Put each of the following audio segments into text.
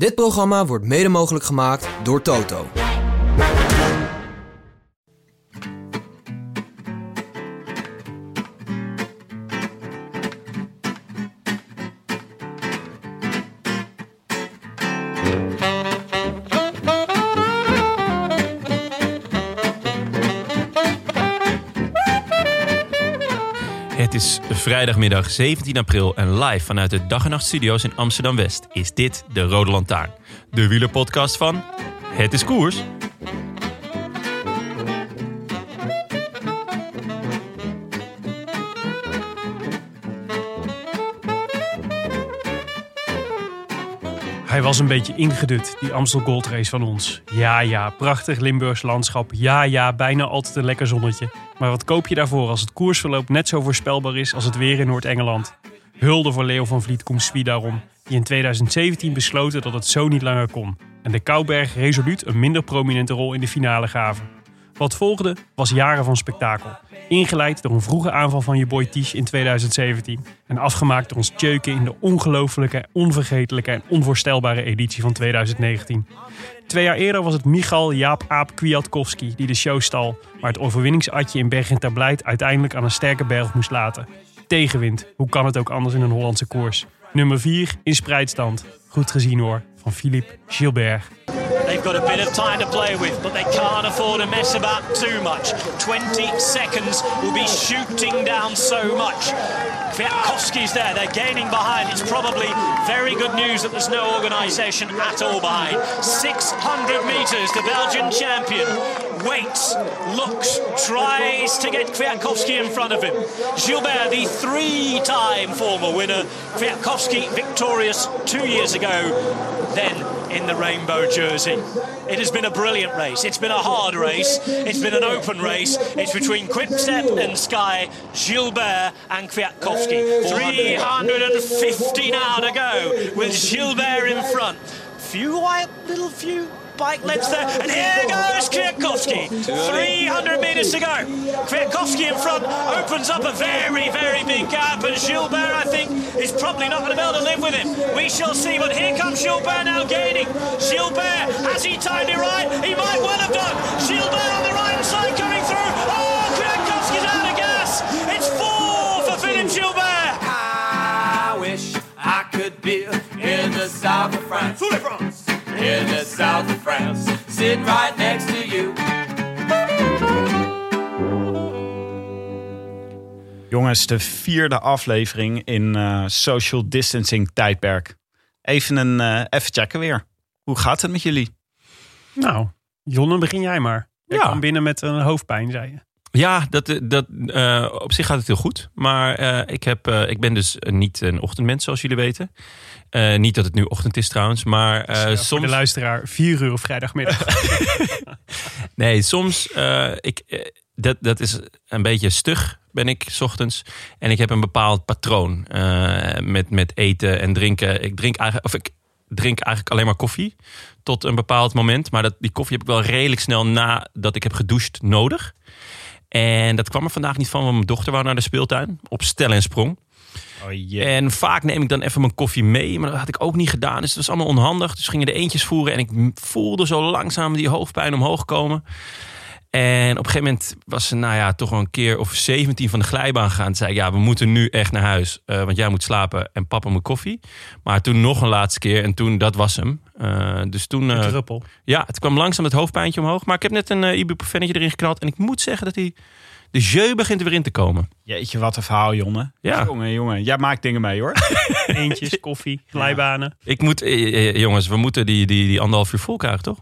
Dit programma wordt mede mogelijk gemaakt door Toto. Vrijdagmiddag 17 april en live vanuit de Dag en Nacht Studio's in Amsterdam West is dit de Rode Lantaarn. De wielerpodcast van Het is Koers. Hij was een beetje ingedut, die Amstel Gold Race van ons. Ja, ja, prachtig Limburgs landschap. Ja, ja, bijna altijd een lekker zonnetje. Maar wat koop je daarvoor als het koersverloop net zo voorspelbaar is als het weer in Noord-Engeland? Hulde voor Leo van Vliet Koemswie daarom, die in 2017 besloten dat het zo niet langer kon. En de Kouberg resoluut een minder prominente rol in de finale gaven. Wat volgde was jaren van spektakel. Ingeleid door een vroege aanval van je boy Tisch in 2017. En afgemaakt door ons Tjeuken in de ongelofelijke, onvergetelijke en onvoorstelbare editie van 2019. Twee jaar eerder was het Michal Jaap Aap Kwiatkowski die de show stal. Maar het overwinningsatje in Bergen ter Blijt uiteindelijk aan een sterke berg moest laten. Tegenwind, hoe kan het ook anders in een Hollandse koers? Nummer 4 in spreidstand. Goed gezien hoor, van Philippe Gilbert. They've got a bit of time to play with, but they can't afford to mess about too much. 20 seconds will be shooting down so much. Kwiatkowski's there, they're gaining behind. It's probably very good news that there's no organisation at all behind. 600 metres, the Belgian champion waits, looks, tries to get Kwiatkowski in front of him. Gilbert, the three-time former winner. Kwiatkowski victorious two years ago, then in the rainbow jersey. It has been a brilliant race. It's been a hard race. It's been an open race. It's between Quickstep and Sky, Gilbert and Kwiatkowski. 350 now to go with Gilbert in front. Few white little few bike lengths there. And here goes Kwiatkowski. 300 metres to go. Kwiatkowski in front opens up a very, very big gap. And Gilbert, I think, is probably not going to be able to live with him. We shall see. But here comes Gilbert now gaining. Gilbert, has he timed it right? He might well have done. Gilbert on the right side coming through. Oh, Kwiatkowski's out of gas. It's four for Philippe Gilbert. I wish I could be in the south of France. South France. In the south of France, sitting right next to you. Jongens, de vierde aflevering in eh, social distancing tijdperk. Even een eh, even checken weer. Hoe gaat het met jullie? Nou, Jonne, begin jij maar. Je Ja. kwam binnen met een hoofdpijn, zei je. Ja, dat, dat, eh, op zich gaat het heel goed. Maar eh, ik, heb, eh, ik ben dus niet een ochtendmens, zoals jullie weten. Eh, niet dat het nu ochtend is trouwens, maar eh, Voor soms... de luisteraar, 4 uur op vrijdagmiddag. Nee, soms. eh, ik, eh, dat, dat is een beetje stug, ben ik, s ochtends. En ik heb een bepaald patroon eh, met, met eten en drinken. Ik drink eigenlijk, of ik drink eigenlijk alleen maar koffie tot een bepaald moment. Maar dat, die koffie heb ik wel redelijk snel nadat ik heb gedoucht nodig. En dat kwam er vandaag niet van, want mijn dochter wou naar de speeltuin op stel en sprong. Oh. En vaak neem ik dan even mijn koffie mee. Maar dat had ik ook niet gedaan. Dus het was allemaal onhandig. Dus gingen de eentjes voeren. En ik voelde zo langzaam die hoofdpijn omhoog komen. En op een gegeven moment was ze, nou ja, toch wel een keer of 17 van de glijbaan gegaan. Toen zei ik, ja, we moeten nu echt naar huis. eh, want jij moet slapen en papa moet koffie. Maar toen nog een laatste keer. En toen, dat was hem. Eh, dus toen, eh, druppel. ja, het kwam langzaam het hoofdpijntje omhoog. Maar ik heb net een uh, ibuprofennetje erin geknald. En ik moet zeggen dat die, de jeu begint er weer in te komen. Jeetje, wat een verhaal, Jonne. Ja. Jongen, jongen. Jij maakt dingen mee, hoor. Eentjes, koffie, glijbanen. Ik moet, eh, eh, jongens, we moeten die, die, die anderhalf uur vol krijgen, toch?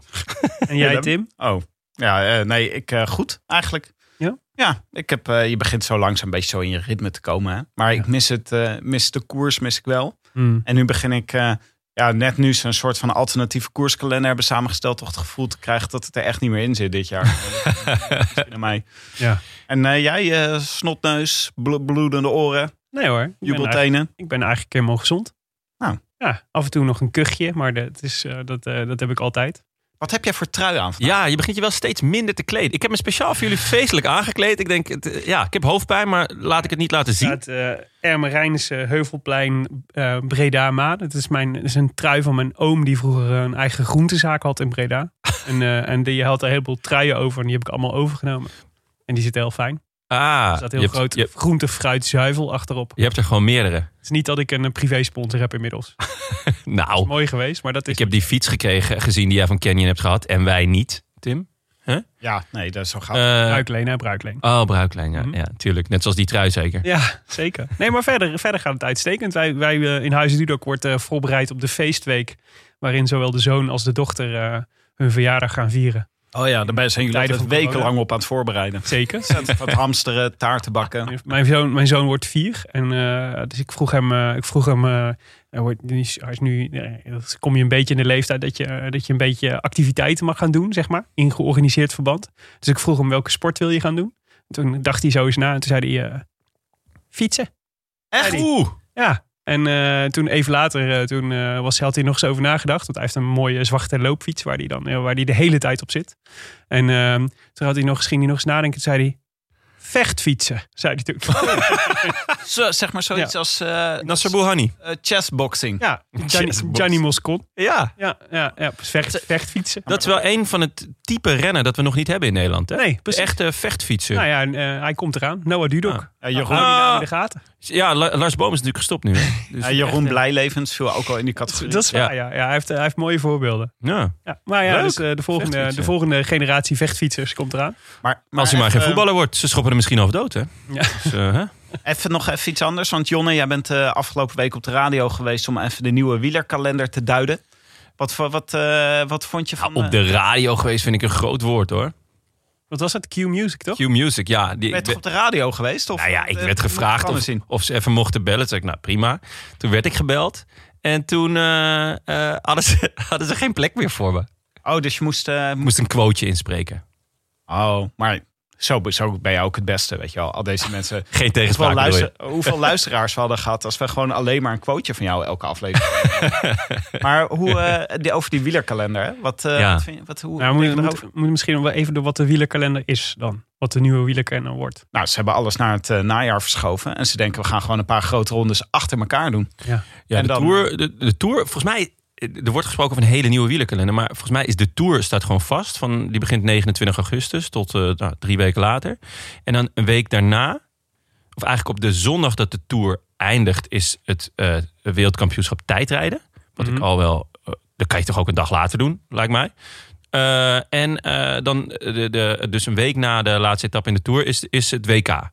En jij, Tim? Oh, ja, eh, nee, ik eh, goed eigenlijk. Ja? Ja, ik heb, eh, je begint zo langzaam een beetje zo in je ritme te komen. Hè? Maar ik mis, het, eh, mis de koers, mis ik wel. Hmm. En nu begin ik, eh, ja, net nu ze een soort van alternatieve koerskalender hebben samengesteld, toch het gevoel te krijgen dat het er echt niet meer in zit dit jaar. Ja. En eh, jij, eh, snotneus, blo- bloedende oren, Nee hoor, jubeltenen. ik ben eigenlijk helemaal gezond. Nou. Ja, af en toe nog een kuchje, maar dat, is, eh, dat, dat heb ik altijd. Wat heb jij voor trui aan vandaag? Ja, je begint je wel steeds minder te kleden. Ik heb me speciaal voor jullie feestelijk aangekleed. Ik denk, het, eh, ja, ik heb hoofdpijn, maar laat ik het niet laten zien. Het uh, Ermerijnse Heuvelplein eh, Breda Maan. Het is, mijn, het is een trui van mijn oom die vroeger een eigen groentezaak had in Breda. en, eh, en die had er een heleboel truien over en die heb ik allemaal overgenomen. En die zitten heel fijn. Ah, Er staat heel je hebt, groot je, groente, fruit, zuivel achterop. je hebt er gewoon meerdere. Het is niet dat ik een privé sponsor heb inmiddels. Nou, Mooi geweest, maar dat is... ik heb die fiets gekregen, gezien die jij van Canyon hebt gehad. En wij niet, Tim. Ja, nee, dat is zo gaaf. Eh, Bruikleen, hè, bruikleen. oh, bruiklijn, ja, Mhm. ja, tuurlijk. Net zoals die trui zeker. Ja, zeker. Nee, maar verder, verder gaat het uitstekend. Wij, wij eh, in Huizen Dudok wordt eh, voorbereid op de feestweek... waarin zowel de zoon als de dochter eh, hun verjaardag gaan vieren. Oh ja, daar zijn jullie corona. wekenlang op aan het voorbereiden. Zeker. Wat hamsteren, taarten bakken. Mijn zoon, mijn zoon wordt vier. En, eh, dus ik vroeg hem, eh, ik vroeg hem eh, hij, is hij is nu, kom je een beetje in de leeftijd dat je, dat je een beetje activiteiten mag gaan doen, zeg maar, in georganiseerd verband. Dus ik vroeg hem welke sport wil je gaan doen. Toen dacht hij zo eens na en toen zei hij fietsen. Echt? Oeh, Ja. En eh, toen even later, eh, toen eh, was, had hij nog eens over nagedacht. Want hij heeft een mooie zwarte loopfiets waar hij dan waar hij de hele tijd op zit. En ehm, toen had hij nog, ging hij nog eens nadenken. Toen zei hij, vechtfietsen, zei hij toen. Zo, zeg maar zoiets als eh Nasser Bouhanni. eh, chessboxing. Ja, Gianni. Gianni Moscon. Ja, Ja, ja, ja vecht, vechtfietsen. dat is wel een van het type rennen dat we nog niet hebben in Nederland. Hè? Nee, precies. echte vechtfietsen. Nou ja, en, eh, hij komt eraan. Noah Dudok. Ah. Ja, Jeroen. Ah. in de gaten. Ja, La- Lars Boom is natuurlijk gestopt nu. Dus ja, Jeroen echt, Blijlevens viel ook al in die categorie. Dat is waar, Ja. ja. ja. hij, heeft, hij heeft mooie voorbeelden. Ja. Ja, maar ja, dus eh, de, volgende, de volgende generatie vechtfietsers komt eraan. Maar, Als hij maar geen voetballer wordt, ze schoppen er misschien over dood, hè? Ja. Dus, eh, hè? Even nog even iets anders. Want Jonne, jij bent eh, afgelopen week op de radio geweest om even de nieuwe wielerkalender te duiden. Wat, wat, eh, wat vond je van... Nou, op de radio geweest vind ik een groot woord, hoor. Wat was het? Q-Music, toch? Q-Music, ja. Die, eh, ben je toch op de radio geweest? Of, nou ja, ik eh, werd gevraagd of, of ze even mochten bellen. Toen zei ik, nou prima. Toen werd ik gebeld. En toen eh, eh, hadden, ze, hadden ze geen plek meer voor me. Oh, dus je moest... eh, moest een quoteje inspreken. Oh, maar zo, zo ben je ook het beste, weet je wel. Al deze mensen... Geen Hoeveel, tegenspraak luister, hoeveel luisteraars we hadden gehad als we gewoon alleen maar een quoteje van jou elke aflevering. maar hoe, eh, die, over die wielerkalender, hè? Wat, eh, Ja. wat vind je, wat, hoe Nou, moet, je moet, erover? moet misschien nog wel even door wat de wielerkalender is dan. Wat de nieuwe wielerkalender wordt. Nou, ze hebben alles naar het eh, najaar verschoven. En ze denken, we gaan gewoon een paar grote rondes achter elkaar doen. Ja. Ja, En de, dan- tour, de, de Tour, volgens mij, er wordt gesproken over een hele nieuwe wielerkalender. Maar volgens mij is de Tour staat gewoon vast. Van, die begint 29 augustus tot eh, nou, drie weken later. En dan een week daarna, of eigenlijk op de zondag dat de Tour eindigt, is het eh, wereldkampioenschap tijdrijden. Wat ik Mhm. al wel, eh, dat kan je toch ook een dag later doen, lijkt mij. Eh, en eh, dan, de, de, dus een week na de laatste etappe in de Tour, is, is het WK.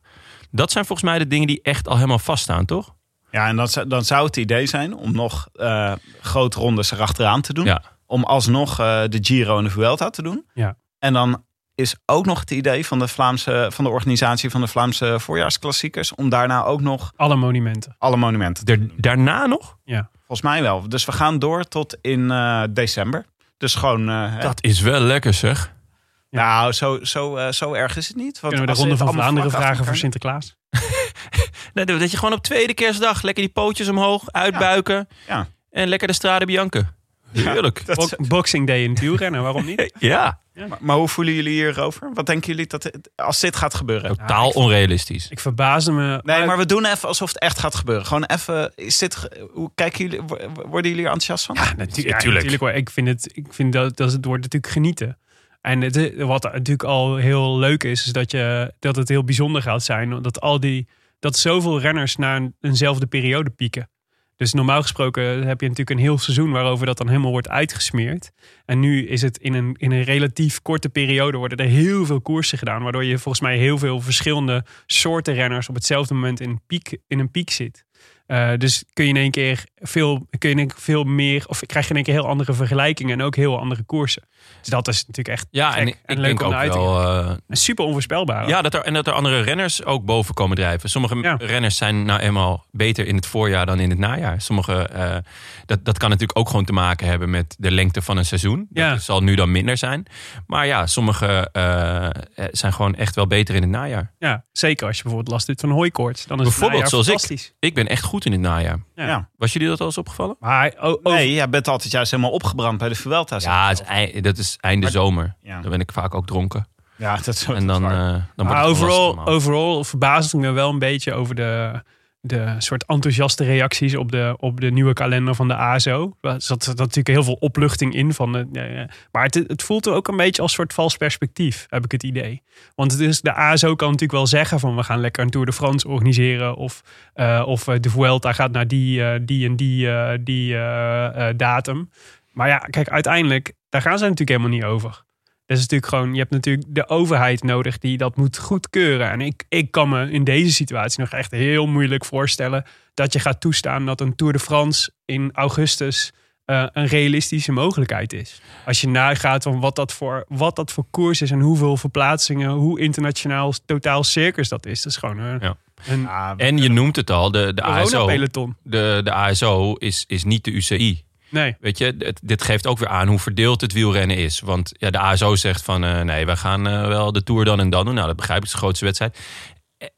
Dat zijn volgens mij de dingen die echt al helemaal vaststaan, toch? Ja, en dan, zou- dan zou het idee zijn om nog eh, grote rondes erachteraan te doen. Ja. Om alsnog eh, de Giro en de Vuelta te doen. Ja. En dan is ook nog het idee van de, Vlaamse, van de organisatie van de Vlaamse voorjaarsklassiekers... om daarna ook nog Alle monumenten. alle monumenten te daarna nog? Ja. Volgens mij wel. Dus we gaan door tot in eh, december. Dus gewoon... Dat is wel lekker zeg. Nou, zo, zo, zo erg is het niet. Want Kunnen we de Ronde van Vlaanderen vragen voor Sinterklaas? Dat je gewoon op tweede kerstdag lekker die pootjes omhoog, uitbuiken. Ja. En lekker de strade Bianca. Heerlijk. Dat- Bo- Boxing Day in het wielrennen, waarom niet? Ja. maar, maar hoe voelen jullie hierover? Wat denken jullie dat het- als dit gaat gebeuren? Totaal onrealistisch. Ik verbaasde me. Nee, maar we doen even alsof het echt gaat gebeuren. Gewoon even, is dit, hoe kijken jullie, wo- worden jullie er enthousiast van? Ja, ja, natuurlijk. natuurlijk. hoor. Ik vind, het, ik vind dat, dat het wordt natuurlijk genieten. En het, wat natuurlijk al heel leuk is, is dat, je, dat het heel bijzonder gaat zijn. Dat, al die, dat zoveel renners een, eenzelfde periode pieken. Dus normaal gesproken heb je natuurlijk een heel seizoen waarover dat dan helemaal wordt uitgesmeerd. En nu is het in een, in een relatief korte periode worden er heel veel koersen gedaan. Waardoor je volgens mij heel veel verschillende soorten renners op hetzelfde moment in piek, in een piek zit. Eh, dus kun je in één keer veel, kun je in één keer veel meer, of krijg je in één keer heel andere vergelijkingen en ook heel andere koersen. Dus dat is natuurlijk echt Ja, gek en ik, leuk om uit te eh, super onvoorspelbaar. ja, dat er, en dat er andere renners ook boven komen drijven. Sommige Ja. renners zijn nou eenmaal beter in het voorjaar dan in het najaar. Sommige, eh, dat, dat kan natuurlijk ook gewoon te maken hebben met de lengte van een seizoen. Ja. Dat zal nu dan minder zijn. Maar ja, sommige zijn gewoon echt wel beter in het najaar. Ja, zeker als je bijvoorbeeld last hebt van hooikoorts. Dan is Bijvoorbeeld het zoals ik. fantastisch. Ik ben echt goed in het najaar. Ja. Ja. Was jullie dat al eens opgevallen? Maar oh, oh, Nee, jij bent altijd juist helemaal opgebrand bij de Vuelta. Ja, het is, dat is einde Maar- zomer. Ja. Dan ben ik vaak ook dronken. Ja, dat is En dan, eh, dan wordt Maar overal, overal verbaasde ik me wel een beetje over de, de soort enthousiaste reacties op de, op de nieuwe kalender van de ASO. Er zat, natuurlijk heel veel opluchting in. Van ja, ja. Maar het, het voelt er ook een beetje als soort vals perspectief, heb ik het idee. Want het is, de ASO kan natuurlijk wel zeggen van we gaan lekker een Tour de France organiseren. Of, eh, of eh, de Vuelta gaat naar die, eh, die en die, die datum. Maar ja, kijk, uiteindelijk, daar gaan ze natuurlijk helemaal niet over. Dat is natuurlijk gewoon, je hebt natuurlijk de overheid nodig die dat moet goedkeuren. En ik, ik kan me in deze situatie nog echt heel moeilijk voorstellen dat je gaat toestaan dat een Tour de France in augustus eh, een realistische mogelijkheid is. Als je nagaat van wat dat, voor, wat dat voor koers is en hoeveel verplaatsingen, hoe internationaal totaal circus dat is. Dat is gewoon een, Ja. een En je noemt het al, de, de ASO, de, de ASO is, is niet de UCI. Nee, Weet je, dit geeft ook weer aan hoe verdeeld het wielrennen is. Want ja, de ASO zegt van eh, nee, we gaan eh, wel de Tour dan en dan doen. Nou, dat begrijp ik, het is de grootste wedstrijd.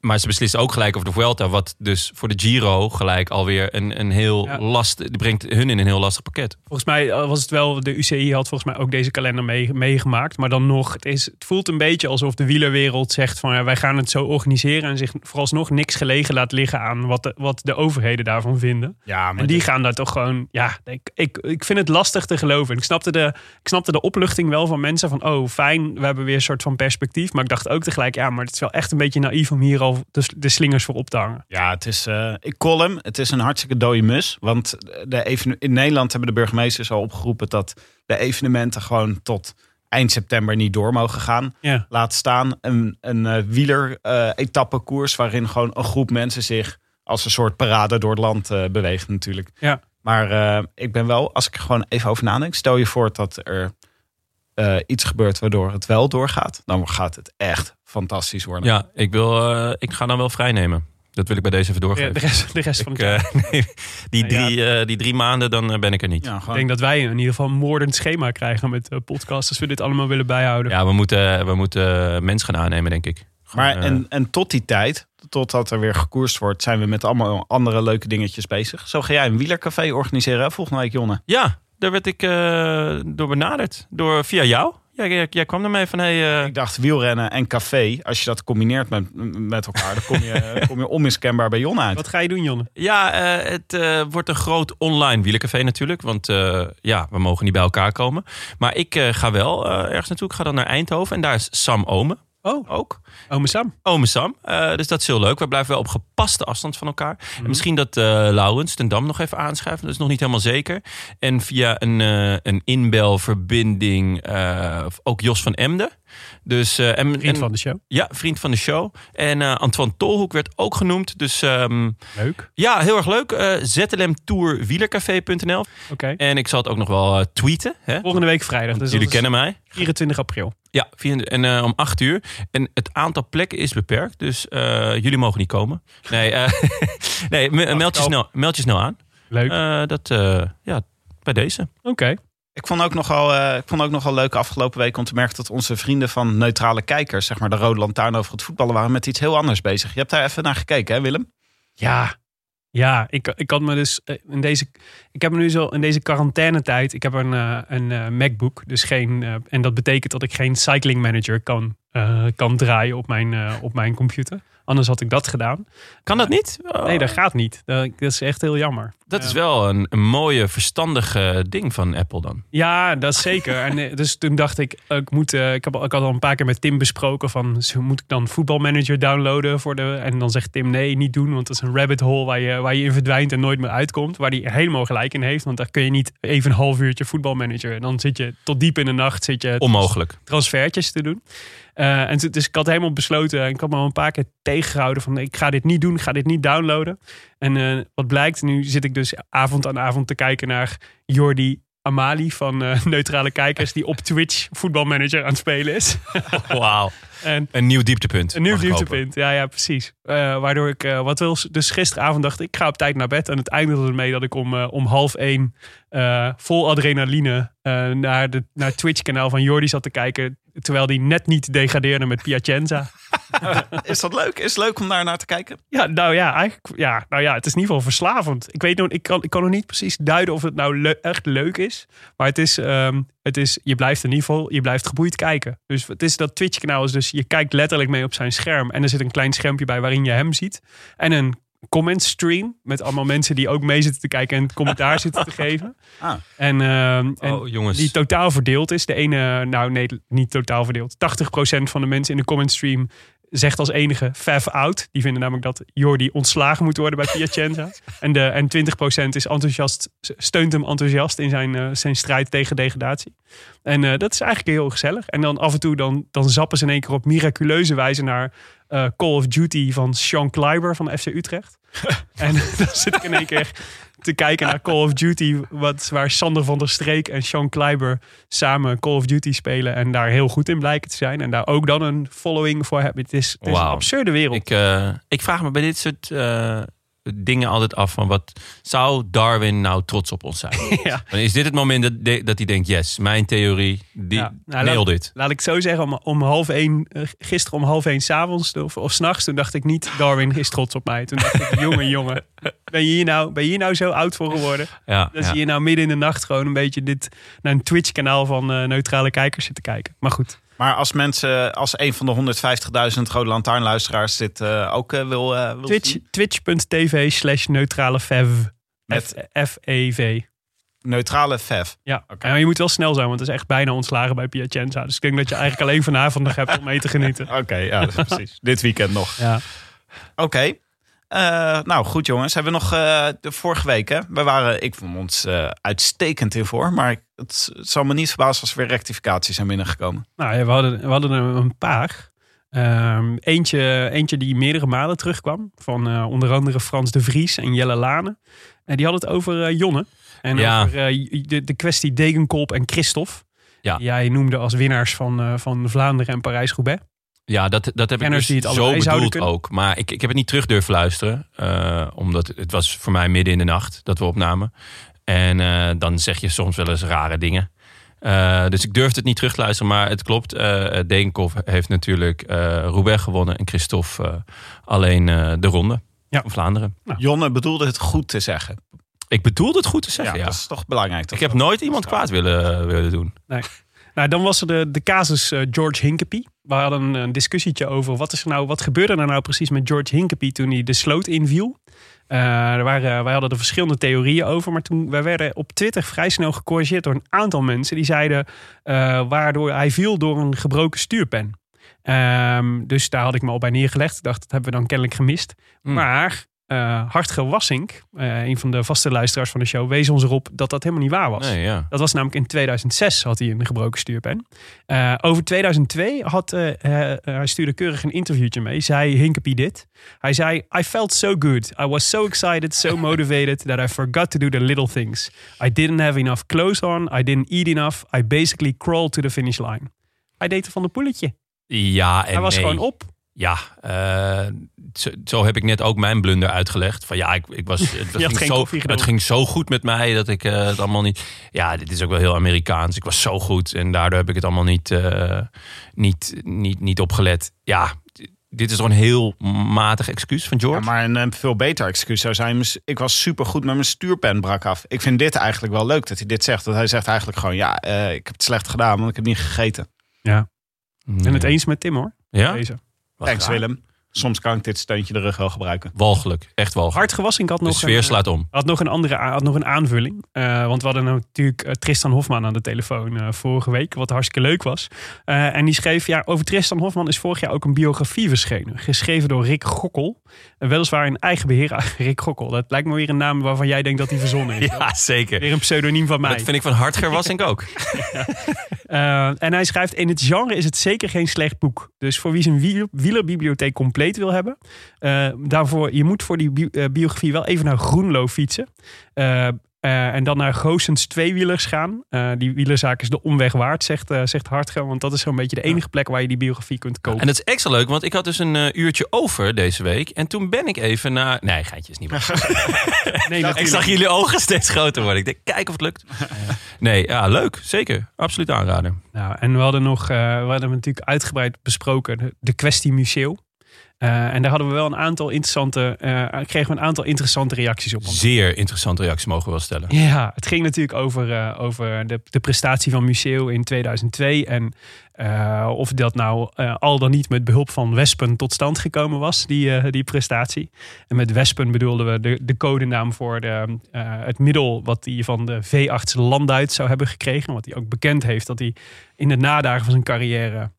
Maar ze beslissen ook gelijk over de Vuelta. Wat dus voor de Giro gelijk alweer een, een heel Ja. last... Die brengt hun in een heel lastig pakket. Volgens mij eh, was het wel, de UCI had volgens mij ook deze kalender mee- meegemaakt. Maar dan nog, het, is, het voelt een beetje alsof de wielerwereld zegt van ja, wij gaan het zo organiseren. En zich vooralsnog niks gelegen laat liggen aan wat de, wat de overheden daarvan vinden. ja, maar En die dit- gaan daar toch gewoon, ja, ik, ik, ik vind het lastig te geloven. Ik snapte, de, ik snapte de opluchting wel van mensen van, oh fijn, we hebben weer een soort van perspectief. Maar ik dacht ook tegelijk, ja, maar het is wel echt een beetje naïef om hier al de, de slingers voor op te hangen. Ja, het is, eh, ik call hem. Het is een hartstikke dode mus. Want de even, in Nederland hebben de burgemeesters al opgeroepen dat de evenementen gewoon tot eind september niet door mogen gaan. Ja. Laat staan een, een eh, wieler-etappekoers waarin gewoon een groep mensen zich als een soort parade door het land eh, beweegt natuurlijk. Ja. Maar eh, ik ben wel, als ik er gewoon even over nadenk, stel je voor dat er eh, iets gebeurt waardoor het wel doorgaat, dan gaat het echt fantastisch worden. Ja, ik, wil, eh, ik ga dan wel vrijnemen. Dat wil ik bij deze even De, doorgeven. de rest, de rest van Ik, het jaar. eh, nee, die, Nou ja. drie, eh, die drie maanden, dan ben ik er niet. Ja, Ik denk dat wij in ieder geval een moordend schema krijgen met uh, podcasts als we dit allemaal willen bijhouden. Ja, we moeten, we moeten mens gaan aannemen, denk ik. Gewoon, Maar en, en tot die tijd, totdat er weer gekoerst wordt, zijn we met allemaal andere leuke dingetjes bezig. Zo ga jij een wielercafé organiseren hè, volgende week, Jonne. Ja, daar werd ik eh, door benaderd. Door, via jou. Ja, jij, jij kwam ermee van, hey, eh, Ik dacht wielrennen en café, als je dat combineert met, met elkaar, dan kom je, kom je onmiskenbaar bij Jonne uit. Wat ga je doen, Jonne? ja, eh, het eh, wordt een groot online wielercafé natuurlijk. Want eh, ja, we mogen niet bij elkaar komen. Maar ik eh, ga wel eh, ergens naartoe. Ik ga dan naar Eindhoven. En daar is Sam Omen Oh, ook. ome Sam. Ome Sam. Eh, dus dat is heel leuk. We blijven wel op gepaste afstand van elkaar. Mhm. En misschien dat eh Laurens ten Dam nog even aanschuift. Dat is nog niet helemaal zeker. En via een, eh, een inbelverbinding ook Jos van Emden. Dus, en, Vriend en- van de show. Ja, vriend van de show. En Antoine Tolhoek werd ook genoemd. Dus ehm, Leuk. ja, heel erg leuk. Zlmtourwielercafé.nl Oké. En ik zal het ook nog wel tweeten. Hè? Volgende week vrijdag. Dus Jullie kennen mij. 24 april. Ja, en eh, om acht uur. En het aantal plekken is beperkt, dus eh, jullie mogen niet komen. Nee, eh, nee me- meld, je op. snel, meld je snel aan. Leuk. Eh, dat, eh, ja, bij deze. Oké. Ik vond ook nogal, eh, ik vond ook nogal leuk afgelopen week om te merken dat onze vrienden van Neutrale Kijkers, zeg maar de Rode Lantaarn over het voetballen, waren met iets heel anders bezig. Je hebt daar even naar gekeken, hè Willem? Ja. Ja, ik, ik had me dus eh, in deze. Ik heb me nu zo in deze quarantainetijd. Ik heb een, eh, een eh, MacBook. Dus geen. en dat betekent dat ik geen cycling manager kan, kan draaien op mijn, op mijn computer. Anders had ik dat gedaan. Kan dat niet? Oh. Nee, dat gaat niet. Dat, dat is echt heel jammer. Dat is wel een, een mooie, verstandige ding van Apple dan. Ja, dat is zeker. en eh, dus toen dacht ik, ik, moet, eh, ik, heb, al- ik had al een paar keer met Tim besproken van, moet ik dan voetbalmanager downloaden voor de... En dan zegt Tim, nee, niet doen, want dat is een rabbit hole waar je, waar je in verdwijnt en nooit meer uitkomt. Waar hij helemaal gelijk in heeft, want daar kun je niet even een half uurtje voetbalmanager. En dan zit je tot diep in de nacht zit je Onmogelijk. transfertjes te doen. Eh, en dus ik had helemaal besloten, en ik had me al een paar keer tegengehouden van ik ga dit niet doen, ik ga dit niet downloaden. En eh, wat blijkt, nu zit ik dus avond aan avond te kijken naar Jordi Amali van eh, Neutrale Kijkers, die op Twitch voetbalmanager aan het spelen is. Wauw. En Een nieuw dieptepunt. een nieuw dieptepunt, ja, ja, precies. Waardoor ik, wat wil, dus gisteravond dacht ik, ik ga op tijd naar bed. En het eindigde ermee dat ik om, om half één vol adrenaline naar, de, naar het Twitch-kanaal van Jordi zat te kijken. Terwijl die net niet degradeerde met Piacenza. Is dat leuk? Is het leuk om daar naar te kijken? Ja, nou ja, eigenlijk, ja, nou ja, het is in ieder geval verslavend. Ik weet nog, ik kan, ik kan nog niet precies duiden of het nou le- echt leuk is. Maar het is, ehm, het is, je blijft in ieder geval, je blijft geboeid kijken. Dus het is dat Twitch-kanaal is dus, je kijkt letterlijk mee op zijn scherm. En er zit een klein schermpje bij waarin je hem ziet. En een comment stream met allemaal mensen die ook mee zitten te kijken en commentaar zitten te geven. Ah. En, ehm, en Oh, jongens. die totaal verdeeld is. De ene, nou nee, niet totaal verdeeld. 80% van de mensen in de comment stream zegt als enige Fav out. Die vinden namelijk dat Jordi ontslagen moet worden bij Piacenza. en, de, en 20% is enthousiast, steunt hem enthousiast in zijn, eh, zijn strijd tegen degradatie. En eh, dat is eigenlijk heel gezellig. En dan af en toe dan, dan zappen ze in één keer op miraculeuze wijze naar eh, Call of Duty van Sean Kleiber van FC Utrecht. en dan zit ik in één keer te kijken naar Call of Duty, wat, waar Sander van der Streek en Sean Kleiber samen Call of Duty spelen en daar heel goed in blijken te zijn. En daar ook dan een following voor hebben. Het is, het is een absurde wereld. Ik, eh, ik vraag me bij dit soort eh, dingen altijd af van wat zou Darwin nou trots op ons zijn? Ja. Is dit het moment dat, dat hij denkt, yes, mijn theorie, die Ja. Nou, laat- dit. Laat ik zo zeggen, om, om half één, eh, gisteren om half één s'avonds of, of s'nachts, toen dacht ik niet, Darwin is trots op mij. Toen dacht ik, jongen, jongen, ben je hier nou, ben je hier nou zo oud voor geworden? Ja, Dat ja. je hier nou midden in de nacht gewoon een beetje dit, naar een Twitch-kanaal van eh, neutrale kijkers zit te kijken. Maar goed, Maar als mensen, als een van de 150.000 Rode Lantaarnluisteraars dit eh, ook eh, wil, eh wil Twitch, twitch.tv slash neutrale fev. Met- F-E-V. neutrale Fev. Ja, en je moet wel snel zijn, want het is echt bijna ontslagen bij Piacenza. Dus ik denk dat je eigenlijk alleen vanavond nog hebt om mee te genieten. Oké, ja, precies. Dit weekend nog. Ja. Oké. Eh, nou, goed jongens. Hebben we nog eh, de vorige week, hè? We waren, ik vond ons eh, uitstekend in voor. Maar ik- het, het zal me niet verbazen als er weer rectificaties zijn binnengekomen. Nou ja, we hadden, we hadden er een paar. Ehm, eentje, eentje die meerdere malen terugkwam. Van eh, onder andere Frans de Vries en Jelle Lane. En die hadden het over Jonne. En Ja. over eh, de, de kwestie Degenkolb en Christophe. Ja. Die jij noemde als winnaars van, eh, van Vlaanderen en Parijs-Roubaix. Ja, dat, dat heb ik dus zo bedoeld kunnen. ook. Maar ik, ik heb het niet terug durven luisteren. eh, omdat het was voor mij midden in de nacht dat we opnamen. En eh, dan zeg je soms wel eens rare dingen. Eh, dus ik durfde het niet terug te luisteren. Maar het klopt. eh Degenkov heeft natuurlijk eh Roubaix gewonnen. En Christophe eh, alleen eh, de ronde Ja. van Vlaanderen. Jonne bedoelde het goed te zeggen. Ik bedoelde het goed te Ja, zeggen. Ja, dat is toch belangrijk. Toch? Ik heb nooit iemand kwaad willen, willen doen. Nou, dan was er de, de casus eh, George Hinkepie. We hadden een, een discussietje over wat, is er nou, wat gebeurde er nou precies met George Hinkepie toen hij de sloot inviel. Eh, er waren, wij hadden er verschillende theorieën over, maar toen wij werden op Twitter vrij snel gecorrigeerd door een aantal mensen die zeiden uh, waardoor hij viel door een gebroken stuurpen. Um, dus daar had ik me al bij neergelegd. Ik dacht, dat hebben we dan kennelijk gemist. Mm. Maar uh, Hartge Wassink, uh, een van de vaste luisteraars van de show, wees ons erop dat dat helemaal niet waar was. Nee, ja. Dat was namelijk in 2006 had hij een gebroken stuurpen. Uh, over 2002 had hij stuurde keurig een interviewtje mee. Zei Hinkepie dit. Hij zei: I felt so good. I was so excited, so motivated that I forgot to do the little things. I didn't have enough clothes on. I didn't eat enough. I basically crawled to the finish line. Hij deed er van de poeletje. Ja, en hij was nee. gewoon op. Ja, uh, zo, zo, heb ik net ook mijn blunder uitgelegd. Van ja, ik, ik was, het, ging zo, het ging zo goed met mij dat ik uh, het allemaal niet. Ja, dit is ook wel heel Amerikaans. Ik was zo goed en daardoor heb ik het allemaal niet, uh, niet, niet, niet opgelet. Ja, dit is toch een heel matig excuus van George. Ja, maar een, een, veel beter excuus zou zijn. Ik was super goed met mijn stuurpen brak af. Ik vind dit eigenlijk wel leuk dat hij dit zegt. Dat hij zegt eigenlijk gewoon: ja, uh, ik heb het slecht gedaan, want ik heb niet gegeten. Ja. En het eens met Tim hoor. Ja. Deze. Thanks. Willem. Soms kan ik dit steuntje de rug wel gebruiken. Walgelijk. Echt walgelijk. Hard. Ik had De nog sfeer een, slaat om. had nog een andere had nog een aanvulling. Eh, want we hadden natuurlijk eh, Tristan Hofman aan de telefoon eh, vorige week. Wat hartstikke leuk was. Eh, en die schreef, ja, over Tristan Hofman is vorig jaar ook een biografie verschenen. Geschreven door Rick Gokkel. En weliswaar in eigen beheer. Rick Gokkel. Dat lijkt me weer een naam waarvan jij denkt dat hij verzonnen is. Ja, zeker. Weer een pseudoniem van mij. Dat vind ik van Hartger was ik ook. Eh, en hij schrijft: In het genre is het zeker geen slecht boek. Dus voor wie zijn wiel- wielerbibliotheek compleet wil hebben, eh, daarvoor, je moet voor die bi- eh, biografie wel even naar Groenlo fietsen. Eh, eh, en dan naar Goossens tweewielers gaan. Eh, die wielerzaak is de omweg waard, zegt, eh zegt Hartger. Want dat is zo'n beetje de enige plek waar je die biografie kunt kopen. En dat is extra leuk, want ik had dus een uurtje over deze week. En toen ben ik even naar... Nee, geintjes niet waar. nee, ik zag jullie ogen steeds groter worden. Ik denk, kijk of het lukt. Nee, ja, leuk. Zeker. Absoluut aanraden. Nou, en we hadden nog, eh, we hadden natuurlijk uitgebreid besproken de, de kwestie Museeuw. Eh, en daar hadden we wel een aantal interessante, eh, kregen we een aantal interessante reacties op. Zeer interessante reacties mogen we wel stellen. Ja, het ging natuurlijk over, eh, over de, de prestatie van Museeuw in 2002. En of dat nou al dan niet met behulp van Wespen tot stand gekomen was, die, die prestatie. En met Wespen bedoelden we de, de codenaam voor de, het middel wat hij van de veearts Landuit zou hebben gekregen. Wat hij ook bekend heeft dat hij in de nadagen van zijn carrière...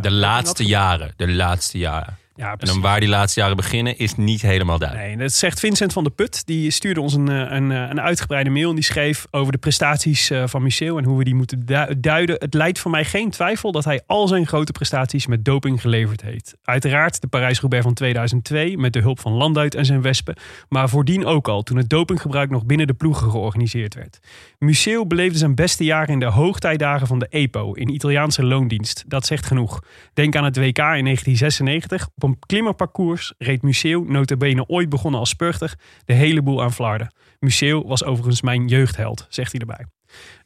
De laatste jaren. De laatste jaren. Ja, En dan waar die laatste jaren beginnen is niet helemaal duidelijk. Nee, dat zegt Vincent van der Put. Die stuurde ons een, eh, een, eh, een uitgebreide mail. En die schreef over de prestaties eh, van Museeuw en hoe we die moeten du- duiden. Het leidt voor mij geen twijfel dat hij al zijn grote prestaties met doping geleverd heeft. Uiteraard de Parijs-Roubaix van 2002 met de hulp van Landuit en zijn wespen. Maar voordien ook al, toen het dopinggebruik nog binnen de ploegen georganiseerd werd. Museeuw beleefde zijn beste jaren in de hoogtijdagen van de EPO in Italiaanse loondienst. Dat zegt genoeg. Denk aan het WK in 1996. Een klimmerparcours reed Museeuw, notabene ooit begonnen als spurter, de hele boel aan Flarden. Museeuw was overigens mijn jeugdheld, zegt hij erbij.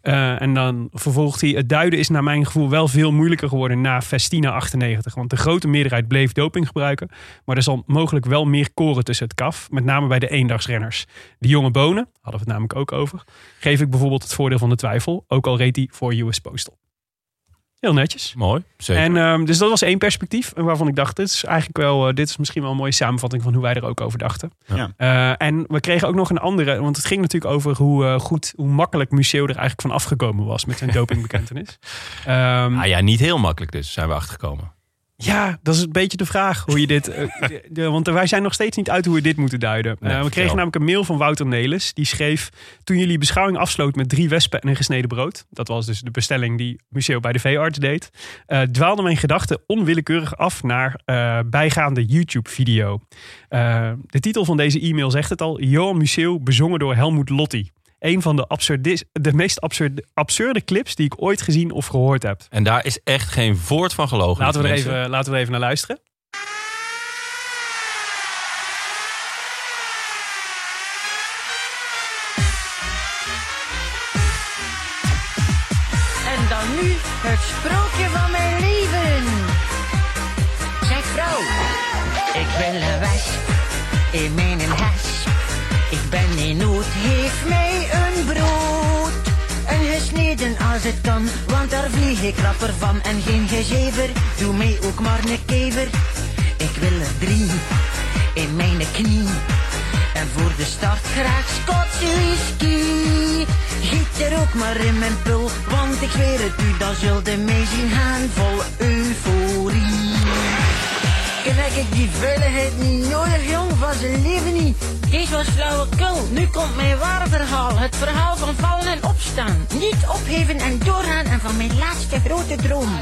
Eh, en dan vervolgt hij: Het duiden is naar mijn gevoel wel veel moeilijker geworden na Festina 98. Want de grote meerderheid bleef doping gebruiken. Maar er zal mogelijk wel meer koren tussen het kaf. Met name bij de eendagsrenners. De jonge bonen, hadden we het namelijk ook over. Geef ik bijvoorbeeld het voordeel van de twijfel. Ook al reed hij voor US Postal. Heel netjes. Mooi. Zeker. En, ehm, dus dat was één perspectief. En waarvan ik dacht, dit is eigenlijk wel, eh, dit is misschien wel een mooie samenvatting van hoe wij er ook over dachten. Ja. Eh, en we kregen ook nog een andere, want het ging natuurlijk over hoe eh, goed, hoe makkelijk Museo er eigenlijk van afgekomen was met zijn dopingbekentenis. Ehm, Ah ja, niet heel makkelijk dus, zijn we achtergekomen. Ja, dat is een beetje de vraag hoe je dit. eh, de- de- want wij zijn nog steeds niet uit hoe we dit moeten duiden. Nee, Eh, we kregen namelijk een mail van Wouter Nelis. Die schreef. Toen jullie beschouwing afsloot met drie wespen en een gesneden brood. Dat was dus de bestelling die Museo bij de veearts deed. eh dwaalde mijn gedachten onwillekeurig af naar bijgaande YouTube-video. De titel van deze e-mail zegt het al: Johan Museo bezongen door Helmoet Lotti. Een van de, absurdis, de meest absurde, absurde clips die ik ooit gezien of gehoord heb. En daar is echt geen woord van gelogen. Laten we, er mensen. even, laten we er even naar luisteren. En dan nu het sprookje van mijn leven. Zeg vrouw, ik wil een wesp in mijn hes. Ik ben in nood, geef mij want daar vlieg ik rapper van. En geen gezever, doe mij ook maar een kever. Ik wil er drie in mijn knie. En voor de start graag Schotse whisky. Giet er ook maar in mijn pul, want ik zweer het u, dan zult u mij zien gaan vol euforie. Krijg ik die veiligheid niet nodig, jong, van zijn leven niet. Deze was flauwekul, nu komt mijn ware verhaal. Het verhaal van vallen en opstaan. Niet opgeven en doorgaan en van mijn laatste grote droom.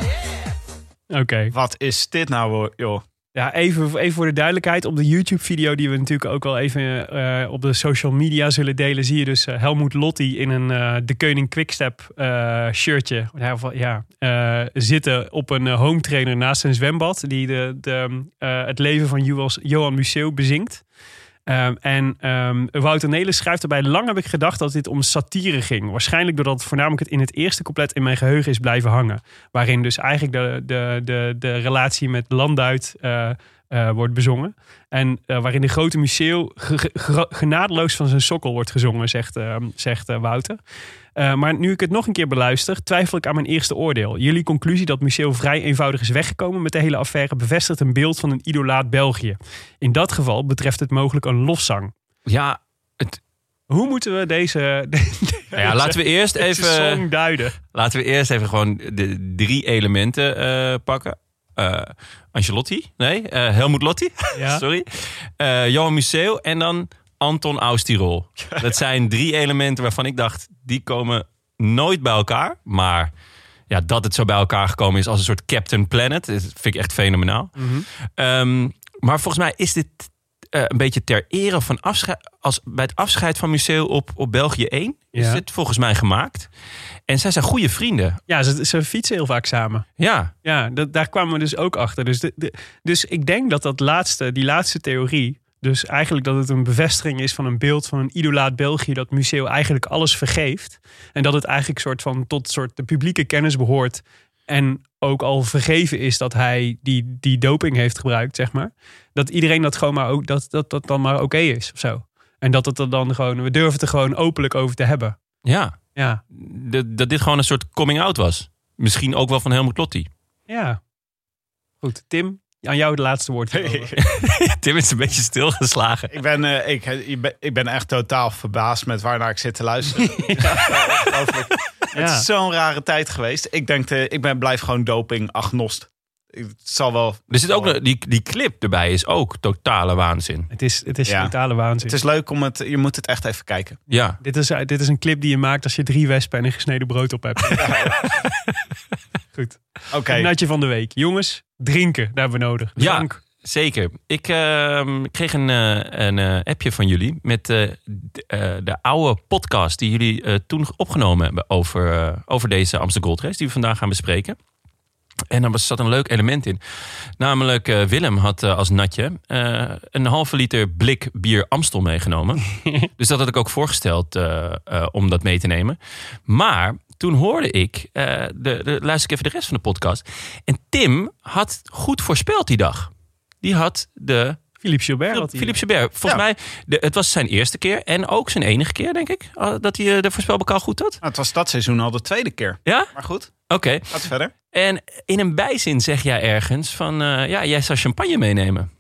Oké. Wat is dit nou, hoor, joh? Ja, even, even voor de duidelijkheid. Op de YouTube-video die we natuurlijk ook wel even eh, op de social media zullen delen... zie je dus eh, Helmoet Lotti in een eh, De Koning Quickstep shirtje ja, zitten op een home trainer naast een zwembad... die de, de, het leven van Johan Museeuw bezinkt. Ehm, en ehm, Wouter Nelis schrijft erbij... lang heb ik gedacht dat dit om satire ging. Waarschijnlijk doordat het voornamelijk het in het eerste couplet in mijn geheugen is blijven hangen. Waarin dus eigenlijk de, de, de, de relatie met Landuit... eh, eh, wordt bezongen. En eh, waarin de grote Museeuw ge- ge- ge- genadeloos van zijn sokkel wordt gezongen, zegt, eh, zegt eh, Wouter. Maar nu ik het nog een keer beluister, twijfel ik aan mijn eerste oordeel. Jullie conclusie dat Museeuw vrij eenvoudig is weggekomen met de hele affaire bevestigt een beeld van een idolaat België. In dat geval betreft het mogelijk een lofzang. Ja, Hoe moeten we deze, nou ja, laten we eerst even... song duiden? Laten we eerst even gewoon de drie elementen pakken. Eh Angelotti, nee, eh Helmut Lotti, Ja. sorry. Eh Johan Museeuw en dan Anton Austirol. Dat zijn drie elementen waarvan ik dacht, die komen nooit bij elkaar. Maar ja, dat het zo bij elkaar gekomen is als een soort Captain Planet, dat vind ik echt fenomenaal. Ehm, maar volgens mij is dit eh, een beetje ter ere van afscheid, als bij het afscheid van Museeuw op, op België 1 is Ja. dit volgens mij gemaakt. En zij zijn goede vrienden. Ja, ze, ze fietsen heel vaak samen. Ja, Ja, dat, daar kwamen we dus ook achter. Dus, de, de- dus ik denk dat dat laatste, die laatste theorie... dus eigenlijk dat het een bevestiging is van een beeld van een idolaat België... dat Museeuw eigenlijk alles vergeeft. En dat het eigenlijk soort van tot soort de publieke kennis behoort... en ook al vergeven is dat hij die, die doping heeft gebruikt, zeg maar. Dat iedereen dat gewoon maar ook, dat dat, dat dan maar oké is of zo. En dat het er dan gewoon, we durven het er gewoon openlijk over te hebben. ja. Ja, Dat, dat dit gewoon een soort coming out was. Misschien ook wel van Helmut Lotti. ja. Goed, Tim, aan jou het laatste woord. Tim is een beetje stilgeslagen. Ik ben, eh, ik, ik, ben, ik ben echt totaal verbaasd met waarnaar ik zit te luisteren. Het is. Het zo'n rare tijd geweest. Ik denk, eh, ik ben, blijf gewoon doping-agnost. Het zal wel... Er zit ook nog- die, die clip erbij is ook totale waanzin. Het is, het is Ja. totale waanzin. Het is leuk om het... Je moet het echt even kijken. Ja, Dit is, dit is een clip die je maakt als je drie wespen en een gesneden brood op hebt. Goed. Oké. Het natje van de week. Jongens, drinken, daar hebben we nodig. Ja. Zeker. Ik ehm, kreeg een, eh, een eh, appje van jullie met eh, eh, de oude podcast die jullie eh, toen opgenomen hebben over, eh, over deze Amsterdam Gold Race die we vandaag gaan bespreken. En daar was- zat een leuk element in. Namelijk, eh, Willem had eh, als natje eh, een halve liter blik bier Amstel meegenomen. dus dat had ik ook voorgesteld eh, eh, om dat mee te nemen. Maar toen hoorde ik, eh, de, de, luister ik even de rest van de podcast. En Tim had goed voorspeld die dag. Die had de Philippe Gilbert. Philippe Gilbert. Volgens mij, de, het was zijn eerste keer en ook zijn enige keer, denk ik, dat hij de voorspelbokaal goed had. Nou, het was dat seizoen al de tweede keer. Ja? Maar goed, Oké. gaat verder. En in een bijzin zeg jij ergens van, eh, ja, jij zou champagne meenemen.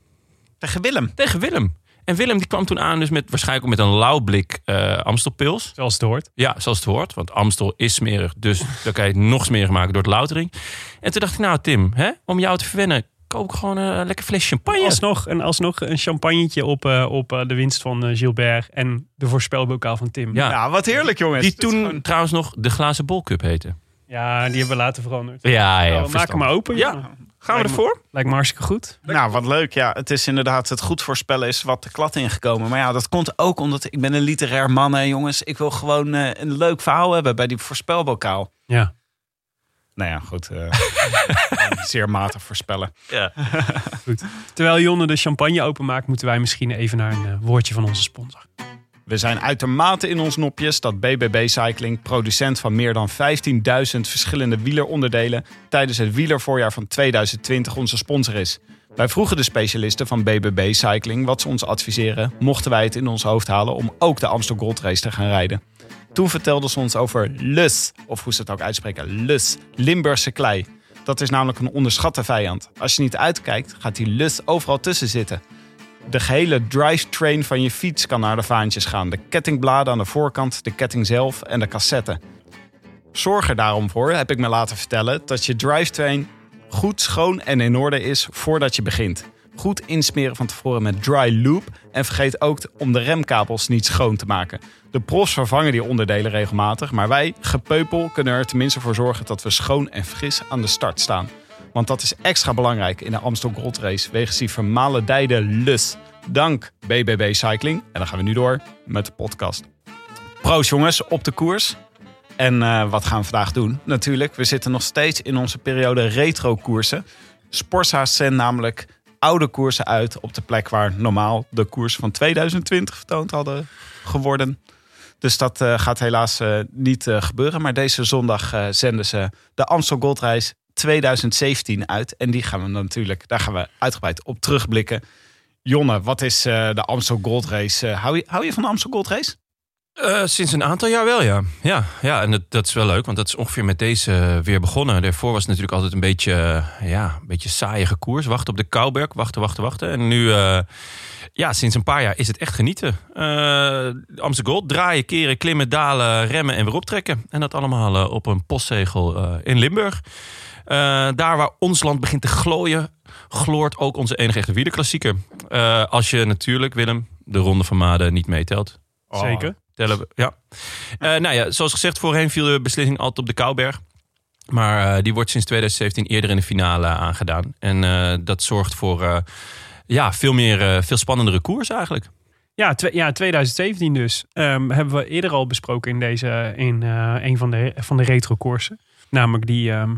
Tegen Willem. Tegen Willem. En Willem die kwam toen aan dus met waarschijnlijk ook met een lauw blik eh Amstelpils. Zoals het hoort. Ja, zoals het hoort. Want Amstel is smerig. Dus dan kan je het nog smeriger maken door het loutering. En toen dacht ik, nou Tim, hè, om jou te verwennen, koop ik gewoon een lekker fles champagne. Alsnog, en alsnog een champagnetje op, eh, op eh, de winst van Gilbert en de voorspelbokaal van Tim. Ja. Ja, wat heerlijk jongens. Die toen gewoon- trouwens nog de glazen bolcup heette. Ja, die hebben we later veranderd. Ja, ja. Nou, we maken maar open. Ja. Gaan we Lijkt me- ervoor? Lijkt me hartstikke goed. Nou, wat leuk. Ja, het is inderdaad het goed voorspellen is wat de klad ingekomen. Maar ja, dat komt ook omdat ik ben een literair man, hè, jongens. Ik wil gewoon eh, een leuk verhaal hebben bij die voorspelbokaal. Ja. Nou ja, goed. eh, zeer matig voorspellen. Ja. Terwijl Jonne de champagne openmaakt, moeten wij misschien even naar een eh, woordje van onze sponsor. We zijn uitermate in ons nopjes dat BBB Cycling, producent van meer dan 15.000 verschillende wieleronderdelen, tijdens het wielervoorjaar van 2020 onze sponsor is. Wij vroegen de specialisten van BBB Cycling wat ze ons adviseren, mochten wij het in ons hoofd halen om ook de Amstel Gold Race te gaan rijden. Toen vertelden ze ons over Lus, of hoe ze het ook uitspreken, Lus, Limburgse klei. Dat is namelijk een onderschatte vijand. Als je niet uitkijkt, gaat die Lus overal tussen zitten. De gehele drivetrain van je fiets kan naar de vaantjes gaan. De kettingbladen aan de voorkant, de ketting zelf en de cassette. Zorg er daarom voor, heb ik me laten vertellen, dat je drivetrain goed schoon en in orde is voordat je begint. Goed insmeren van tevoren met dry loop en vergeet ook om de remkabels niet schoon te maken. De profs vervangen die onderdelen regelmatig, maar wij, gepeupel, kunnen er tenminste voor zorgen dat we schoon en fris aan de start staan. Want dat is extra belangrijk in de Amstel Gold Race wegens die vermalendijde lus. Dank BBB Cycling. En dan gaan we nu door met de podcast. Proost jongens, op de koers. En eh, wat gaan we vandaag doen? Natuurlijk, we zitten nog steeds in onze periode retro koersen. Sportsa's zendt namelijk oude koersen uit op de plek waar normaal de koers van 2020 vertoond hadden geworden. Dus dat eh, gaat helaas eh, niet gebeuren. Maar deze zondag zenden ze de Amstel Gold Race 2017 uit. En die gaan we natuurlijk, daar gaan we uitgebreid op terugblikken. Jonne, wat is eh, de Amstel Gold Race? Eh, hou, je, hou je van de Amstel Gold Race? Eh, sinds een aantal jaar wel, ja. Ja, ja en dat, is wel leuk, want dat is ongeveer met deze weer begonnen. Daarvoor was het natuurlijk altijd een beetje, ja, een beetje saaie koers. Wachten op de Kouberg, wachten, wachten, wachten. En nu, ja, sinds een paar jaar is het echt genieten. Amsterdam Gold, draaien, keren, klimmen, dalen, remmen en weer optrekken. En dat allemaal op een postzegel in Limburg. Eh, daar waar ons land begint te glooien, gloort ook onze enige echte wielerklassieker. Eh als je natuurlijk, Willem, de Ronde van Maden niet meetelt. Zeker. Tellen we, ja. Eh, nou ja, zoals gezegd, voorheen viel de beslissing altijd op de Kouberg. Maar die wordt sinds 2017 eerder in de finale aangedaan. En dat zorgt voor ja, veel, meer, veel spannendere koers eigenlijk. Ja, ja 2017 dus. Ehm, hebben we eerder al besproken in, deze, in een van de, van de retro-koersen. Namelijk die ehm,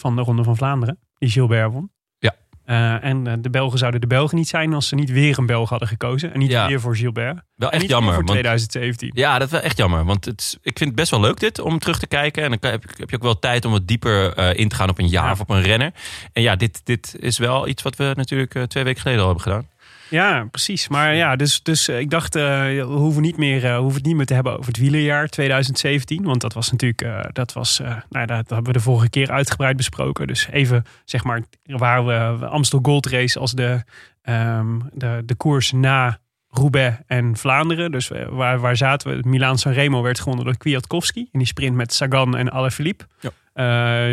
van de Ronde van Vlaanderen. Die Gilbert won. Ja. Eh, en eh, de Belgen zouden de Belgen niet zijn als ze niet weer een Belg hadden gekozen. En niet Ja. weer voor Gilbert. Wel echt jammer. voor want- 2017. Ja, dat is wel echt jammer. Want het, ik vind het best wel leuk dit, om terug te kijken. En dan kan- heb, je- heb je ook wel tijd om wat dieper eh, in te gaan op een jaar Ja. of op een renner. En ja, dit, dit is wel iets wat we natuurlijk twee weken geleden al hebben gedaan. Ja, precies. Maar ja, dus, dus eh, ik dacht, eh, we, hoeven niet meer, eh, hoeven het niet meer te hebben over het wielerjaar 2017. Want dat was natuurlijk, dat was, nou, dat hebben we de vorige keer uitgebreid besproken. Dus even, zeg maar, waar we Amstel Gold Race als de, ehm, de, de koers na Roubaix en Vlaanderen. Dus waar, waar zaten we? Milaan Sanremo werd gewonnen door Kwiatkowski. In die sprint met Sagan en Alaphilippe. Ja.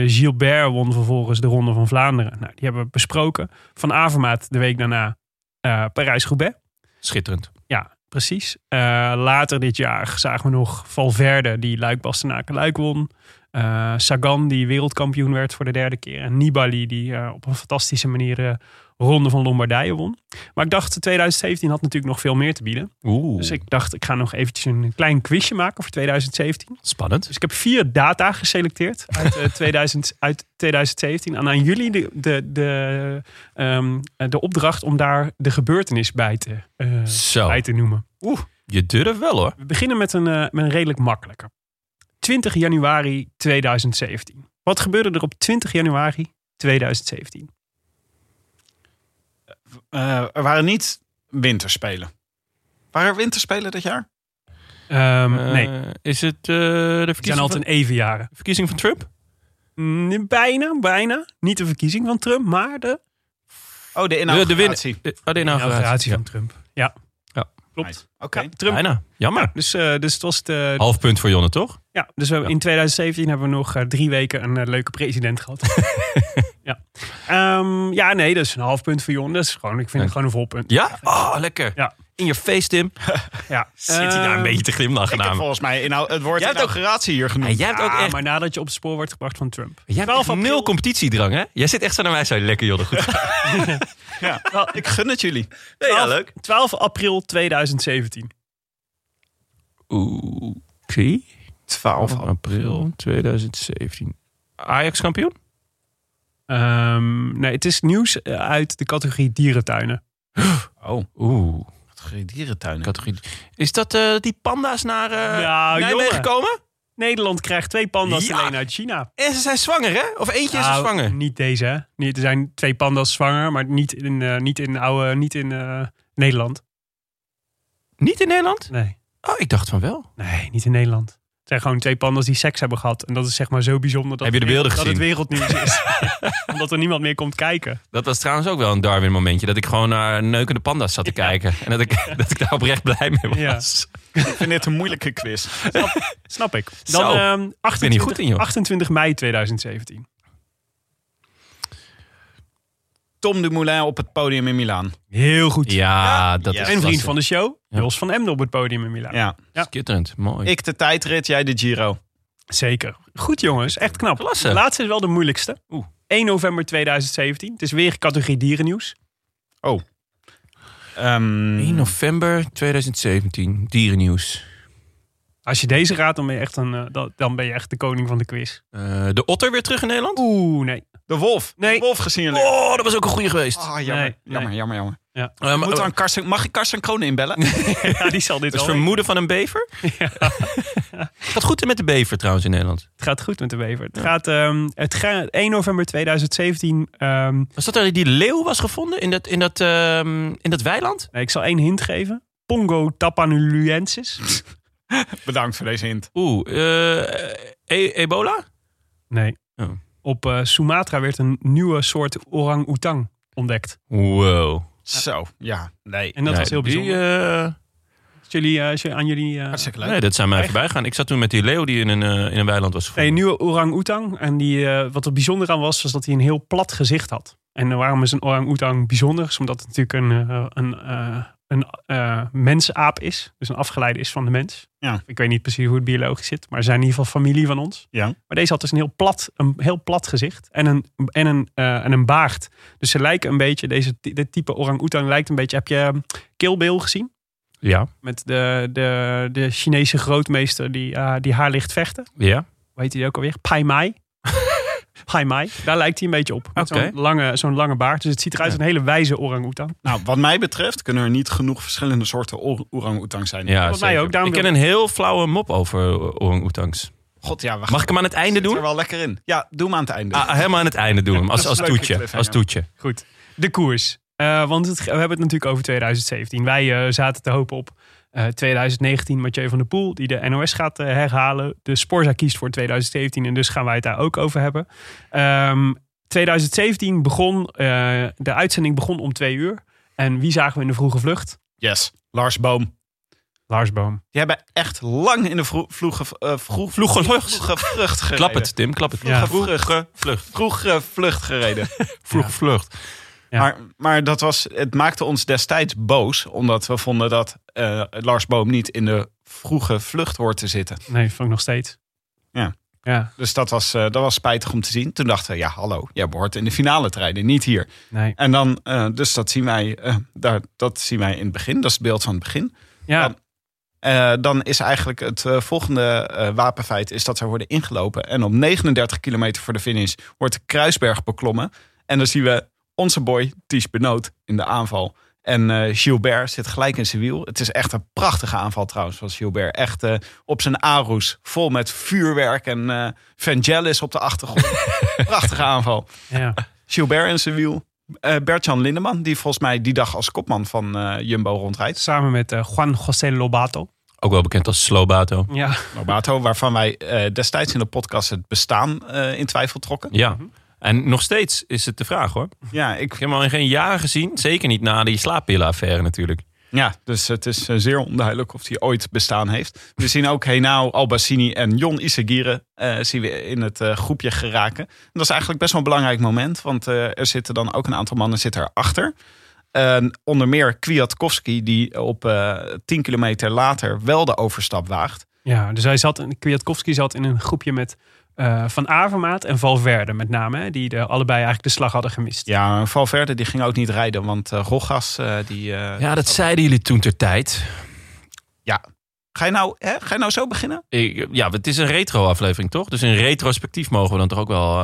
Gilbert won vervolgens de Ronde van Vlaanderen. Nou, die hebben we besproken. Van Avermaat de week daarna Parijs-Roubaix. Schitterend. Ja, precies. Eh, later dit jaar zagen we nog Valverde, die Luik Bastenaken Luik won. Eh, Sagan, die wereldkampioen werd voor de derde keer. En Nibali, die eh, op een fantastische manier Ronde van Lombardije won. Maar ik dacht, 2017 had natuurlijk nog veel meer te bieden. Oeh, Dus ik dacht, ik ga nog eventjes een klein quizje maken voor 2017. spannend. Dus ik heb vier data geselecteerd uit, eh, 2000, uit 2017. En aan jullie de, de, de, ehm, de opdracht om daar de gebeurtenis bij te, eh, bij te noemen. je durft wel hoor. We beginnen met een, eh, met een redelijk makkelijke. 20 januari 2017. Wat gebeurde er op 20 januari 2017? Eh, er waren niet winterspelen. Waren er winterspelen dit jaar? Ehm, Eh, nee, Is het eh, de het zijn altijd van, evenjaren. verkiezing van Trump? Mm, Bijna, bijna. Niet de verkiezing van Trump, maar de Oh, de De, de, win, inauguratie. de, oh, de inauguratie. inauguratie Ja. van Trump. Ja. Klopt. Nice. Oké. Ja, Trump. Bijna. Jammer. Dus, eh, dus het was de, Half punt voor Jonne, toch? Ja, dus we, in 2017 hebben we nog eh, drie weken een eh, leuke president gehad. ja. Ehm, ja, nee, dat is een half punt voor Jon. Dat is gewoon, ik vind het gewoon een vol punt. Ja? Oh, lekker. Ja. In je face, Tim. Ja. Zit hij daar een Ehm, beetje te glimlachen Ik heb volgens mij inhou- het woord Jij hebt inauguratie hier genoemd. Jij hebt ook ja, echt, maar nadat je op het spoor wordt gebracht van Trump. jij hebt 12 echt april. nul competitiedrang, hè? Jij zit echt zo naar mij zo lekker, Jonne. Goed. Ja. Ik gun het jullie. ja, 12 leuk. 12 april 2017. Oeh, oké. 12 april 2017. Ajax kampioen? Ehm, nee, het is nieuws uit de categorie dierentuinen. Oh, Oeh, categorie dierentuinen. categorie. Is dat eh, die panda's naar eh Nou, Nijmegen jongen. komen? Nederland krijgt twee panda's Ja. alleen uit China. En ze zijn zwanger, hè? Of eentje is Nou, zwanger? Niet deze, hè? Niet, er zijn twee panda's zwanger, maar niet in, eh, niet in, oude, niet in eh, Nederland. Niet in Nederland? Nee. Oh, ik dacht van wel. Nee, niet in Nederland. Zijn gewoon twee panda's die seks hebben gehad. En dat is zeg maar zo bijzonder dat, Heb je de beelden dat het wereldnieuws is. Omdat er niemand meer komt kijken. Dat was trouwens ook wel een Darwin momentje. Dat ik gewoon naar neukende panda's zat te kijken. En dat ik, dat ik daar oprecht blij mee was. Ik vind dit een moeilijke quiz. Snap ik. Zo. Dan ehm, ben 28, hier goed in, joh. 28 mei 2017. Tom Dumoulin op het podium in Milaan. Heel goed. Ja, dat Ja. is En vriend klasse. van de show, Ja. Jos van Emden op het podium in Milaan. Ja. Skitterend, mooi. Ik de tijdrit, jij de Giro. Zeker. Goed jongens, echt knap. Klasse. De laatste is wel de moeilijkste. Oeh. 1 november 2017. Het is weer categorie dierennieuws. Ehm, 1 november 2017, dierennieuws. Als je deze raadt, dan ben je echt, een, eh, dan- dan ben je echt de koning van de quiz. Eh, de otter weer terug in Nederland? Oeh, nee. De wolf. Nee. De wolf gesignaleerd. Oh, dat was ook een goede geweest. Ah, jammer, Nee, jammer, nee. jammer, jammer. Ja. Maar- Moet dan Karsten, mag ik Karsten Kroon inbellen? ja, die zal dit het wel. vermoeden van een bever? Het gaat goed met de bever trouwens in Nederland. Het gaat goed met de Bever. Het gaat, ehm, het gaat 1 november 2017. ehm, Was dat er die leeuw was gevonden in dat, in dat, ehm, in dat weiland? nee, ik zal één hint geven. Pongo tapanulensis. Bedankt voor deze hint. Oeh, eh, e- ebola? Nee. Oh. Op eh, Sumatra werd een nieuwe soort orang-oetang ontdekt. Wow. Zo, ja, nee. En dat Nee, was heel die, bijzonder. eh, Als jullie, eh, als je aan jullie... eh, Hartstikke leuk. nee, dat zijn mij Echt? voorbij gaan. Ik zat toen met die leeuw die in een, eh, in een weiland was gevonden. een nieuwe orang-oetang. En die, eh, wat er bijzonder aan was, was dat hij een heel plat gezicht had. En eh, waarom is een orang-oetang bijzonder? Is omdat het natuurlijk een, eh, een, eh, een eh, mensaap is. Dus een afgeleide is van de mens. Ja. Ik weet niet precies hoe het biologisch zit. Maar ze zijn in ieder geval familie van ons. Ja. Maar deze had dus een heel plat, een heel plat gezicht. En een, en een, eh, en een baard. Dus ze lijken een beetje, deze, dit type orang-oetang lijkt een beetje... Heb je eh, Kill Bill gezien? Ja, Met de, de, de Chinese grootmeester die, eh, die haar ligt vechten. ja. Hoe heet hij ook alweer? Pai Mai. Pai Mai. Daar lijkt hij een beetje op. Met zo'n lange, zo'n lange baard. Dus het ziet eruit als een hele wijze orang-oetang. Nou, wat mij betreft kunnen er niet genoeg verschillende soorten or- orang-oetang zijn. ja Wat mij ook, daarom Ik ken wil- een heel flauwe mop over orang-oetangs. God, ja, we Mag ik hem aan het einde zitten doen? er wel lekker in. Ja, doe hem aan het einde. Ah, helemaal aan het einde doen. Als, als toetje. Als toetje. Goed. De koers. Eh, want het, we hebben het natuurlijk over 2017. Wij eh, zaten te hopen op eh, 2019. Mathieu van der Poel, die de NOS gaat eh, herhalen. De Sporza kiest voor 2017. En dus gaan wij het daar ook over hebben. Ehm, 2017 begon, eh, de uitzending begon om twee uur. En wie zagen we in de vroege vlucht? Yes, Lars Boom. Lars Boom. Die hebben echt lang in de vro- vroege, uh, vroeg, Vroege vlucht. vroege vlucht gereden. Klap het, Tim. Klap het. Ja. Vroege vlucht. Vroege vlucht gereden. Vroege vlucht. Ja. Maar, maar dat was, het maakte ons destijds boos. Omdat we vonden dat eh, Lars Boom niet in de vroege vlucht hoort te zitten. Nee, vond ik nog steeds. Ja. Ja, Dus dat was, eh, dat was spijtig om te zien. Toen dachten we, ja hallo, jij behoort in de finale te rijden, niet hier. nee. En dan, eh, dus dat zien, wij, daar, dat zien wij in het begin. Dat is het beeld van het begin. Ja, Dan- dan is eigenlijk het volgende wapenfeit is dat ze worden ingelopen. En op 39 kilometer voor de finish wordt de Kruisberg beklommen. En dan zien we onze boy Ties Benoot in de aanval. En eh, Gilbert zit gelijk in zijn wiel. Het is echt een prachtige aanval trouwens van Gilbert. Echt eh, op zijn Aroes, vol met vuurwerk en eh Vangelis op de achtergrond. prachtige aanval. ja. Gilbert in zijn wiel. Eh Bert-Jan Lindeman, die volgens mij die dag als kopman van eh, Jumbo rondrijdt. Samen met eh, Juan José Lobato. Ook wel bekend als Slowbato. Ja, Lobato, waarvan wij eh, destijds in de podcast het bestaan eh, in twijfel trokken. Ja. En nog steeds is het de vraag hoor. Ja, ik, Ik heb hem al in geen jaren gezien. Zeker niet na die slaappillenaffaire natuurlijk. ja, dus het is eh, zeer onduidelijk of hij ooit bestaan heeft. We zien ook Henao, Albassini en Jon Isagire eh, zien we in het eh, groepje geraken. En dat is eigenlijk best wel een belangrijk moment, want eh, er zitten dan ook een aantal mannen zitten erachter. Onder meer Kwiatkowski, die op eh 10 kilometer later wel de overstap waagt. ja dus hij zat, Kwiatkowski zat in een groepje met eh, Van Avermaat en Valverde met name. Hè, die de, allebei eigenlijk de slag hadden gemist. Ja, Valverde die ging ook niet rijden, want eh Rogas eh, die... eh, Ja, dat zeiden jullie toen ter tijd. Ga, je nou, hè? Ga je nou zo beginnen? Ik, ja, het is een retro-aflevering toch? Dus in retrospectief mogen we dan toch ook wel.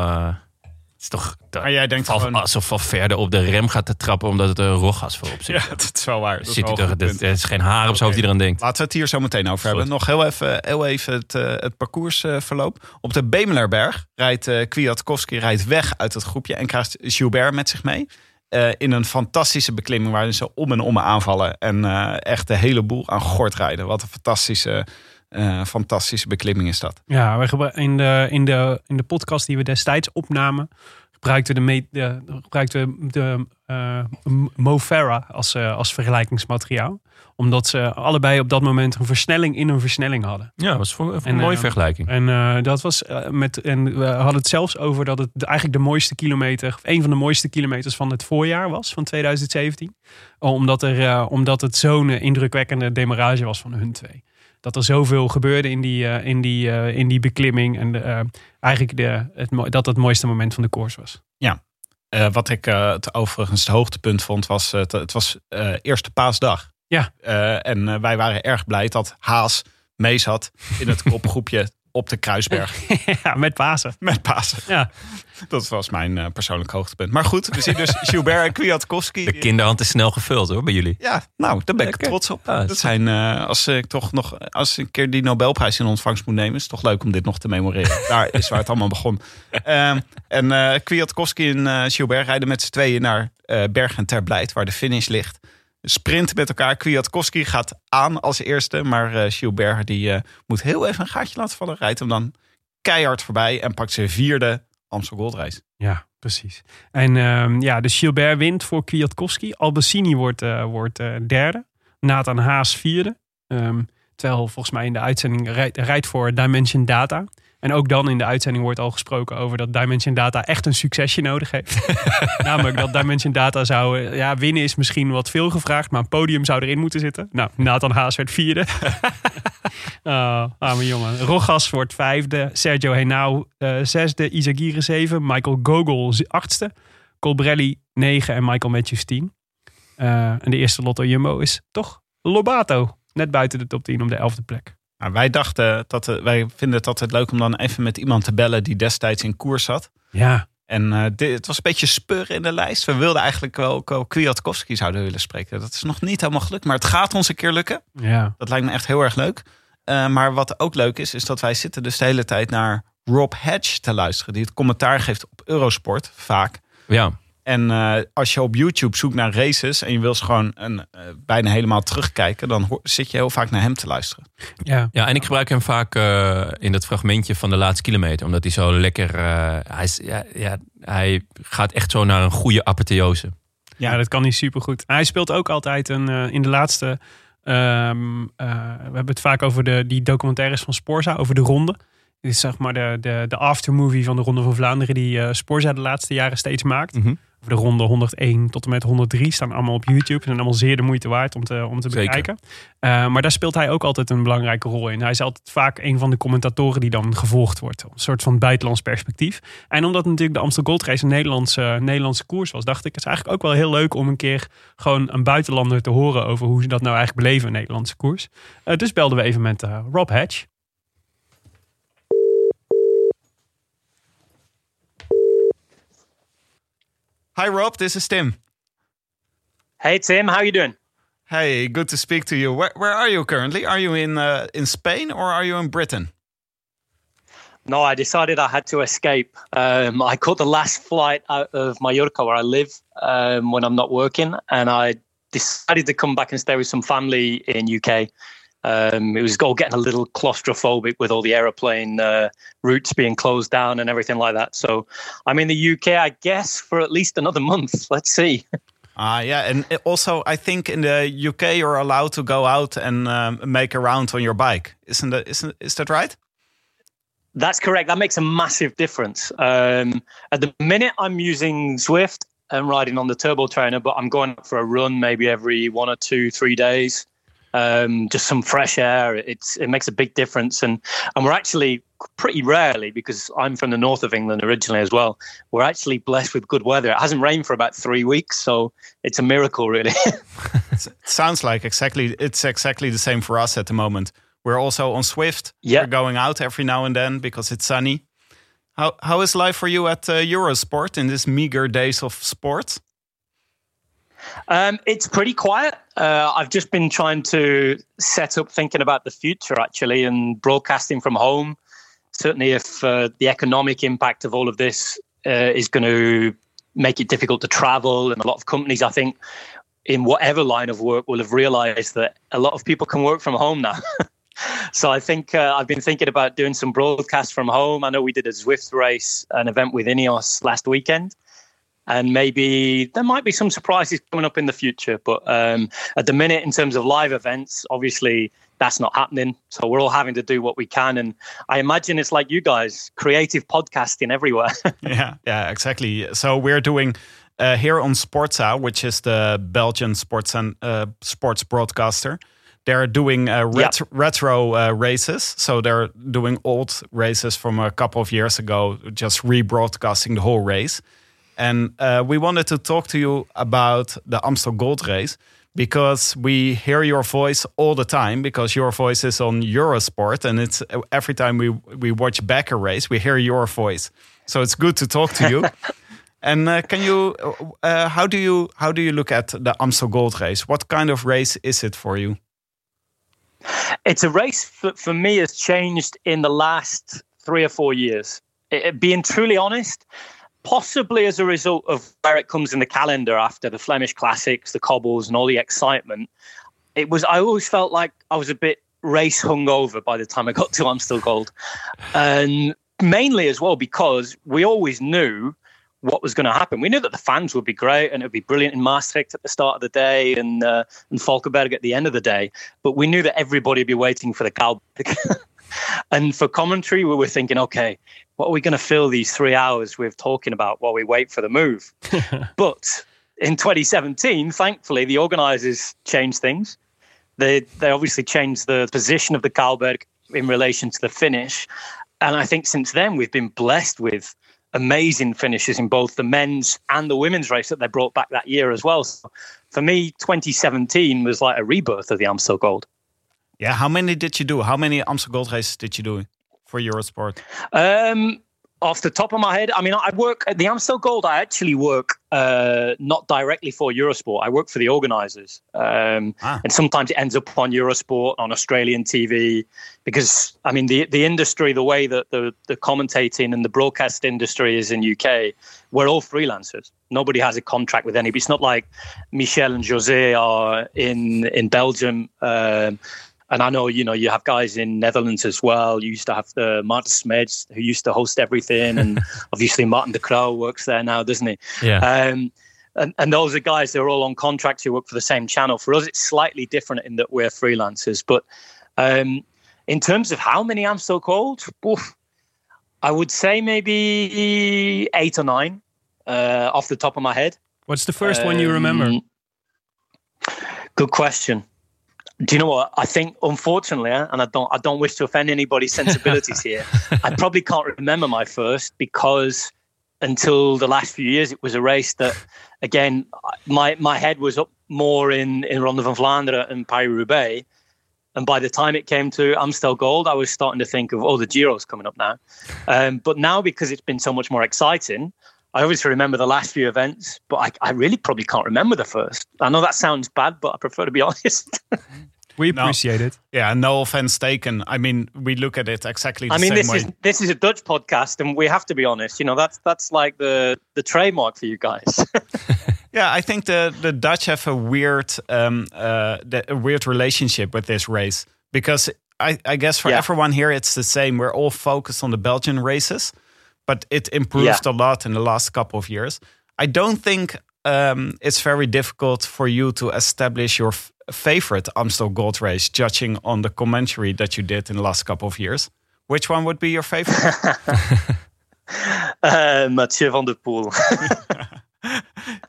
Het is toch. Maar jij denkt Val- gewoon... alsof Valverde op de rem gaat te trappen omdat het een roggas voorop zit. Ja, dat is wel waar. Dat is Zit dat, punt. er is geen haar op zijn hoofd die eraan denkt. Laten we het hier zo meteen over hebben. Goed. Nog heel even, heel even het, eh, het parcoursverloop. Op de Bemelerberg rijdt eh Kwiatkowski rijdt weg uit het groepje en krijgt Gilbert met zich mee. Eh, in een fantastische beklimming waarin ze om en om aanvallen. En echt de hele boel aan gort rijden. Wat een fantastische, eh, fantastische beklimming is dat. Ja, we in, de, in, de, in de podcast die we destijds opnamen, gebruikten we de, gebruikten we de eh, Mo Farah als, eh, als vergelijkingsmateriaal. Omdat ze allebei op dat moment een versnelling in een versnelling hadden. Ja, dat was voor, voor En, een mooie eh, vergelijking. En dat dat was eh, met. En we hadden het zelfs over dat het eigenlijk de mooiste kilometer, of een van de mooiste kilometers van het voorjaar was van 2017. Omdat, er, eh, omdat het zo'n eh, indrukwekkende demarrage was van hun twee. Dat er zoveel gebeurde in die, eh, in die, eh, in die beklimming. En de, eh, eigenlijk de, het, dat het mooiste moment van de koers was. Eh, wat ik eh, het overigens het hoogtepunt vond, was het, het was eh, eerste paasdag. Ja. Eh, en eh, wij waren erg blij dat Haas mee zat in het kopgroepje op de Kruisberg ja, met Pasen. met Pasen. Ja. Dat was mijn eh, persoonlijk hoogtepunt. Maar goed, we zien dus Gilbert en Kwiatkowski. De kinderhand is snel gevuld hoor, bij jullie. Ja, nou, daar ben ik trots op. Ah, dat zijn, eh, als ik toch nog, als ik een keer die Nobelprijs in ontvangst moet nemen, is het toch leuk om dit nog te memoreren. Daar is waar het allemaal begon. Ehm, en eh Kwiatkowski en eh, Gilbert rijden met z'n tweeën naar eh Bergen ter Blijt, waar de finish ligt. Sprinten met elkaar. Kwiatkowski gaat aan als eerste, maar Gilbert die eh, moet heel even een gaatje laten vallen. Rijdt hem dan keihard voorbij en pakt zijn vierde Amstel Gold Race. Ja, precies. En ehm, ja, dus Gilbert wint voor Kwiatkowski. Albacini wordt, eh, wordt derde. Nathan Haas vierde. Ehm, terwijl volgens mij in de uitzending rijdt, rijdt voor Dimension Data. En ook dan in de uitzending wordt al gesproken over dat Dimension Data echt een succesje nodig heeft. Namelijk dat Dimension Data zou... eh, Ja, winnen is misschien wat veel gevraagd, maar een podium zou erin moeten zitten. Nou, Nathan Haas werd vierde. Oh, arme jongen. Rogas wordt vijfde. Sergio Henao eh, zesde. Izagirre zeven. Michael Gogol achtste. Colbrelli negen. En Michael Matthews tien. Eh, en de eerste Lotto Jumbo is toch Lobato. Net buiten de top 10 om de elfde plek. Nou, wij dachten dat eh, wij vinden het altijd leuk om dan even met iemand te bellen die destijds in koers zat. Ja, En eh, dit, het was een beetje spur in de lijst. We wilden eigenlijk wel, wel Kwiatkowski zouden willen spreken. Dat is nog niet helemaal gelukt, maar het gaat ons een keer lukken. ja. Dat lijkt me echt heel erg leuk. Eh, maar wat ook leuk is, is dat wij zitten dus de hele tijd naar Rob Hedge te luisteren. Die het commentaar geeft op Eurosport, vaak. Ja, En eh, als je op YouTube zoekt naar races en je wil ze gewoon een, eh, bijna helemaal terugkijken, dan hoor- zit je heel vaak naar hem te luisteren. ja. ja en ik gebruik hem vaak eh, in dat fragmentje van de laatste kilometer. Omdat hij zo lekker... eh, hij, is, ja, ja, hij gaat echt zo naar een goede apotheose. Ja, dat kan hij supergoed. Hij speelt ook altijd een, eh, in de laatste... ehm, eh, we hebben het vaak over de, die documentaires van Sporza, over de ronde. Dit is zeg maar de, de, de aftermovie van de Ronde van Vlaanderen... die eh Sporza de laatste jaren steeds maakt. Mhm. De ronde 101 tot en met 103 staan allemaal op YouTube. Ze zijn allemaal zeer de moeite waard om te, om te bekijken. Eh, maar daar speelt hij ook altijd een belangrijke rol in. Hij is altijd vaak een van de commentatoren die dan gevolgd wordt. Een soort van buitenlands perspectief. En omdat natuurlijk de Amstel Gold Race een Nederlandse, Nederlandse koers was, dacht ik, het is eigenlijk ook wel heel leuk om een keer gewoon een buitenlander te horen over hoe ze dat nou eigenlijk beleven, een Nederlandse koers. Eh, dus belden we even met eh, Rob Hedge. Hi Rob, this is Tim. Hey Tim, how you doing? Hey, good to speak to you. Where, where are you currently? Are you in uh, in Spain or are you in Britain? No, I decided I had to escape. Um, I caught the last flight out of Mallorca, where I live, um, when I'm not working, and I decided to come back and stay with some family in UK. Um, it was all getting a little claustrophobic with all the aeroplane uh, routes being closed down and everything like that. So I'm in the UK, I guess, for at least another month. Let's see. Ah, yeah, and also I think in the UK you're allowed to go out and um, make a round on your bike. Isn't that isn't is that right? That's correct. That makes a massive difference. Um, at the minute, I'm using Zwift and riding on the turbo trainer, but I'm going for a run maybe every one or two, three days. Um, just some fresh air. It's it makes a big difference, and and we're actually pretty rarely because I'm from the north of England originally as well. We're actually blessed with good weather. It hasn't rained for about three weeks, so it's a miracle, really. It sounds like exactly it's exactly the same for us at the moment. We're also on Swift. Yeah. We're going out every now and then because it's sunny. How how is life for you at uh, Eurosport in these meager days of sport? Um, it's pretty quiet. Uh, I've just been trying to set up thinking about the future actually and broadcasting from home. Certainly, if uh, the economic impact of all of this uh, is going to make it difficult to travel, and a lot of companies, I think, in whatever line of work, will have realized that a lot of people can work from home now. so I think uh, I've been thinking about doing some broadcasts from home. I know we did a Zwift race, an event with Ineos last weekend and maybe there might be some surprises coming up in the future. But um, at the minute, in terms of live events, obviously that's not happening. So we're all having to do what we can, and I imagine it's like you guys, creative podcasting everywhere. yeah, yeah, exactly. So we're doing uh, here on Sportza, which is the Belgian sports and uh, sports broadcaster. They're doing uh, ret- retro uh, races, so they're doing old races from a couple of years ago, just rebroadcasting the whole race. And uh, we wanted to talk to you about the Amstel Gold Race because we hear your voice all the time because your voice is on Eurosport and it's every time we we watch back a race we hear your voice. So it's good to talk to you. and uh, can you uh, how do you how do you look at the Amstel Gold Race? What kind of race is it for you? It's a race that for me has changed in the last three or four years. It, being truly honest, possibly as a result of where it comes in the calendar after the Flemish Classics, the cobbles, and all the excitement. It was. I always felt like I was a bit race hungover by the time I got to Amstel Gold, and mainly as well because we always knew what was going to happen. We knew that the fans would be great and it would be brilliant in Maastricht at the start of the day and uh, and Falkenberg at the end of the day. But we knew that everybody would be waiting for the Kalberg. and for commentary, we were thinking, okay, what are we going to fill these three hours with talking about while we wait for the move? but in 2017, thankfully, the organisers changed things. They they obviously changed the position of the Kalberg in relation to the finish, and I think since then we've been blessed with amazing finishes in both the men's and the women's race that they brought back that year as well. So for me, 2017 was like a rebirth of the Amstel Gold. Yeah, how many did you do? How many Amstel Gold races did you do for Eurosport? Um, off the top of my head, I mean, I work at the Amstel Gold. I actually work uh, not directly for Eurosport. I work for the organisers, um, ah. and sometimes it ends up on Eurosport on Australian TV because I mean the the industry, the way that the the commentating and the broadcast industry is in UK, we're all freelancers. Nobody has a contract with anybody. It's not like Michel and Jose are in in Belgium. Um, and I know, you know, you have guys in Netherlands as well. You used to have the Martin Smeds who used to host everything, and obviously Martin de Croo works there now, doesn't he? Yeah. Um, and, and those are guys that are all on contract who work for the same channel. For us, it's slightly different in that we're freelancers. But um, in terms of how many Amstel Gold, oof, I would say maybe eight or nine uh, off the top of my head. What's the first um, one you remember? Um, good question. Do you know what? I think, unfortunately, and I don't, I don't wish to offend anybody's sensibilities here. I probably can't remember my first because until the last few years, it was a race that, again, my my head was up more in in Ronde van Vlaanderen and Paris Roubaix, and by the time it came to Amstel Gold, I was starting to think of, oh, the Giro's coming up now. Um, but now, because it's been so much more exciting, I obviously remember the last few events, but I, I, really probably can't remember the first. I know that sounds bad, but I prefer to be honest. we appreciate no. it. Yeah, no offense taken. I mean, we look at it exactly. I mean, this way. is this is a Dutch podcast, and we have to be honest. You know, that's that's like the the trademark for you guys. yeah, I think the the Dutch have a weird um, uh, the, a weird relationship with this race because I, I guess for yeah. everyone here it's the same. We're all focused on the Belgian races but it improved yeah. a lot in the last couple of years. I don't think um, it's very difficult for you to establish your favorite Amstel Gold race, judging on the commentary that you did in the last couple of years. Which one would be your favorite? uh, Mathieu van der Poel. uh,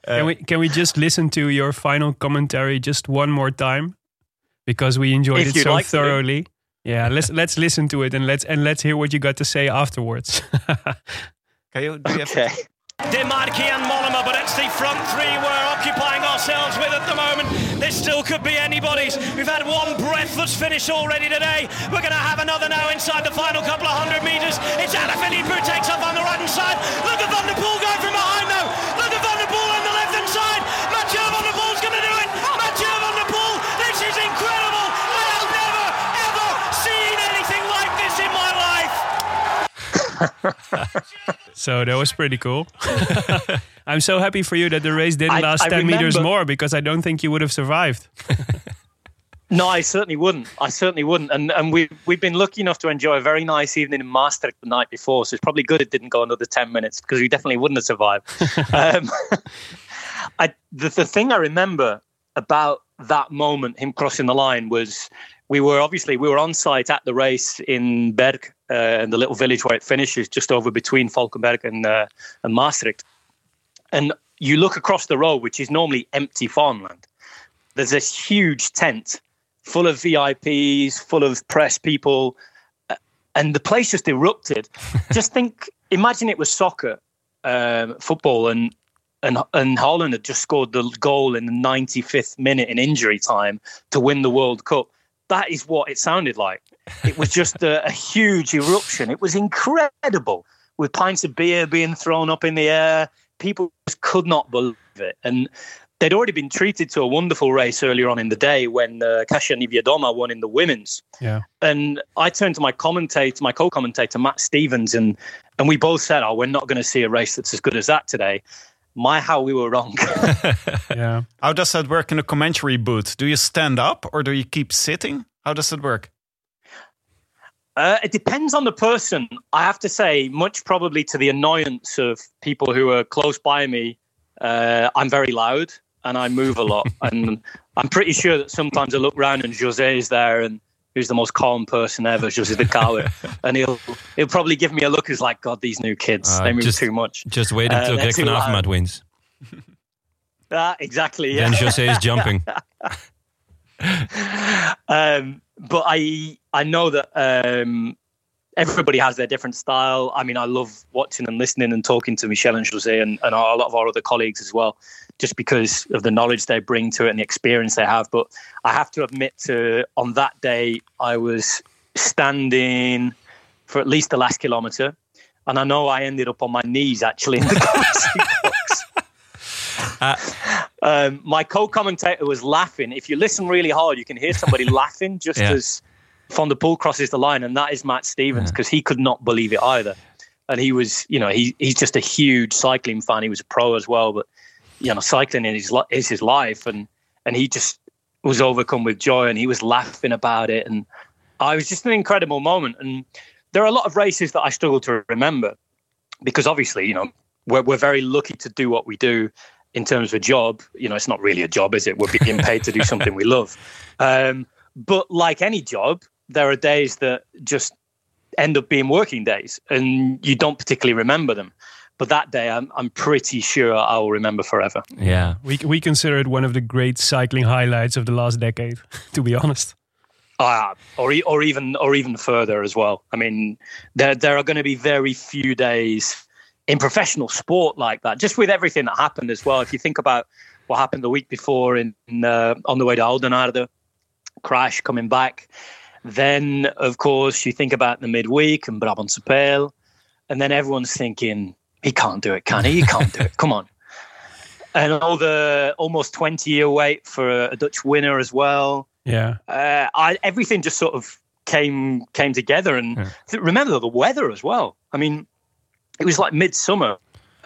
can we can we just listen to your final commentary just one more time because we enjoyed it so like thoroughly? Yeah, let's let's listen to it and let's and let's hear what you got to say afterwards. Can you, do you okay. Demarchi and Mollema, but it's the front three we're occupying ourselves with at the moment. This still could be anybody's. We've had one breathless finish already today. We're going to have another now inside the final couple of hundred metres. It's Alaphilippe who takes off on the right hand side. Look at Van der Poel going from behind though. Look at Van der Poel on the left hand side. Mathieu Van der Poel's going to do it. Mathieu Van der Poel, this is incredible. so that was pretty cool. I'm so happy for you that the race didn't I, last I 10 remember, meters more because I don't think you would have survived. no, I certainly wouldn't. I certainly wouldn't. And and we we've been lucky enough to enjoy a very nice evening in Maastricht the night before, so it's probably good it didn't go another 10 minutes because we definitely wouldn't have survived. um, I, the, the thing I remember about that moment, him crossing the line, was we were obviously we were on site at the race in Berg uh, in the little village where it finishes, just over between Falkenberg and uh, and Maastricht. And you look across the road, which is normally empty farmland. There's this huge tent full of VIPs, full of press people, uh, and the place just erupted. just think, imagine it was soccer, um, football, and and and Holland had just scored the goal in the 95th minute in injury time to win the World Cup. That is what it sounded like. It was just a, a huge eruption. It was incredible with pints of beer being thrown up in the air. People just could not believe it. And they'd already been treated to a wonderful race earlier on in the day when uh, Kasia Niewiadoma won in the women's. Yeah. And I turned to my commentator, my co-commentator Matt Stevens, and and we both said, "Oh, we're not going to see a race that's as good as that today." My, how we were wrong. Yeah. How does that work in a commentary booth? Do you stand up or do you keep sitting? How does it work? Uh, it depends on the person. I have to say, much probably to the annoyance of people who are close by me, uh, I'm very loud and I move a lot. and I'm pretty sure that sometimes I look around and Jose is there and who's the most calm person ever, Jose de Cauer. and he'll he'll probably give me a look as like, God, these new kids, Uh, they move just- too much. Just wait Uh, until they're Greg van. Avermaet wins. Ah, exactly. Yeah. Then Jose is jumping. um, but I I know that um, everybody has their different style. I mean, I love watching and listening and talking to Michelle and Jose and, and a lot of our other colleagues as well, just because of the knowledge they bring to it and the experience they have. But I have to admit, to on that day, I was standing for at least the last kilometre, and I know I ended up on my knees actually in the commentary box. Um, my co-commentator was laughing. If you listen really hard, you can hear somebody laughing just Yeah. as Van der Poel crosses the line, and that is Matt Stevens because he could not believe it either. And he was, you know, he he's just a huge cycling fan. He was a pro as well, but you know, cycling is his is his life, and and he just was overcome with joy, and he was laughing about it, and I was just an incredible moment. And there are a lot of races that I struggle to remember because obviously, you know, we're we're very lucky to do what we do in terms of a job. You know, it's not really a job, is it? We're being paid to do something we love. Um, but like any job, there are days that just end up being working days, and you don't particularly remember them. But that day, I'm I'm pretty sure I will remember forever. Yeah. We, we consider it one of the great cycling highlights of the last decade, to be honest. Ah, or e- or even or even further as well. I mean, there there are going to be very few days in professional sport like that. Just with everything that happened as well. If you think about what happened the week before in, in uh, on the way to Aldenarde, crash coming back. Then of course you think about the midweek and Brabantse Pijl, and then everyone's thinking he can't do it, can he? He can't do it. Come on. And all the almost twenty year wait for a Dutch winner as well Yeah. uh, I, everything just sort of came came together. And th- remember the weather as well. I mean, it was like midsummer.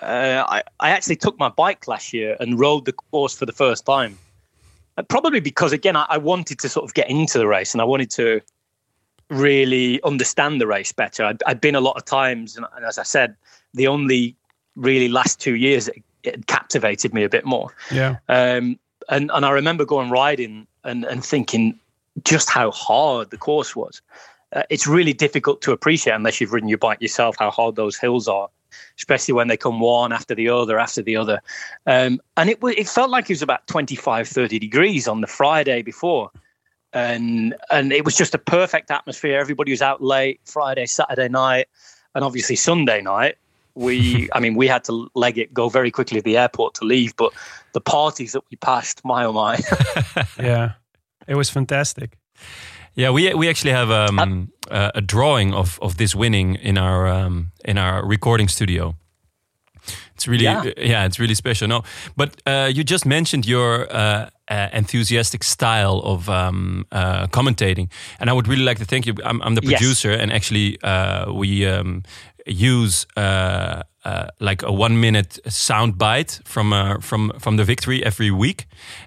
Uh, I I actually took my bike last year and rode the course for the first time. Uh, probably because again I, I wanted to sort of get into the race and I wanted to really understand the race better. I'd, I'd been a lot of times, and, and as I said, the only really last two years it, it captivated me a bit more. Yeah. Um, and and I remember going riding and and thinking just how hard the course was. Uh, it's really difficult to appreciate unless you've ridden your bike yourself how hard those hills are, especially when they come one after the other after the other. Um, and it it felt like it was about 25, 30 degrees on the Friday before. And and it was just a perfect atmosphere. Everybody was out late Friday, Saturday night, and obviously Sunday night we i mean we had to leg it go very quickly to the airport to leave but the parties that we passed my oh my Yeah. It was fantastic. Yeah, we we actually have um, uh, a drawing of of this winning in our um, in our recording studio. It's really Yeah. yeah, it's really special. No, but uh, you just mentioned your uh, uh, enthusiastic style of um, uh, commentating, and I would really like to thank you. I'm, I'm the Yes. producer, and actually uh, we um, use. Uh, uh, like a one minute sound bite from uh, from from the victory every week,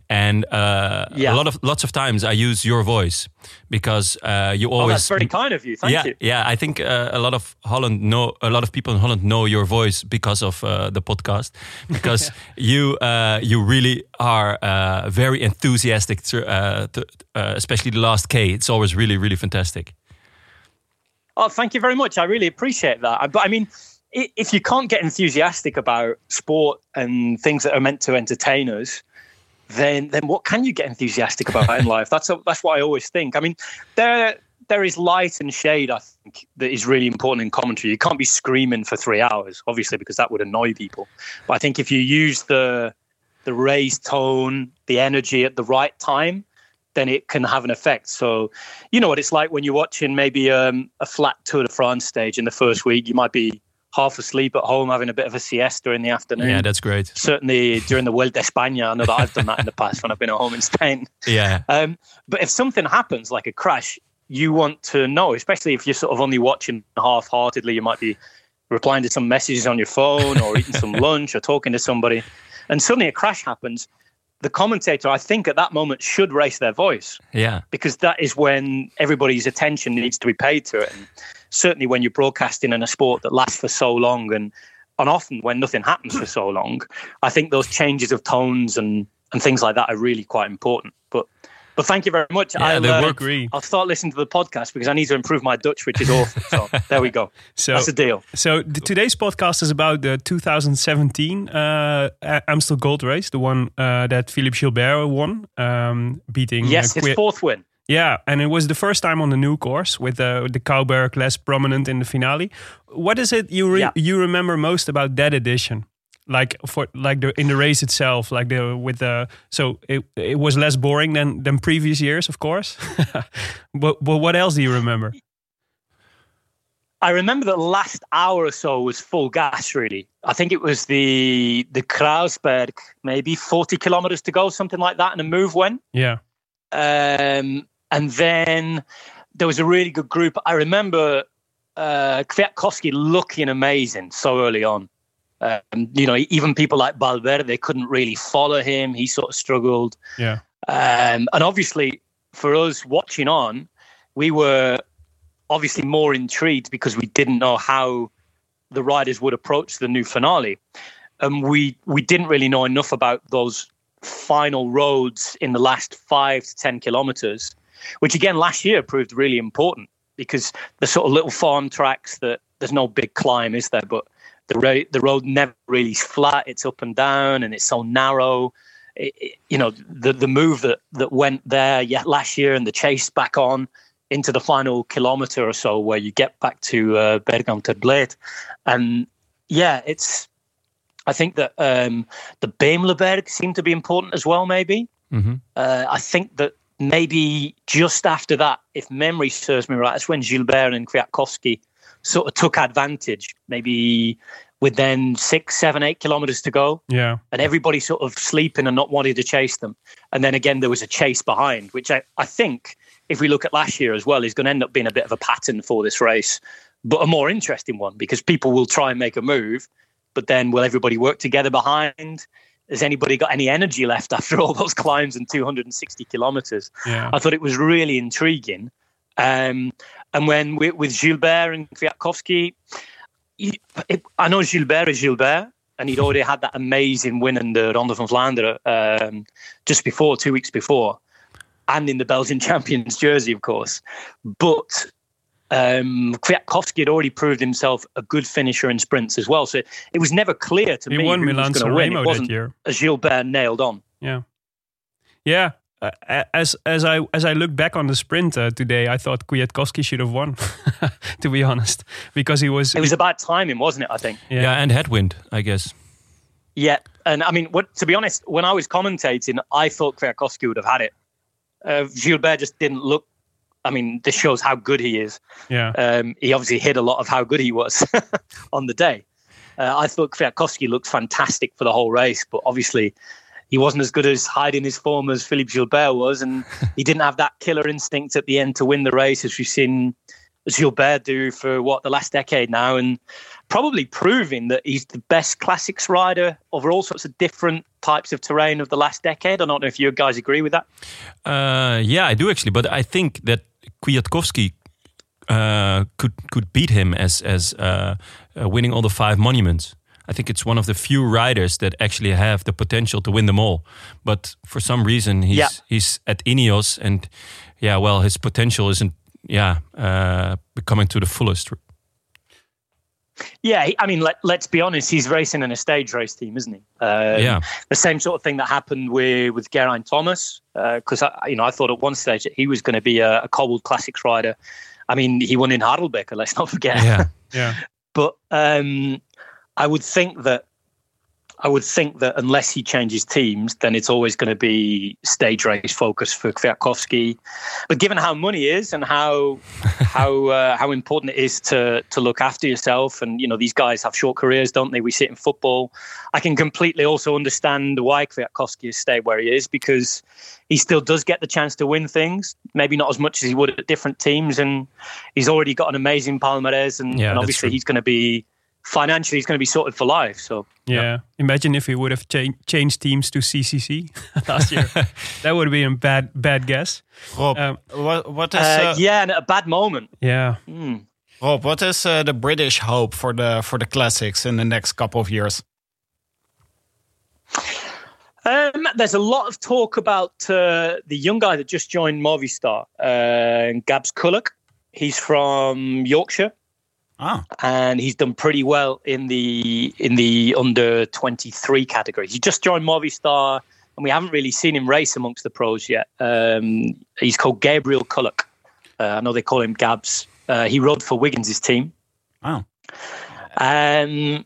and uh, Yeah. a lot of lots of times I use your voice because uh, you oh always that's very kind of you. Thank yeah you. yeah I think uh, a lot of Holland know a lot of people in Holland know your voice because of uh, the podcast. Because you uh, you really are uh, very enthusiastic to, uh, to, uh, especially the last K. It's always really really fantastic. Oh thank you very much. I really appreciate that. I- but i mean if you can't get enthusiastic about sport and things that are meant to entertain us then then what can you get enthusiastic about in life that's a, that's what i always think i mean there there is light and shade. I think that is really important in commentary. You can't be screaming for three hours, obviously, because that would annoy people. But I think if you use the the raised tone, the energy at the right time, then it can have an effect. So, you know what it's like when you're watching maybe um, a flat Tour de France stage in the first week. You might be half asleep at home, having a bit of a siesta in the afternoon. Yeah, that's great. Certainly during the World España, I know that I've done that in the past when I've been at home in Spain. Yeah. Um, but if something happens, like a crash, you want to know, especially if you're sort of only watching half heartedly. You might be replying to some messages on your phone or eating some lunch or talking to somebody. And suddenly a crash happens. The commentator, I think, at that moment should raise their voice Yeah. because that is when everybody's attention needs to be paid to it. And certainly when you're broadcasting in a sport that lasts for so long and and often when nothing happens for so long, I think those changes of tones and and things like that are really quite important. But but thank you very much. Yeah, I'll, they uh, Agree. I'll start listening to the podcast because I need to improve my Dutch, which is awful. So there we go. So That's a deal. So the, today's podcast is about the 2017 uh, Amstel Gold Race, the one uh, that Philippe Gilbert won, um, beating. uh, Yes, his fourth win. yeah, and it was the first time on the new course with uh, the Cowberg less prominent in the finale. What is it you re- Yeah. you remember most about that edition? Like for like the in the race itself, like the with the so it it was less boring than than previous years, of course. but but what else do you remember? I remember the last hour or so was full gas. Really, I think it was the the Krausberg, maybe forty kilometers to go, something like that, and a move went. Yeah, Um, and then there was a really good group. I remember uh, Kwiatkowski looking amazing so early on. Um, you know, even people like Valverde couldn't really follow him. He sort of struggled. yeah, Um, and obviously, for us watching on, we were obviously more intrigued because we didn't know how the riders would approach the new finale. And we, we didn't really know enough about those final roads in the last five to 10 kilometers, which again last year proved really important because the sort of little farm tracks that there's no big climb, is there? But the, ra- the road never really flat, it's up and down and it's so narrow. It, it- you know the the move that that went there last year and the chase back on into the final kilometer or so where you get back to uh, and yeah it's I think that um, the Beemleberg seemed to be important as well maybe. Hmm uh, I think that maybe just after that if memory serves me right that's when Gilbert and Kwiatkowski sort of took advantage maybe with then six seven eight kilometers to go yeah, and everybody sort of sleeping and not wanting to chase them. And then again, there was a chase behind, which I, I think, if we look at last year as well, is going to end up being a bit of a pattern for this race, but a more interesting one because people will try and make a move, but then will everybody work together behind? Has anybody got any energy left after all those climbs and 260 kilometers? yeah. I thought it was really intriguing. Um, and when we, with Gilbert and Kwiatkowski, he- it, I know Gilbert is Gilbert, and he'd already had that amazing win in the Ronde van Vlaanderen um, just before, two weeks before, and in the Belgian champions jersey, of course. But um, Kwiatkowski had already proved himself a good finisher in sprints as well. So it was never clear to He me won who Milan was going to win. It wasn't year. a Gilbert nailed on. Yeah, yeah. Uh, as as I as I look back on the sprint uh, today, I thought Kwiatkowski should have won. to be honest, because he was. It was about timing, wasn't it? I think. Yeah. and headwind, I guess. Yeah, and I mean, what to be honest, when I was commentating, I thought Kwiatkowski would have had it. Uh, Gilbert just didn't look. I mean, this shows how good he is. yeah, Um, he obviously hid a lot of how good he was on the day. Uh, I thought Kwiatkowski looked fantastic for the whole race, but obviously he wasn't as good as hiding his form as Philippe Gilbert was, and he didn't have that killer instinct at the end to win the race, as we've seen Gilbert do for what the last decade now, and probably proving that he's the best classics rider over all sorts of different types of terrain of the last decade. I don't know if you guys agree with that. Uh, yeah, I do actually, but I think that Kwiatkowski uh, could could beat him as as uh, uh, winning all the five monuments. I think it's one of the few riders that actually have the potential to win them all. But for some reason, he's Yeah. he's at Ineos, and yeah, well, his potential isn't yeah uh, becoming to the fullest. Yeah, I mean, let, let's be honest. He's racing in a stage race team, isn't he? Um, Yeah. The same sort of thing that happened with with Geraint Thomas, because I, you know, I thought at one stage that he was going to be a, a cobbled classics rider. I mean, he won in Hardelbecker. Let's not forget. Yeah. Yeah. but um, I would think that I would think that unless he changes teams, then it's always going to be stage race focus for Kwiatkowski. But given how money is and how how uh, how important it is to to look after yourself, and you know these guys have short careers, don't they? We see it in football. I can completely also understand why Kwiatkowski has stayed where he is because he still does get the chance to win things. Maybe not as much as he would at different teams, and he's already got an amazing palmarès, and, Yeah, and obviously he's going to be financially he's going to be sorted for life. So Yeah. Imagine if he would have cha- changed teams to CCC last year. that would have been a bad bad guess. Rob, Um, what, what is uh, uh, yeah, and a bad moment. Yeah. Hmm. Rob? What is uh, the British hope for the for the classics in the next couple of years? Um, there's a lot of talk about uh, the young guy that just joined Movistar, uh, Gabs Kullock. He's from Yorkshire. Ah, and he's done pretty well in the in the under 23 category. He just joined Movistar, and we haven't really seen him race amongst the pros yet. Um, he's called Gabriel Culloch. Uh, I know they call him Gabs. Uh, he rode for Wiggins' team. Wow. Um,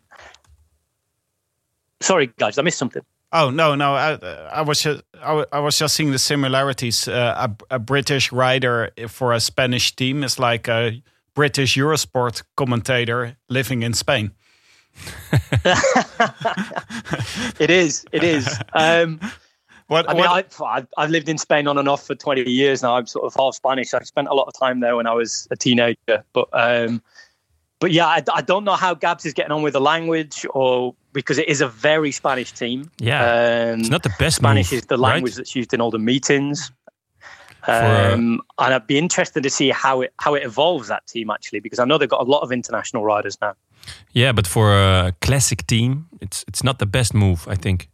sorry, guys, I missed something. Oh no, no! I, I was just, I, I was just seeing the similarities. Uh, a, a British rider for a Spanish team is like a British Eurosport commentator living in Spain. It is. It is. Um, What? I mean, what I've, I've, I've lived in Spain on and off for 20 years now. I'm sort of half Spanish. I spent a lot of time there when I was a teenager. But um, but yeah, I, I don't know how Gabs is getting on with the language or because it is a very Spanish team. Yeah. Um, It's not the best Spanish move, is the right? language that's used in all the meetings. Uh, Um, and I'd be interested to see how it how it evolves that team actually, because I know they've got a lot of international riders now. Yeah, but for a classic team, it's it's not the best move, I think.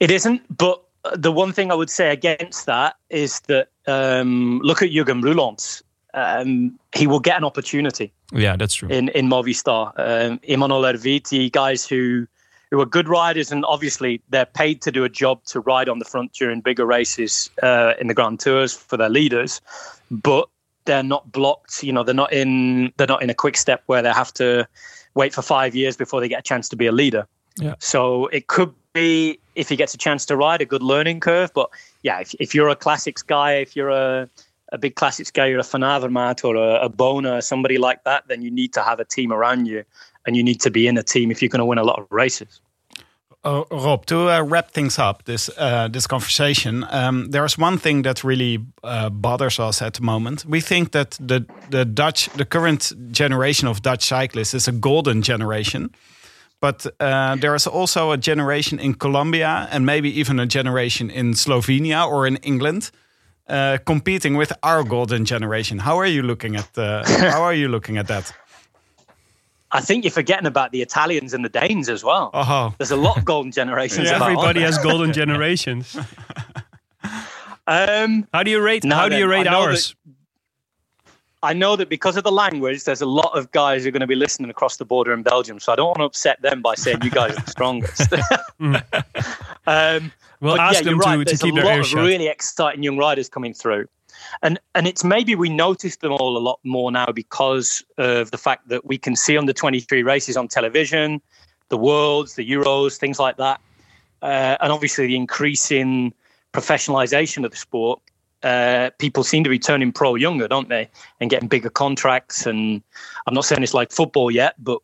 It isn't, but the one thing I would say against that is that um, look at Jurgen Roulants. Um, he will get an opportunity Yeah, that's true. in in Movistar. Um, Imanol Erviti, guys who who are good riders, and obviously they're paid to do a job to ride on the front during bigger races uh, in the Grand Tours for their leaders, but they're not blocked. You know, they're not in they're not in a quick step where they have to wait for five years before they get a chance to be a leader. Yeah. So it could be if he gets a chance to ride a good learning curve. But yeah, if, if you're a classics guy, if you're a a big classics guy, you're a Van Avermaet or a, a Bona, somebody like that, then you need to have a team around you, and you need to be in a team if you're going to win a lot of races. Uh, Rob, to uh, wrap things up, this uh, this conversation, um, there's one thing that really uh, bothers us at the moment. We think that the the Dutch, the current generation of Dutch cyclists is a golden generation, but uh, there is also a generation in Colombia and maybe even a generation in Slovenia or in England. Uh, competing with our golden generation. How are you looking at how are you looking at that? I think you're forgetting about the Italians and the Danes as well. Oh, There's a lot of golden generations. Yeah, everybody has golden generations. Um, How do you rate? How do you rate ours? I know that because of the language, there's a lot of guys who are going to be listening across the border in Belgium. So I don't want to upset them by saying you guys are the strongest. um, We'll ask yeah, them you're to, right. to There's a lot of really exciting young riders coming through, and and it's maybe we notice them all a lot more now because of the fact that we can see under 23 races on television, the Worlds, the Euros, things like that, uh, and obviously the increasing professionalization of the sport. Uh, people seem to be turning pro younger, don't they, and getting bigger contracts. And I'm not saying it's like football yet, but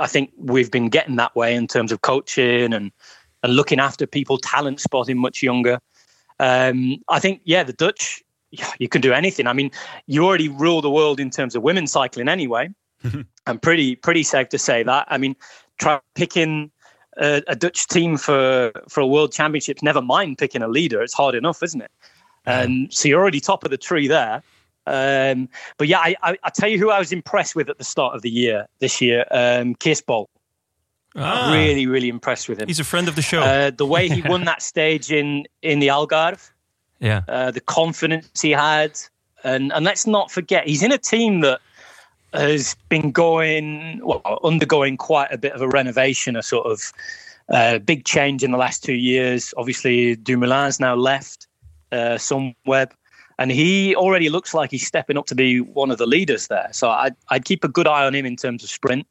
I think we've been getting that way in terms of coaching and and looking after people, talent spotting much younger. Um, I think, yeah, the Dutch, you can do anything. I mean, you already rule the world in terms of women's cycling anyway. I'm pretty pretty safe to say that. I mean, try picking a, a Dutch team for for a world championships. Never mind picking a leader; it's hard enough, isn't it? Um, so you're already top of the tree there. Um, but yeah, I, I, I tell you who I was impressed with at the start of the year this year, um, Kirsbol. Ah, Really, really impressed with him. he's a friend of the show. Uh, the way he won that stage in in the Algarve, yeah. uh, the confidence he had, and and let's not forget he's in a team that has been going, well, undergoing quite a bit of a renovation, a sort of uh, big change in the last two years. Obviously, Dumoulin's now left uh, Sunweb, and he already looks like he's stepping up to be one of the leaders there. So I'd, I'd keep a good eye on him in terms of sprint.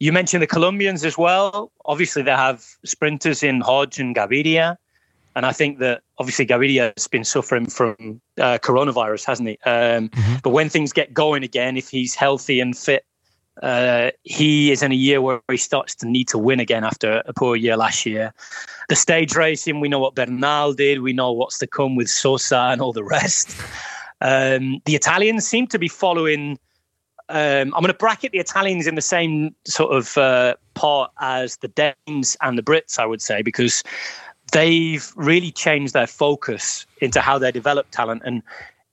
You mentioned the Colombians as well. Obviously, they have sprinters in Hodge and Gaviria. And I think that obviously Gaviria has been suffering from uh, coronavirus, hasn't he? Um, Mm-hmm. But when things get going again, if he's healthy and fit, uh, he is in a year where he starts to need to win again after a poor year last year. The stage racing, we know what Bernal did. We know what's to come with Sosa and all the rest. Um, the Italians seem to be following. Um, I'm going to bracket the Italians in the same sort of uh, part as the Danes and the Brits, I would say, because they've really changed their focus into how they develop talent, and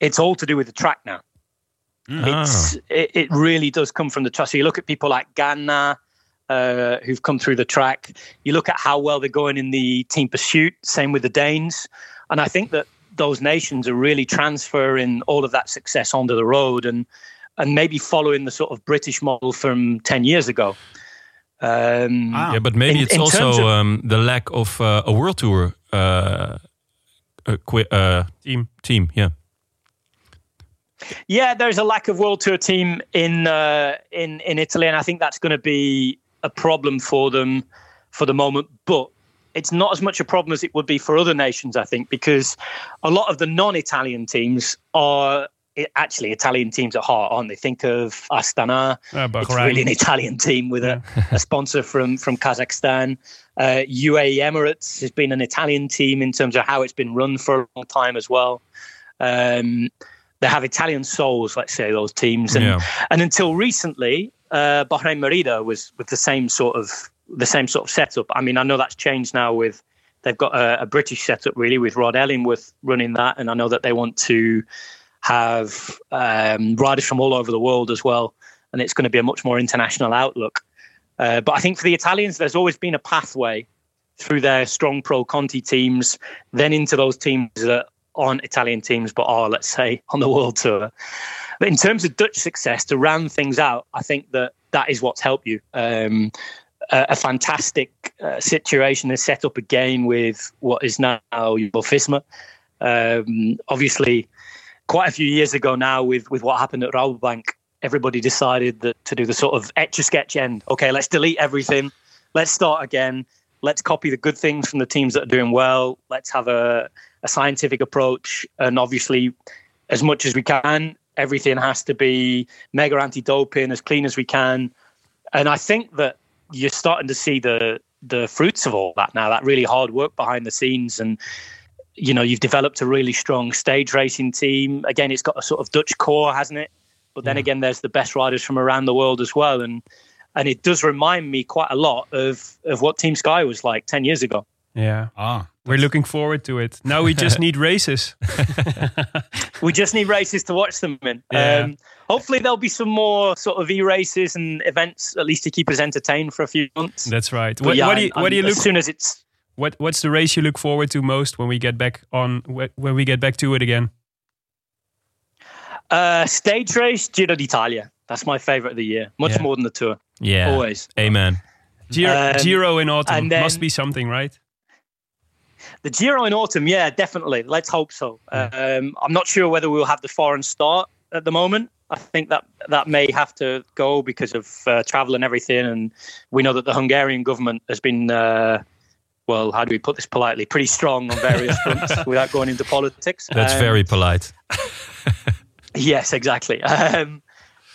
it's all to do with the track now. It's it, it really does come from the track. So you look at people like Ganna, uh, who've come through the track. You look at how well they're going in the team pursuit. Same with the Danes, and I think that those nations are really transferring all of that success onto the road and and maybe following the sort of British model from ten years ago. Um, Yeah, but maybe in- it's in also of- um, the lack of uh, a world tour uh, uh, qui- uh, Team. Team, yeah. Yeah, there's a lack of world tour team in uh, in in Italy, and I think that's going to be a problem for them for the moment. But it's not as much a problem as it would be for other nations, I think, because a lot of the non-Italian teams are i- actually Italian teams at heart, aren't they? Think of Astana. Uh, It's really an Italian team with a, a sponsor from from Kazakhstan. Uh, UAE Emirates has been an Italian team in terms of how it's been run for a long time as well. Um, they have Italian souls, let's say those teams, and Yeah. and until recently, uh, Bahrain Merida was with the same sort of the same sort of setup. I mean, I know that's changed now with they've got a, a British setup really with Rod Ellingworth running that, and I know that they want to have um, riders from all over the world as well, and it's going to be a much more international outlook. Uh, but I think for the Italians, there's always been a pathway through their strong pro Conti teams, then into those teams that aren't Italian teams but are, let's say, on the world tour. But in terms of Dutch success, to round things out, I think that that is what's helped you. Um, a, a fantastic uh, situation is set up again with what is now your Visma. Um, obviously, quite a few years ago now, with with what happened at Rabobank, everybody decided that to do the sort of etch a sketch end. Okay, let's delete everything. Let's start again. Let's copy the good things from the teams that are doing well. Let's have a, a scientific approach. And obviously, as much as we can, everything has to be mega anti doping, as clean as we can. And I think that you're starting to see the the fruits of all that now, that really hard work behind the scenes. And, you know, you've developed a really strong stage racing team. Again, it's got a sort of Dutch core, hasn't it? But then again, there's the best riders from around the world as well. And and it does remind me quite a lot of of what Team Sky was like 10 years ago. Yeah. Ah, We're looking forward to it. Now we just need races. We just need races to watch them in. Yeah. Um, hopefully, there'll be some more sort of e races and events, at least to keep us entertained for a few months. That's right. But What, yeah, what do you, what do you look As soon as it's what what's the race you look forward to most when we get back on when we get back to it again? uh, stage race, Giro d'Italia. That's my favorite of the year, much Yeah. more than the tour. Yeah. Always. Amen. Giro, Um, Giro in autumn then- must be something, right? The Giro in autumn, yeah, definitely. Let's hope so. Um, I'm not sure whether we'll have the foreign start at the moment. I think that that may have to go because of uh, travel and everything. And we know that the Hungarian government has been, uh, well, how do we put this politely, pretty strong on various fronts without going into politics. That's Um, very polite. Yes, exactly. Um,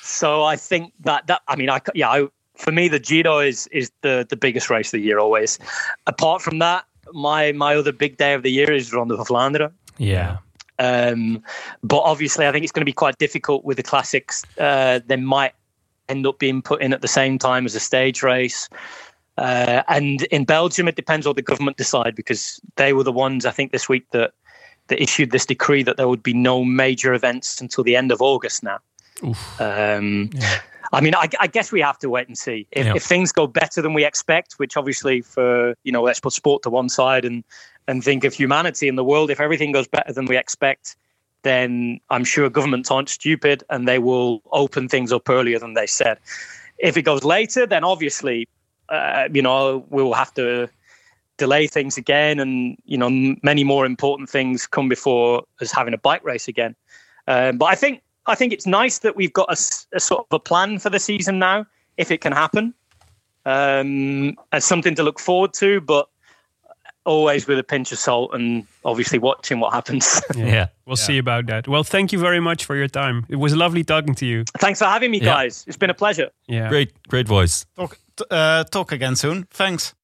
so I think that that I mean, I yeah, I, for me the Giro is is the the biggest race of the year always. Apart from that, my my other big day of the year is Ronde van Vlaanderen. Yeah. Um, but obviously, I think it's going to be quite difficult with the classics. Uh, they might end up being put in at the same time as a stage race. Uh, and in Belgium, it depends what the government decide because they were the ones I think this week that that issued this decree that there would be no major events until the end of August now. Um, I mean, I, I guess we have to wait and see if, Yeah. if things go better than we expect. Which obviously, for you know, let's put sport to one side and and think of humanity in the world. If everything goes better than we expect, then I'm sure governments aren't stupid and they will open things up earlier than they said. If it goes later, then obviously, uh, you know, we'll have to delay things again, and you know, m- many more important things come before us having a bike race again. Um, but I think I think it's nice that we've got a sort of a plan for the season now, if it can happen, um, and something to look forward to. But always with a pinch of salt, and obviously watching what happens. Yeah, We'll see about that. Well, thank you very much for your time. It was lovely talking to you. Thanks for having me, Yeah. guys. It's been a pleasure. Yeah. Great, great voice. Talk, t- uh, talk again soon. Thanks.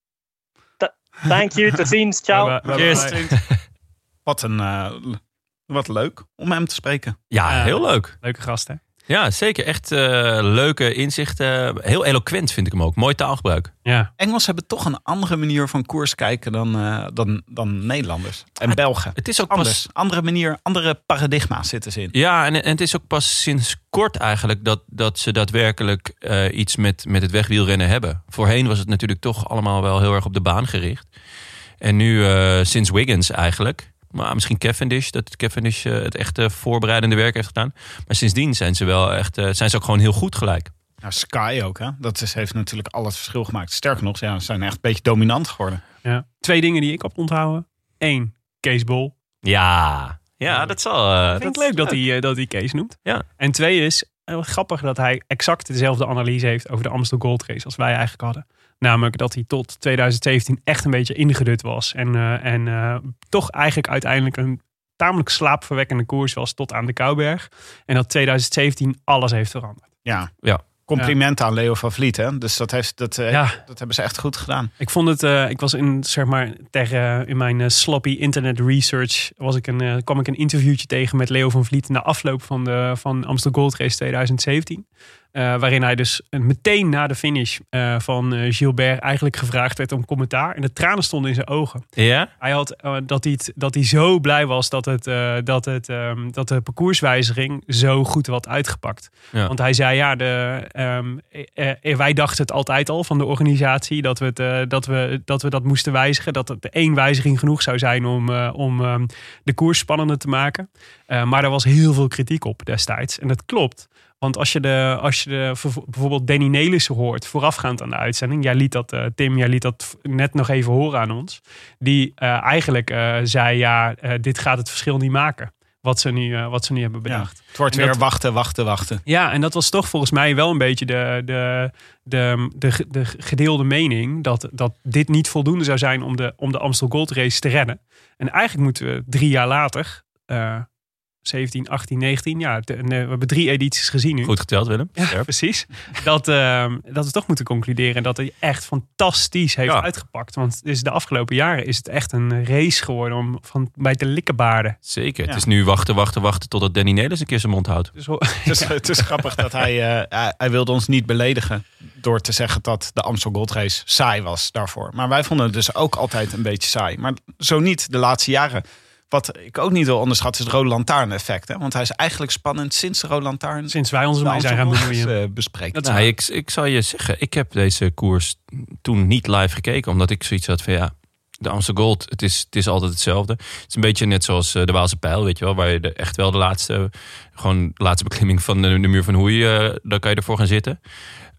Thank you. Tot ziens. Ciao. Bye bye. Cheers. Wat, een, eh, wat leuk om hem te spreken. Ja, Ja. heel leuk. Leuke gast, hè? Ja, zeker. Echt eh, leuke inzichten. Heel eloquent vind ik hem ook. Mooi taalgebruik. Ja. Engels hebben toch een andere manier van koers kijken dan, eh, dan, dan Nederlanders. En Belgen. Het is ook Anders. pas... Andere manier, andere paradigma's zitten ze in. Ja, en, en het is ook pas sinds kort eigenlijk dat, dat ze daadwerkelijk eh, iets met, met het wegwielrennen hebben. Voorheen was het natuurlijk toch allemaal wel heel erg op de baan gericht. En nu eh, sinds Wiggins eigenlijk. Maar misschien Cavendish, dat Cavendish eh, het echte voorbereidende werk heeft gedaan. Maar sindsdien zijn ze wel echt, eh, zijn ze ook gewoon heel goed gelijk. Nou, Sky ook, hè? Dat is, heeft natuurlijk al het verschil gemaakt. Sterker nog, ja, ze zijn echt een beetje dominant geworden. ja. Twee dingen die ik op onthouden. Eén, Kees Bol. Ja, ja dat zal. eh, Ik vind dat het leuk is dat hij, dat hij Kees noemt. Ja. En twee is, wat grappig dat hij exact dezelfde analyse heeft over de Amstel Gold Race als wij eigenlijk hadden. Namelijk dat hij tot 2017 echt een beetje ingedut was. En, eh, en eh, toch eigenlijk uiteindelijk een tamelijk slaapverwekkende koers was tot aan de Kouberg. En dat 2017 alles heeft veranderd. Ja. Ja. Complimenten aan Leo van Vliet, hè? Dus dat, heeft, dat, eh, Ja. dat hebben ze echt goed gedaan. Ik vond het, eh, ik was in, zeg maar, tegen, in mijn sloppy internet research, was ik een, kwam ik een interviewtje tegen met Leo van Vliet na afloop van de van Amstel Gold Race 2017. Eh, waarin hij dus meteen na de finish eh, van eh, Gilbert eigenlijk gevraagd werd om commentaar. En de tranen stonden in zijn ogen. Ja? Hij had dat, hij het- dat hij zo blij was dat, het, dat, het, ehm, dat de parcourswijziging zo goed had uitgepakt. Ja. Want hij zei ja, de, ehm, eh, eh, wij dachten het altijd al van de organisatie dat we, het, dat, we, dat we dat moesten wijzigen. Dat het één wijziging genoeg zou zijn om, om ehm, de koers spannender te maken. Maar er was heel veel kritiek op destijds. En dat klopt. Want als je, de, als je de, bijvoorbeeld Danny Nelissen hoort voorafgaand aan de uitzending. Jij liet dat, eh, Tim, jij liet dat net nog even horen aan ons. Die eh, eigenlijk eh, zei ja, dit gaat het verschil niet maken. Wat ze nu, wat ze nu hebben Ja. bedacht. Het wordt En weer dat- wachten, wachten, wachten. Ja, en dat was toch volgens mij wel een beetje de, de, de, de, de gedeelde mening. Dat, dat dit niet voldoende zou zijn om de, om de Amstel Gold Race te redden. En eigenlijk moeten we drie jaar later, 17, 18, 19, ja, de- we hebben drie edities gezien nu. Goed geteld, Willem. Ja, precies. Dat, ehm, dat we toch moeten concluderen dat hij echt fantastisch heeft Ja. uitgepakt. Want dus de afgelopen jaren is het echt een race geworden om van bij te likkenbaarden. Zeker. Ja. Het is nu wachten, wachten, wachten totdat Danny Nelis een keer zijn mond houdt. Dus, ho- Het is, het is grappig dat hij, eh, hij, hij wilde ons niet beledigen door te zeggen dat de Amstel Gold Race saai was daarvoor. Maar wij vonden het dus ook altijd een beetje saai. Maar zo niet de laatste jaren. Wat ik ook niet wil onderschatten is het Rode Lantaarn effect. Hè? Want hij is eigenlijk spannend sinds de Rode Lantaarn sinds wij ons de ermee zijn gaan bemoeien. Eh, is Nou, ik, ik zal je zeggen, ik heb deze koers toen niet live gekeken. Omdat ik zoiets had van ja, de Amstel Gold, het is, het is altijd hetzelfde. Het is een beetje net zoals eh, de Waalse Pijl, weet je wel. Waar je de, echt wel de laatste, gewoon de laatste beklimming van de, de muur van Hoei, eh daar kan je ervoor gaan zitten.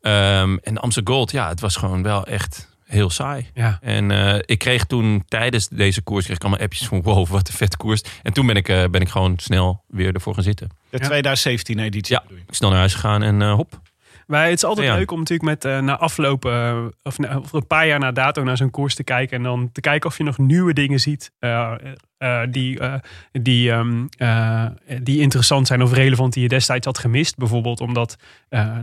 Ehm, en de Amstel Gold, ja, het was gewoon wel echt heel saai. Ja. En eh, ik kreeg toen tijdens deze koers kreeg ik allemaal appjes van wow, wat een vette koers. En toen ben ik, eh, ben ik gewoon snel weer ervoor gaan zitten. De Ja. 2017 editie. Ja. Ik snel naar huis gegaan en eh, hop. Maar het is altijd Ja. leuk om natuurlijk met eh, na afloop, eh, of, na- of een paar jaar na dato naar zo'n koers te kijken. En dan te kijken of je nog nieuwe dingen ziet eh, die, die, ehm, eh, die interessant zijn of relevant die je destijds had gemist. Bijvoorbeeld omdat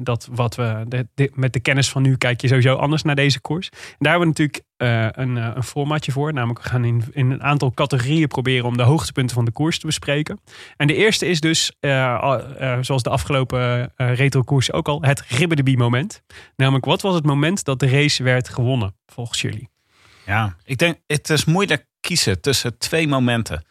dat wat we de, de- met de kennis van nu kijk je sowieso anders naar deze koers. En daar hebben we natuurlijk eh, een, eh, een formatje voor. Namelijk we gaan in, in een aantal categorieën proberen om de hoogtepunten van de koers te bespreken. En de eerste is dus, eh, al- zoals de afgelopen retrokoers ook al, het ribbedebie moment. Namelijk, wat was het moment dat de race werd gewonnen, volgens jullie? Ja, ik denk het is moeilijk kiezen tussen twee momenten.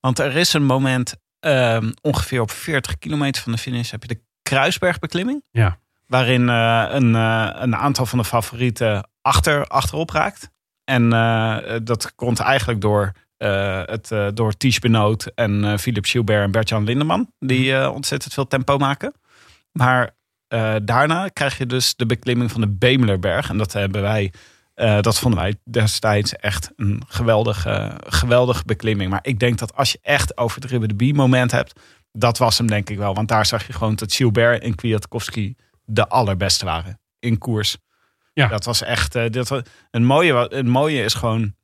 Want er is een moment ehm, ongeveer op 40 kilometer van de finish heb je de Kruisbergbeklimming. Ja. Waarin een, een aantal van de favorieten achter, achterop raakt. En eh, dat komt eigenlijk door eh, het eh, door Ties Benoot en eh, Philip Gilbert en Bert-Jan Lindeman. Die eh, ontzettend veel tempo maken. Maar eh, daarna krijg je dus de beklimming van de Bemelerberg. En dat hebben wij, eh, dat vonden wij destijds echt een geweldige, geweldige beklimming. Maar ik denk dat als je echt over het Ribbe de moment hebt, dat was hem denk ik wel. Want daar zag je gewoon dat Gilbert en Kwiatkowski de allerbeste waren in koers. Ja. Dat was echt, eh, dat was, een, mooie, een mooie is gewoon,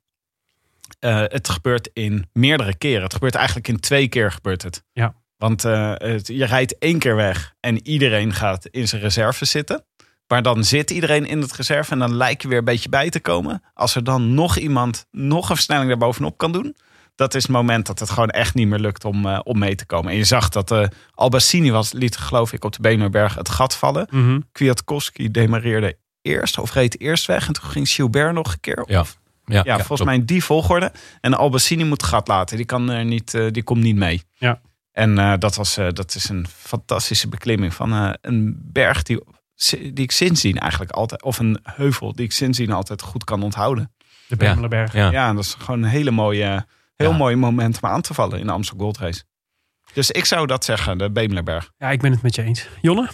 eh, het gebeurt in meerdere keren. Het gebeurt eigenlijk in twee keer gebeurt het. Ja. Want eh, het, je rijdt één keer weg en iedereen gaat in zijn reserve zitten. Maar dan zit iedereen in het reserve en dan lijkt je weer een beetje bij te komen. Als er dan nog iemand nog een versnelling daarbovenop kan doen. Dat is het moment dat het gewoon echt niet meer lukt om, eh, om mee te komen. En je zag dat eh Albassini was, liet geloof ik op de Bemerberg het gat vallen. Mhm. Kwiatkowski demareerde eerst of reed eerst weg. En toen ging Gilbert nog een keer. Ja. Of, Ja, ja, volgens mij in die volgorde. En Albassini moet gat laten. Die, kan er niet, eh, die komt niet mee. Ja. En eh, dat, was, eh, dat is een fantastische beklimming van eh, een berg die, die ik sindsdien eigenlijk altijd... Of een heuvel die ik sindsdien altijd goed kan onthouden. De Bemelerberg. Ja. Ja, dat is gewoon een hele mooie, heel Ja. mooi moment om aan te vallen in de Amstel Gold Race. Dus ik zou dat zeggen, de Bemelerberg. Ja, ik ben het met je eens. Jonne?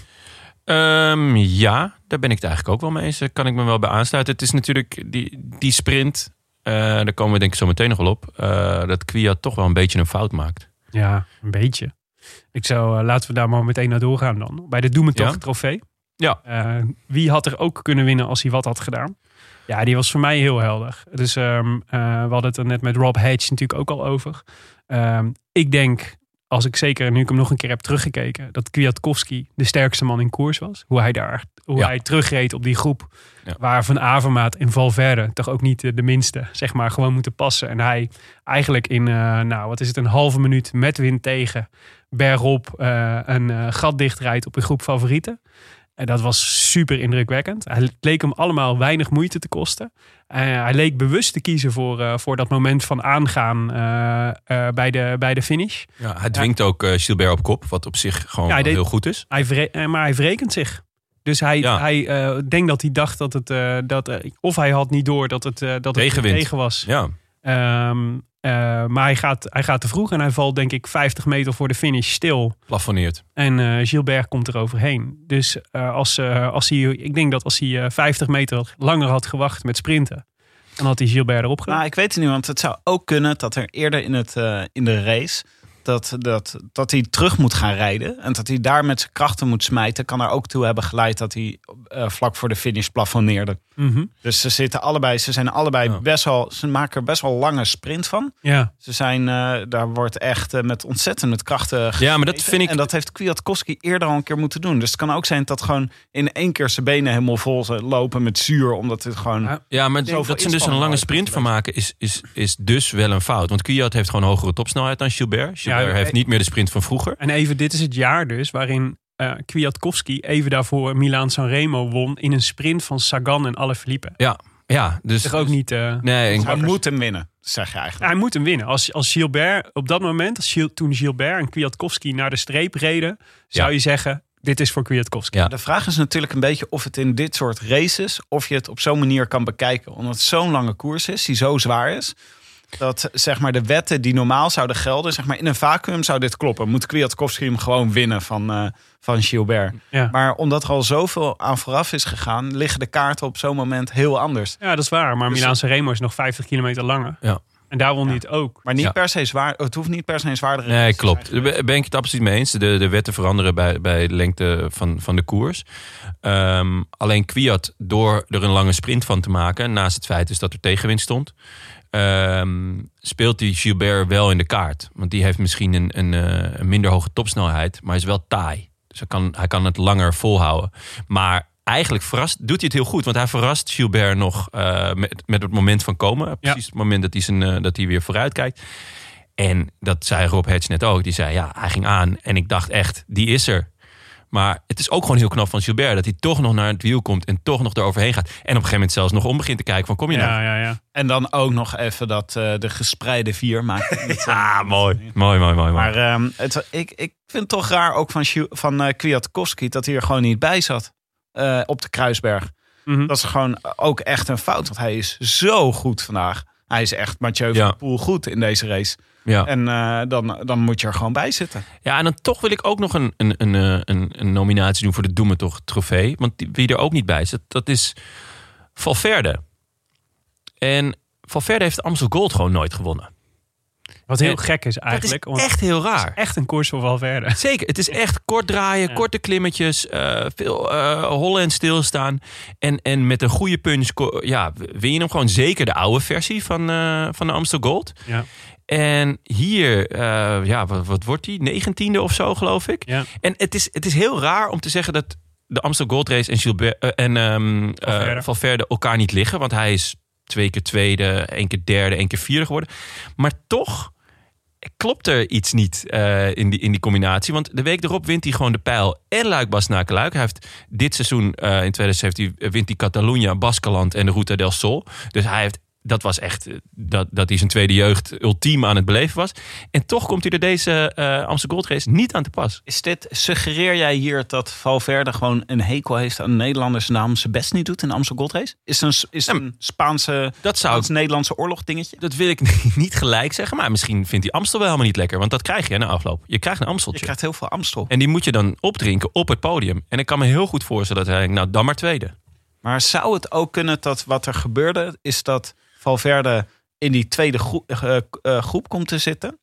Ehm, ja, daar ben ik het eigenlijk ook wel mee eens. Daar kan ik me wel bij aansluiten. Het is natuurlijk die, die sprint. eh, daar komen we denk ik zo meteen nog wel op. eh, dat Kwiat toch wel een beetje een fout maakt. Ja, een beetje. Ik zou, eh, laten we daar maar meteen naar doorgaan dan. Bij de Doementocht Ja. trofee. Ja. Wie had er ook kunnen winnen als hij wat had gedaan? Ja, die was voor mij heel helder. Dus ehm, eh, we hadden het er net met Rob Hedge natuurlijk ook al over. Ehm, ik denk, als ik zeker nu ik hem nog een keer heb teruggekeken, dat Kwiatkowski de sterkste man in koers was. Hoe hij daar, hoe Ja. hij terugreed op die groep. Ja. Waar Van Avermaat en Valverde toch ook niet de minste, zeg maar, gewoon moeten passen. En hij eigenlijk in, eh, nou wat is het, een halve minuut met wind tegen, bergop, eh, een eh, gat dichtrijdt op een groep favorieten. En dat was super indrukwekkend. Hij het leek hem allemaal weinig moeite te kosten. Eh, hij leek bewust te kiezen voor, eh, voor dat moment van aangaan eh, bij, de, bij de finish. Ja, hij dwingt ook Gilbert op kop. Wat op zich gewoon Ja, deed- heel goed is. Hij maar hij wrekent zich. Dus hij, Ja. hij denkt dat hij dacht dat het. dat, of hij had niet door dat het, dat het tegen was. Ja, Ehm, eh, maar hij gaat, hij gaat te vroeg en hij valt, denk ik, 50 meter voor de finish stil. plafonneert. En eh, Gilbert komt er overheen. Dus eh, als, eh, als hij, ik denk dat als hij eh, 50 meter langer had gewacht met sprinten, dan had hij Gilbert erop gedaan. Nou, ik weet het niet, want het zou ook kunnen dat er eerder in, het, eh, in de race... Dat, dat, dat hij terug moet gaan rijden. En dat hij daar met zijn krachten moet smijten. Kan er ook toe hebben geleid dat hij eh, vlak voor de finish plafonneerde. Mhm. Dus ze zitten allebei, ze zijn allebei best wel, ze maken er best wel lange sprint van. Ja, Ze zijn, eh, daar wordt echt eh, met ontzettend met krachten Ja, maar dat vind ik... En dat heeft Kwiatkowski eerder al een keer moeten doen. Dus het kan ook zijn dat gewoon in één keer zijn benen helemaal vol lopen met zuur. Omdat het gewoon... Ja. Ja, maar dat ze dus een lange sprint van maken is, is, is dus wel een fout. Want Kwiat heeft gewoon hogere topsnelheid dan Gilbert. Gilbert Ja, heeft eh, niet meer de sprint van vroeger. en even, dit is het jaar dus waarin eh Kwiatkowski even daarvoor Milaan Sanremo won in een sprint van Sagan en Alaphilippe. Ja, ja dus... Ook niet... eh, Nee, hij ik- moet hem winnen, zeg je eigenlijk. hij moet hem winnen. Als, als Gilbert op dat moment, als Gil- toen Gilbert en Kwiatkowski naar de streep reden, zou Ja. je zeggen, dit is voor Kwiatkowski. Ja. De vraag is natuurlijk een beetje of het in dit soort races, of je het op zo'n manier kan bekijken. Omdat het zo'n lange koers is, die zo zwaar is. Dat zeg maar de wetten die normaal zouden gelden, zeg maar in een vacuüm zou dit kloppen. Moet Kwiatkowski hem gewoon winnen van, eh, van Gilbert. Ja. Maar omdat er al zoveel aan vooraf is gegaan, liggen de kaarten op zo'n moment heel anders. Ja, dat is waar. Maar Dus- Milaan Sanremo is nog 50 kilometer langer. Ja. En daar hij het ook. Maar niet Ja. per se zwaar. Het hoeft niet per se een zwaardere Nee, klopt. Daar ben ik het absoluut mee eens. De, de wetten veranderen bij, bij de lengte van, van de koers. Ehm, alleen Kwiat, door er een lange sprint van te maken... naast het feit dus dat er tegenwind stond... ehm, speelt die Gilbert wel in de kaart. Want die heeft misschien een, een, eh, een minder hoge topsnelheid... maar is wel taai. Dus hij kan, hij kan het langer volhouden. Maar eigenlijk verrast, doet hij het heel goed. Want hij verrast Gilbert nog eh, met, met het moment van komen. Precies het moment dat hij, zijn, eh, dat hij weer vooruit kijkt. En dat zei Rob Hedge net ook. Die zei, ja, hij ging aan. En ik dacht echt, die is er. Maar het is ook gewoon heel knap van Gilbert... dat hij toch nog naar het wiel komt en toch nog eroverheen gaat. En op een gegeven moment zelfs nog om begint te kijken van... kom je nou? Ja, ja, ja. En dan ook nog even dat eh, de gespreide vier maakt. Niet, Ja, mooi. Mooi, mooi, mooi. mooi. Maar ehm, het, ik, ik vind het toch raar ook van, van eh, Kwiatkowski dat hij er gewoon niet bij zat eh, op de Kruisberg. Mhm. Dat is gewoon ook echt een fout, want hij is zo goed vandaag. Hij is echt Mathieu van Ja. Poel goed in deze race. Ja. En eh, dan, dan moet je er gewoon bij zitten. Ja, en dan toch wil ik ook nog een, een, een, eh, een, een nominatie doen voor de Doe Me Toch trofee. Want die, wie er ook niet bij zit, dat is Valverde. En Valverde heeft de Amstel Gold gewoon nooit gewonnen. Wat heel En gek is Dat eigenlijk. is echt heel het is raar. echt een koers voor Valverde. Zeker, het is echt kort draaien, Ja. korte klimmetjes, eh, veel eh hollen en stilstaan. En, en met een goede punch ja, win je hem gewoon zeker de oude versie van, eh, van de Amstel Gold. Ja. En hier, eh, ja, wat, wat wordt die? Negentiende of zo, geloof ik. Ja. En het is, het is heel raar om te zeggen dat de Amstel Gold Race en, Gilbert, eh, en ehm, eh, Valverde. Valverde elkaar niet liggen. Want hij is twee keer tweede, één keer derde, één keer vierde geworden. Maar toch klopt er iets niet in, die, in die combinatie. Want de week erop wint hij gewoon de pijl en Luik Bas Luik. Hij heeft dit seizoen in 2017 wint hij Catalunya, Baskeland en de Ruta del Sol. Dus hij heeft dat was echt eh, dat, dat hij zijn tweede jeugd ultiem aan het beleven was. En toch komt hij er deze eh Amsterdam Gold Race niet aan te pas. Is dit, suggereer jij hier dat Valverde gewoon een hekel heeft aan Nederlanders naam zijn best niet doet in de Amstel Gold Race? Is het een, is het een Spaanse, Dat zou ik Spaans-Nederlandse oorlog dingetje? Dat wil ik niet gelijk zeggen, maar misschien vindt hij Amstel wel helemaal niet lekker. Want dat krijg je na afloop. Je krijgt een Je Amsteltje. krijgt heel veel Amstel. En die moet je dan opdrinken op het podium. En ik kan me heel goed voorstellen dat hij nou dan maar tweede. Maar zou het ook kunnen dat wat er gebeurde, is dat Valverde in die tweede groep, eh, eh, groep komt te zitten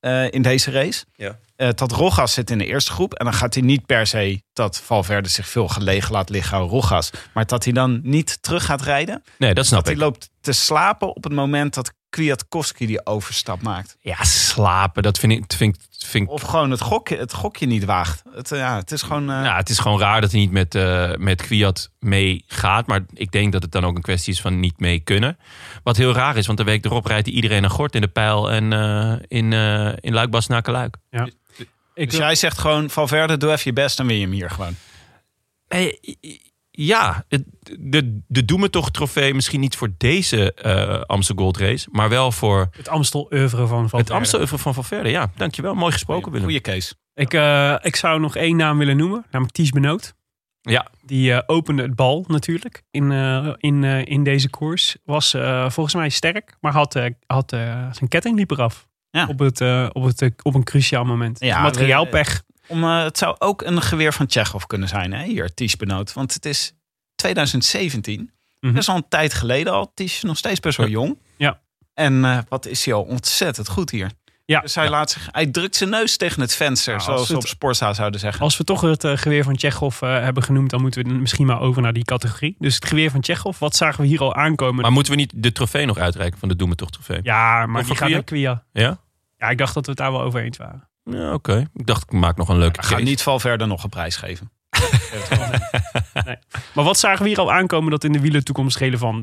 eh, in deze race? Ja. Eh, dat Rogas zit in de eerste groep. En dan gaat hij niet per se dat Valverde zich veel gelegen laat liggen aan Rogas. Maar dat hij dan niet terug gaat rijden. Nee, dat snap Dat hij ik. loopt te slapen op het moment dat Kwiatkowski die overstap maakt. Ja, slapen, dat vind ik... Vind, vind, Of gewoon het gokje, het gokje niet waagt. Het, eh, ja, het is gewoon... eh, ja, het is gewoon raar dat hij niet met, eh met Kwiat meegaat. Maar ik denk dat het dan ook een kwestie is van niet mee kunnen. Wat heel raar is, want de week erop rijdt iedereen naar Gort in de pijl en eh, in, eh in Luik-Bas Luik. Ik dus wil- jij zegt gewoon, Valverde, doe even je best, dan win je hem hier gewoon. Nee, ja, de, de Doe Me Toch trofee misschien niet voor deze eh Amstel Gold Race. Maar wel voor het Amstel oeuvre van Valverde. het Amstel Oeuvre van Valverde. Ja, dankjewel. Mooi gesproken, Willem. Goeie case. Ik, eh, ik zou nog één naam willen noemen, namelijk Ties Benoot. Ja, Die eh, opende het bal natuurlijk in, eh, in, eh, in deze koers. Was eh, volgens mij sterk, maar had, had zijn ketting liep eraf. Ja. Op, het, eh, op, het, op een cruciaal moment. Ja, Materiaalpech. Om, eh, het zou ook een geweer van Tsjechov kunnen zijn, hè? hier, Ties Benoot. Want het is 2017. Mhm. Dat is al een tijd geleden al. Ties is nog steeds best wel jong. Ja. En eh, wat is hij al ontzettend goed hier. Ja. Dus hij, laat zich, hij drukt zijn neus tegen het venster, Nou, zoals als ze op Sportza zouden zeggen. Als we toch het eh, geweer van Tsjechov eh, hebben genoemd, dan moeten we misschien maar over naar die categorie. Dus het geweer van Tsjechov, wat zagen we hier al aankomen? maar moeten we niet de trofee nog uitreiken van de Doe Me Toch trofee? ja, maar Of die gaat naar Kwia. Ja? Ja, ik dacht dat we het daar wel over eens waren. Ja, oké. Ik dacht, ik maak nog een leuke Ik ga niet Valverde nog een prijs geven. Maar wat zagen we hier al aankomen dat in de wielen toekomst relevant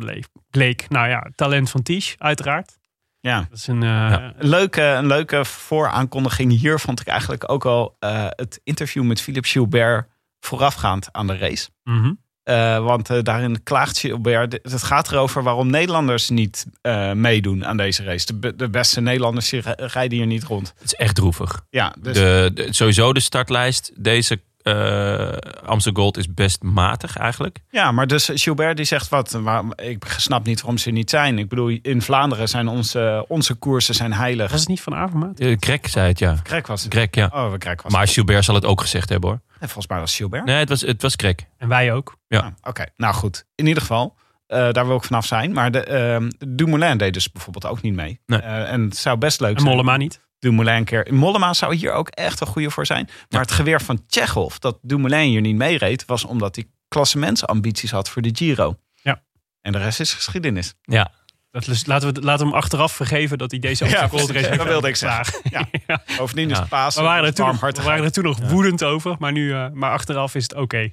bleek? Nou ja, talent van Ties, uiteraard. Ja. Dat is een, eh, Een leuke, een leuke vooraankondiging hier vond ik eigenlijk ook al eh, het interview met Philippe Gilbert voorafgaand aan de race. mhm. Eh, want eh, daarin klaagt Gilbert. Het gaat erover waarom Nederlanders niet eh, meedoen aan deze race. De, be- de beste Nederlanders rijden hier niet rond. Het is echt droevig. Ja, dus De, de- sowieso de startlijst. Deze eh Amstel Gold is best matig eigenlijk. Ja, maar dus Gilbert die zegt wat. Maar ik snap niet waarom ze niet zijn. Ik bedoel, in Vlaanderen zijn onze, onze koersen zijn heilig. Was het niet van Avermaat? Uh, Greg zei het, ja. Greg was het. Greg, ja. Oh, Greg was Maar het. Gilbert zal het ook gezegd hebben hoor. En volgens mij was Gilbert. Nee, het was, het was Greg. En wij ook. Ja. Ah, Oké, nou goed. In ieder geval, eh, daar wil ik vanaf zijn. Maar de, ehm Dumoulin deed dus bijvoorbeeld ook niet mee. Nee. Eh, en het zou best leuk En zijn. Mollema niet. Dumoulin keer. Mollema zou hier ook echt een goede voor zijn. Maar het geweer van Tsjechov, dat Dumoulin hier niet meereed, was omdat hij klassementsambities had voor de Giro. Ja. En de rest is geschiedenis. Ja. Dat is, laten, we, laten we hem achteraf vergeven dat hij deze Gold Race heeft dat wilde ik geslagen. zeggen. Ja. Bovendien is Ja. het paas. We waren er toen, nog, we waren er toen nog woedend over, maar, nu, eh, maar achteraf is het oké.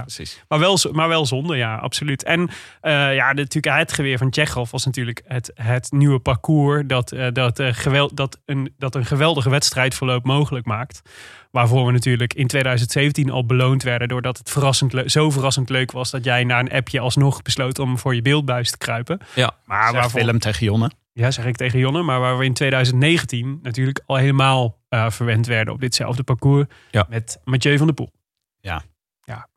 Precies. Maar wel, maar wel zonde, ja, absoluut. En eh, ja, natuurlijk het geweer van Tsjechov was natuurlijk het, het nieuwe parcours dat, eh, dat, eh, gewel, dat, een, dat een geweldige wedstrijdverloop mogelijk maakt. Waarvoor we natuurlijk in 2017 al beloond werden doordat het verrassend zo verrassend leuk was dat jij na een appje alsnog besloot om voor je beeldbuis te kruipen. Ja. Maar waarvoor, Willem tegen Jonne. ja, zeg ik tegen Jonne, maar waar we in 2019 natuurlijk al helemaal verwend werden op ditzelfde parcours Ja. met Mathieu van der Poel.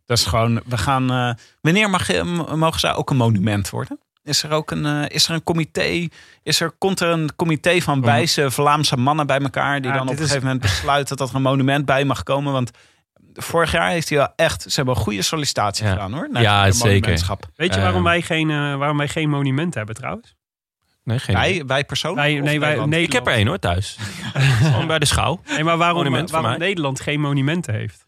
Dat is gewoon, we gaan. eh, wanneer mag, mogen zij ook een monument worden? Is er ook een, eh, is er een comité? Is er, komt er een comité van wijze Vlaamse mannen bij elkaar... die Ja, dan op een is- gegeven moment besluiten dat er een monument bij mag komen? Want vorig jaar heeft hij wel echt... Ze hebben een goede sollicitatie Ja. gedaan hoor. naar Ja, het zeker. Weet je waarom Ehm. wij geen, eh, waarom wij geen monument hebben trouwens? Nee, geen. Wij, wij persoonlijk? Wij, nee, wij, Nederland? Ik heb er één hoor thuis. Gewoon bij de schouw. Nee, maar waarom, Monument waarom. Nederland geen monumenten heeft?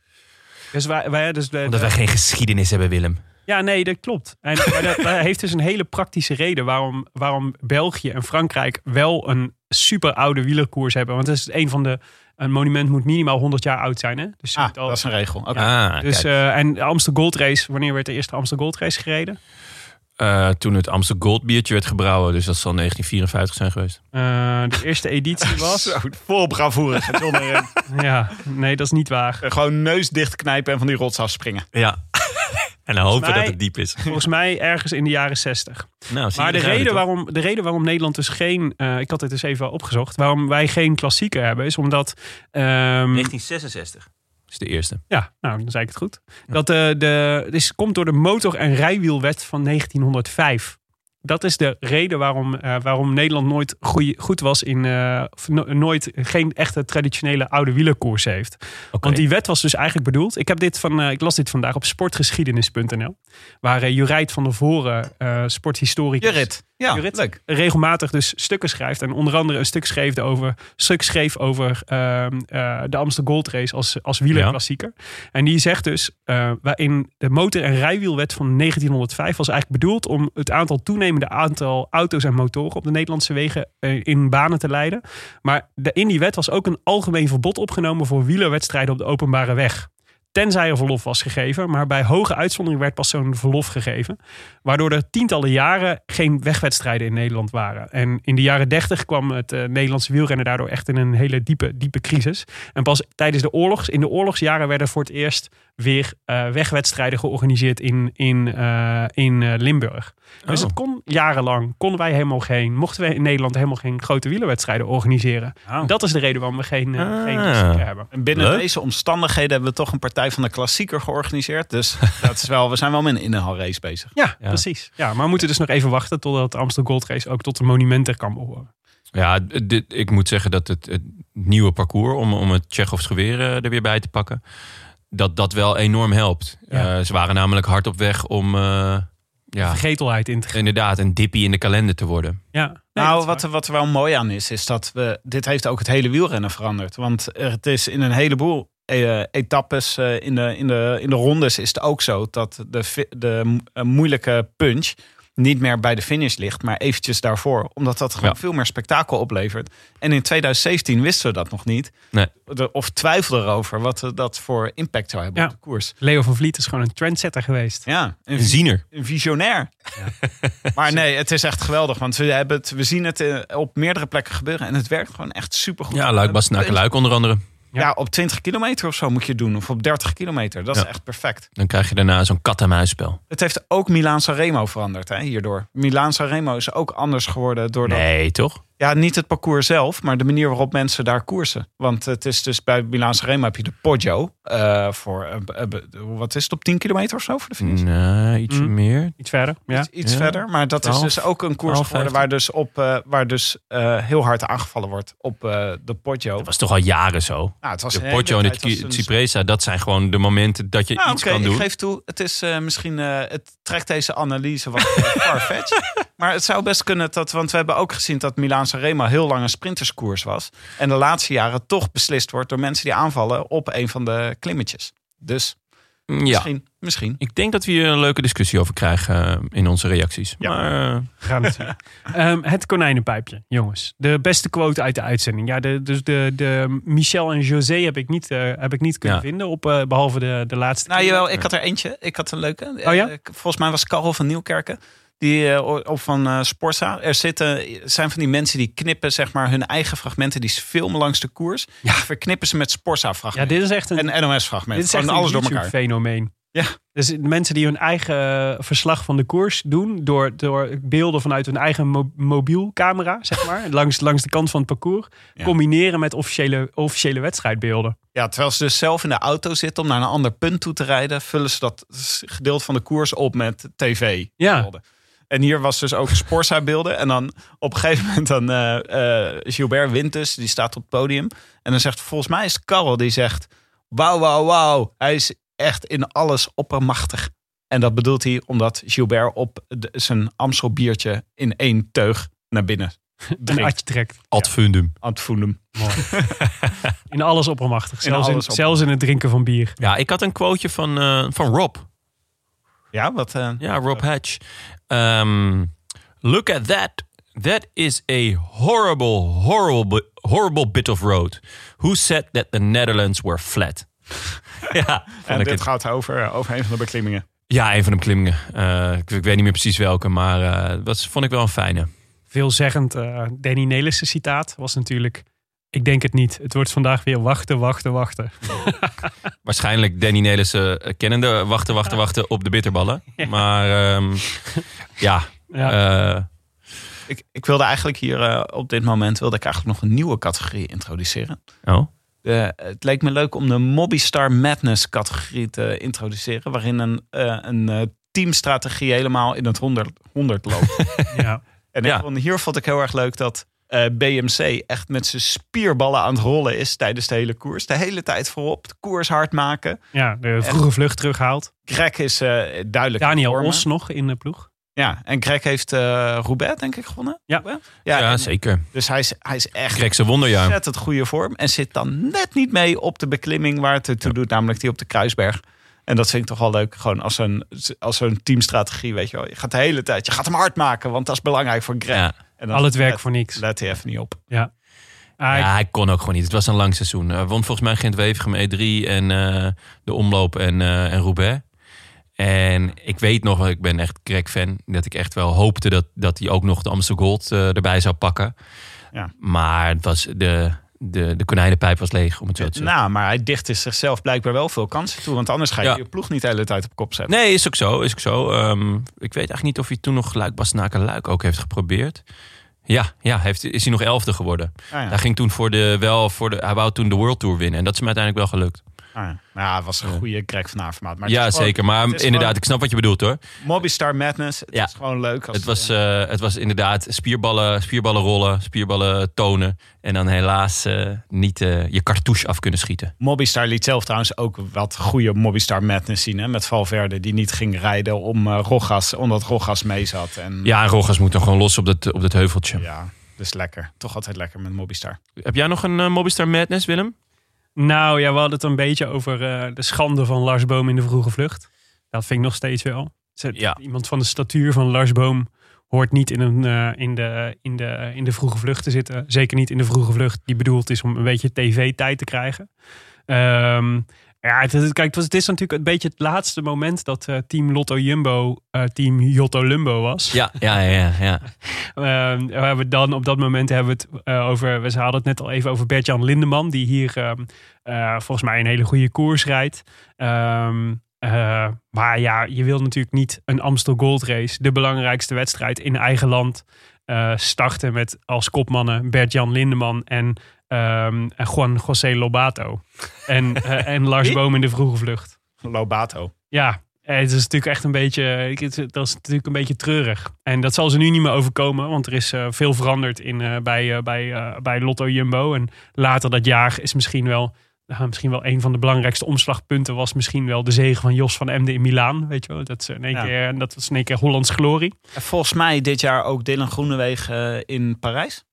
Dus wij, wij, dus de, Omdat wij geen geschiedenis hebben, Willem. Ja, nee, dat klopt. En maar dat, dat heeft dus een hele praktische reden waarom, waarom België en Frankrijk wel een super oude wielerkoers hebben. Want het is een van de. Een monument moet minimaal 100 jaar oud zijn. Hè? Dus, Ah, al- dat is een regel. Oké. Ah, dus, kijk. eh, en de Amsterdam Gold Race, wanneer werd de eerste Amsterdam Gold Race gereden? Eh, toen het Amsterdam Gold biertje werd gebrouwen. Dus dat zal 1954 zijn geweest. Eh, de eerste editie was. Zo, vol erin. ja, nee, dat is niet waar. Gewoon neus dichtknijpen en van die rots afspringen. Ja. en dan hopen mij- dat het diep is. Volgens mij ergens in de jaren 60. Nou, zie Maar de reden, waarom, de reden waarom Nederland dus geen. eh, ik had dit dus even opgezocht. Waarom wij geen klassieker hebben, is omdat. ehm, 1966 is de eerste. Ja, nou, dan zei ik het goed. Dat de, de, is- komt door de motor- en rijwielwet van 1905. Dat is de reden waarom, eh, waarom Nederland nooit goeie- goed was in. eh, no- nooit geen echte traditionele oude wielerkoers heeft. Oké. Want die wet was dus eigenlijk bedoeld. Ik, heb dit van, ik las dit vandaag op sportgeschiedenis.nl. Waar uh, Jurijt van der Voren, sporthistoricus. Ja, Jurrit leuk. regelmatig dus stukken schrijft. En onder andere een stuk schreef over, stuk schreef over ehm, eh, de Amsterdam Gold Race als, als wielerklassieker. En die zegt dus, eh, waarin de motor- en rijwielwet van 1905 was eigenlijk bedoeld om het aantal toenemende aantal auto's en motoren op de Nederlandse wegen eh, in banen te leiden. Maar de, in die wet was ook een algemeen verbod opgenomen voor wielerwedstrijden op de openbare weg. Tenzij er verlof was gegeven, maar bij hoge uitzondering werd pas zo'n verlof gegeven. Waardoor er tientallen jaren geen wegwedstrijden in Nederland waren. En in de jaren dertig kwam het eh, Nederlandse wielrennen daardoor echt in een hele diepe, diepe crisis. En pas tijdens de oorlogs, in de oorlogsjaren werden voor het eerst weer eh, wegwedstrijden georganiseerd in, in, eh, in Limburg. Dus Oh. het kon jarenlang, konden wij helemaal geen, mochten wij in Nederland helemaal geen grote wielerwedstrijden organiseren. Oh. Dat is de reden waarom we geen, eh, Ah. geen klassieker hebben. En binnen Leuk. deze omstandigheden hebben we toch een partij van de klassieker georganiseerd. Dus dat is wel, we zijn wel met een inhaalrace bezig. Ja, Ja. precies. Ja, maar we moeten dus nog even wachten totdat de Amsterdam Gold Race ook tot de monumenten kan behoren. Ja, dit, ik moet zeggen dat het, het nieuwe parcours, om, om het Tsjechovs geweer eh, er weer bij te pakken, dat dat wel enorm helpt. Ja. Eh, ze waren namelijk hard op weg om eh, ja, Vergetelheid in te gaan. inderdaad een dippie in de kalender te worden. Ja. Nee, nou, wat, wat er wel mooi aan is, is dat we. Dit heeft ook het hele wielrennen veranderd. Want het is in een heleboel eh, etappes eh, in, de, in, de, in de rondes is het ook zo dat de, de eh, moeilijke punch niet meer bij de finish ligt, maar eventjes daarvoor. Omdat dat gewoon Ja. veel meer spektakel oplevert. En in 2017 wisten we dat nog niet. Nee. Of twijfelden erover wat eh, dat voor impact zou hebben Ja. op de koers. Leo van Vliet is gewoon een trendsetter geweest. Ja, een Een ziener. een visionair. maar nee, het is echt geweldig. Want we, hebben het, we zien het eh, op meerdere plekken gebeuren. En het werkt gewoon echt supergoed. Ja, Luik, Bastenaken, Luik onder andere. Ja, op 20 kilometer of zo moet je het doen. Of op 30 kilometer. Dat is echt perfect. Dan krijg je daarna zo'n kat-en-muisspel. Het heeft ook Milaan Sanremo veranderd hè, hierdoor. Milaan Sanremo is ook anders geworden doordat... Nee, toch? Ja, niet het parcours zelf, maar de manier waarop mensen daar koersen. Want het is dus bij Milaan Sanremo heb je de Poggio. eh, voor, eh, eh, wat is het, op 10 kilometer of zo voor de finish? Nee, ietsje Mm. meer. Iets verder. Ja. Iets, iets Ja. verder. Maar dat is 12, dus ook een koers 12, geworden waar dus, op, eh, waar dus eh, heel hard aangevallen wordt op eh, de Poggio. Dat was toch al jaren zo. Nou, het was De Poggio en de Cipresa, dat zijn gewoon de momenten dat je Nou, iets kan doen. ik geef toe. Het is eh, misschien, eh, het trekt deze analyse wat eh, farfetch. Maar het zou best kunnen dat, want we hebben ook gezien dat Milaan Sanremo heel lang een sprinterskoers was. En de laatste jaren toch beslist wordt door mensen die aanvallen op een van de klimmetjes. Dus Ja, misschien, misschien. ik denk dat we hier een leuke discussie over krijgen eh, in onze reacties. Ja. Maar eh, het zien. Ehm, het konijnenpijpje, jongens. De beste quote uit de uitzending. Ja, de, dus de, de Michel en José heb ik niet, eh, heb ik niet kunnen Ja. vinden. Op, eh, behalve de, de laatste. Nou, jawel, ik had er eentje. Ik had een leuke. Oh ja? Volgens mij was Karel van Nieuwkerken. Die eh, op van eh Sporza. Er zitten, zijn van die mensen die knippen zeg maar hun eigen fragmenten. Die filmen langs de koers. Ja. Verknippen ze met Sporza ja, dit is echt een, en NOS-fragmenten. dit is echt alles door elkaar. YouTube-fenomeen. Ja. Dus mensen die hun eigen verslag van de koers doen door, door beelden vanuit hun eigen mo- mobielcamera, zeg maar, langs, langs de kant van het parcours, Ja. combineren met officiële, officiële wedstrijdbeelden. Ja, terwijl ze dus zelf in de auto zitten om naar een ander punt toe te rijden, vullen ze dat gedeelte van de koers op met tv. Ja. Beelden. En hier was dus ook Sporza-beelden. En dan op een gegeven moment dan eh, eh, Gilbert wint dus. Die staat op het podium. En dan zegt volgens mij is Karel die zegt... Wauw, wauw, wauw. Hij is echt in alles oppermachtig. En dat bedoelt hij omdat Gilbert op de- zijn Amstel biertje in één teug naar binnen Een drinkt. trekt. Ad fundum. Het voelen. Mooi. In alles oppermachtig. Zelfs in, alles oppermachtig. zelfs in het drinken van bier. Ja, ik had een quoteje van, eh, van Rob. Ja, wat... eh, Ja, Rob Hatch. Ehm, look at that. That is a horrible, horrible, horrible bit of road. Who said that the Netherlands were flat? ja, en dit het- gaat over, eh, over een van de beklimmingen. ja, een van de beklimmingen. Eh, ik, ik weet niet meer precies welke, maar eh, dat vond ik wel een fijne. Veelzeggend eh Danny Nelissen citaat was natuurlijk... Ik denk het niet. Het wordt vandaag weer wachten, wachten, wachten. Waarschijnlijk Danny Nelissen eh, kennende wachten, wachten, wachten op de bitterballen. Maar ehm, ja, Ja. eh, Ik, ik wilde eigenlijk hier eh, op dit moment wilde ik eigenlijk nog een nieuwe categorie introduceren. oh. De, het leek me leuk om de Mobbystar Madness categorie te introduceren. Waarin een, een teamstrategie helemaal in het honderd, honderd loopt. ja. en Ja. ik vond, hier vond ik heel erg leuk dat eh, BMC echt met zijn spierballen aan het rollen is tijdens de hele koers. De hele tijd voorop, de koers hard maken. ja, de vroege vlucht terughaalt. Greg is eh, duidelijk. Daniel in vorm, hè? Os nog in de ploeg. Ja, en Greg heeft eh Roubaix denk ik gewonnen. Ja. Ja, en- zeker. Dus hij is, hij is echt Grekse wonderjaar. ontzettend goede vorm. En zit dan net niet mee op de beklimming waar het toe doet. Namelijk die op de Kruisberg. En dat vind ik toch wel leuk. Gewoon als een, als zo'n teamstrategie, weet je wel. Je gaat de hele tijd, je gaat hem hard maken. Want dat is belangrijk voor Greg. Ja. En dan Al het werk let, voor niks. let hij even niet op. Ja. Ah, ik- Ja, hij kon ook gewoon niet. Het was een lang seizoen. Hij won volgens mij Gent-Wevergem E3 en eh, de omloop en, eh, en Roubaix. En ik weet nog, ik ben echt Greg-fan, dat ik echt wel hoopte dat, dat hij ook nog de Amstel Gold eh, erbij zou pakken. Ja. Maar het was de, de, de konijnenpijp was leeg, om het zo te zeggen. Nou, maar hij dichtte zichzelf blijkbaar wel veel kansen toe. Want anders ga je Ja. je ploeg niet de hele tijd op kop zetten. Nee, is ook zo. Is ook zo. Ehm, ik weet eigenlijk niet of hij toen nog Luik Bastenaken Luik ook heeft geprobeerd. Ja, ja heeft, is hij nog elfde geworden. Ah, ja. Hij ging toen voor de, wel voor de, hij wou toen de World Tour winnen. En dat is hem uiteindelijk wel gelukt. Ah, ja. Nou, ja, het was een goede Greg van. Maar ja, gewoon- zeker. Maar inderdaad, gewoon ik snap wat je bedoelt hoor. Mobbystar Madness. Het Ja. is gewoon leuk. Als Het was, eh, het was inderdaad spierballen, spierballen rollen, spierballen tonen. En dan helaas eh, niet eh, je cartouche af kunnen schieten. Mobbystar liet zelf trouwens ook wat goede Mobbystar Madness zien. Hè? Met Valverde die niet ging rijden om eh Rogas, omdat Rogas mee zat. En, Ja, en Rogas moet dan gewoon los op dat, op dat heuveltje. ja, dus lekker. Toch altijd lekker met Mobbystar. Heb jij nog een eh, Mobbystar Madness, Willem? Nou ja, we hadden het een beetje over eh, de schande van Lars Boom in de vroege vlucht. Dat vind ik nog steeds wel. Ja. Iemand van de statuur van Lars Boom hoort niet in, een, eh, in, de, in, de, in de vroege vlucht te zitten. Zeker niet in de vroege vlucht die bedoeld is om een beetje tv-tijd te krijgen. Ehm, ja, het, is- kijk, het, was, het is natuurlijk een beetje het laatste moment dat eh, team Lotto Jumbo eh, team Jotto Lumbo was. Ja, ja, ja. ja. Ehm, we hebben dan op dat moment hebben we het eh, over. We hadden het net al even over Bert-Jan Lindeman, die hier ehm, eh, volgens mij een hele goede koers rijdt. Ehm, eh, maar ja, je wil natuurlijk niet een Amstel Gold Race, de belangrijkste wedstrijd in eigen land, eh, starten met als kopmannen Bert-Jan Lindeman en, ehm, en Juan José Lobato. En, eh, en Lars? Boom in de vroege vlucht. Lobato. Ja, eh, het is natuurlijk echt een beetje, dat is natuurlijk een beetje treurig. En dat zal ze nu niet meer overkomen, want er is veel veranderd in, bij, bij, bij Lotto Jumbo. En later dat jaar is misschien wel, nou, misschien wel een van de belangrijkste omslagpunten was misschien wel de zege van Jos van Emden in Milaan. Weet je wel, dat, is in één Ja. keer, dat was in één keer Hollands glorie. En volgens mij dit jaar ook Dylan Groenewegen eh, in Parijs.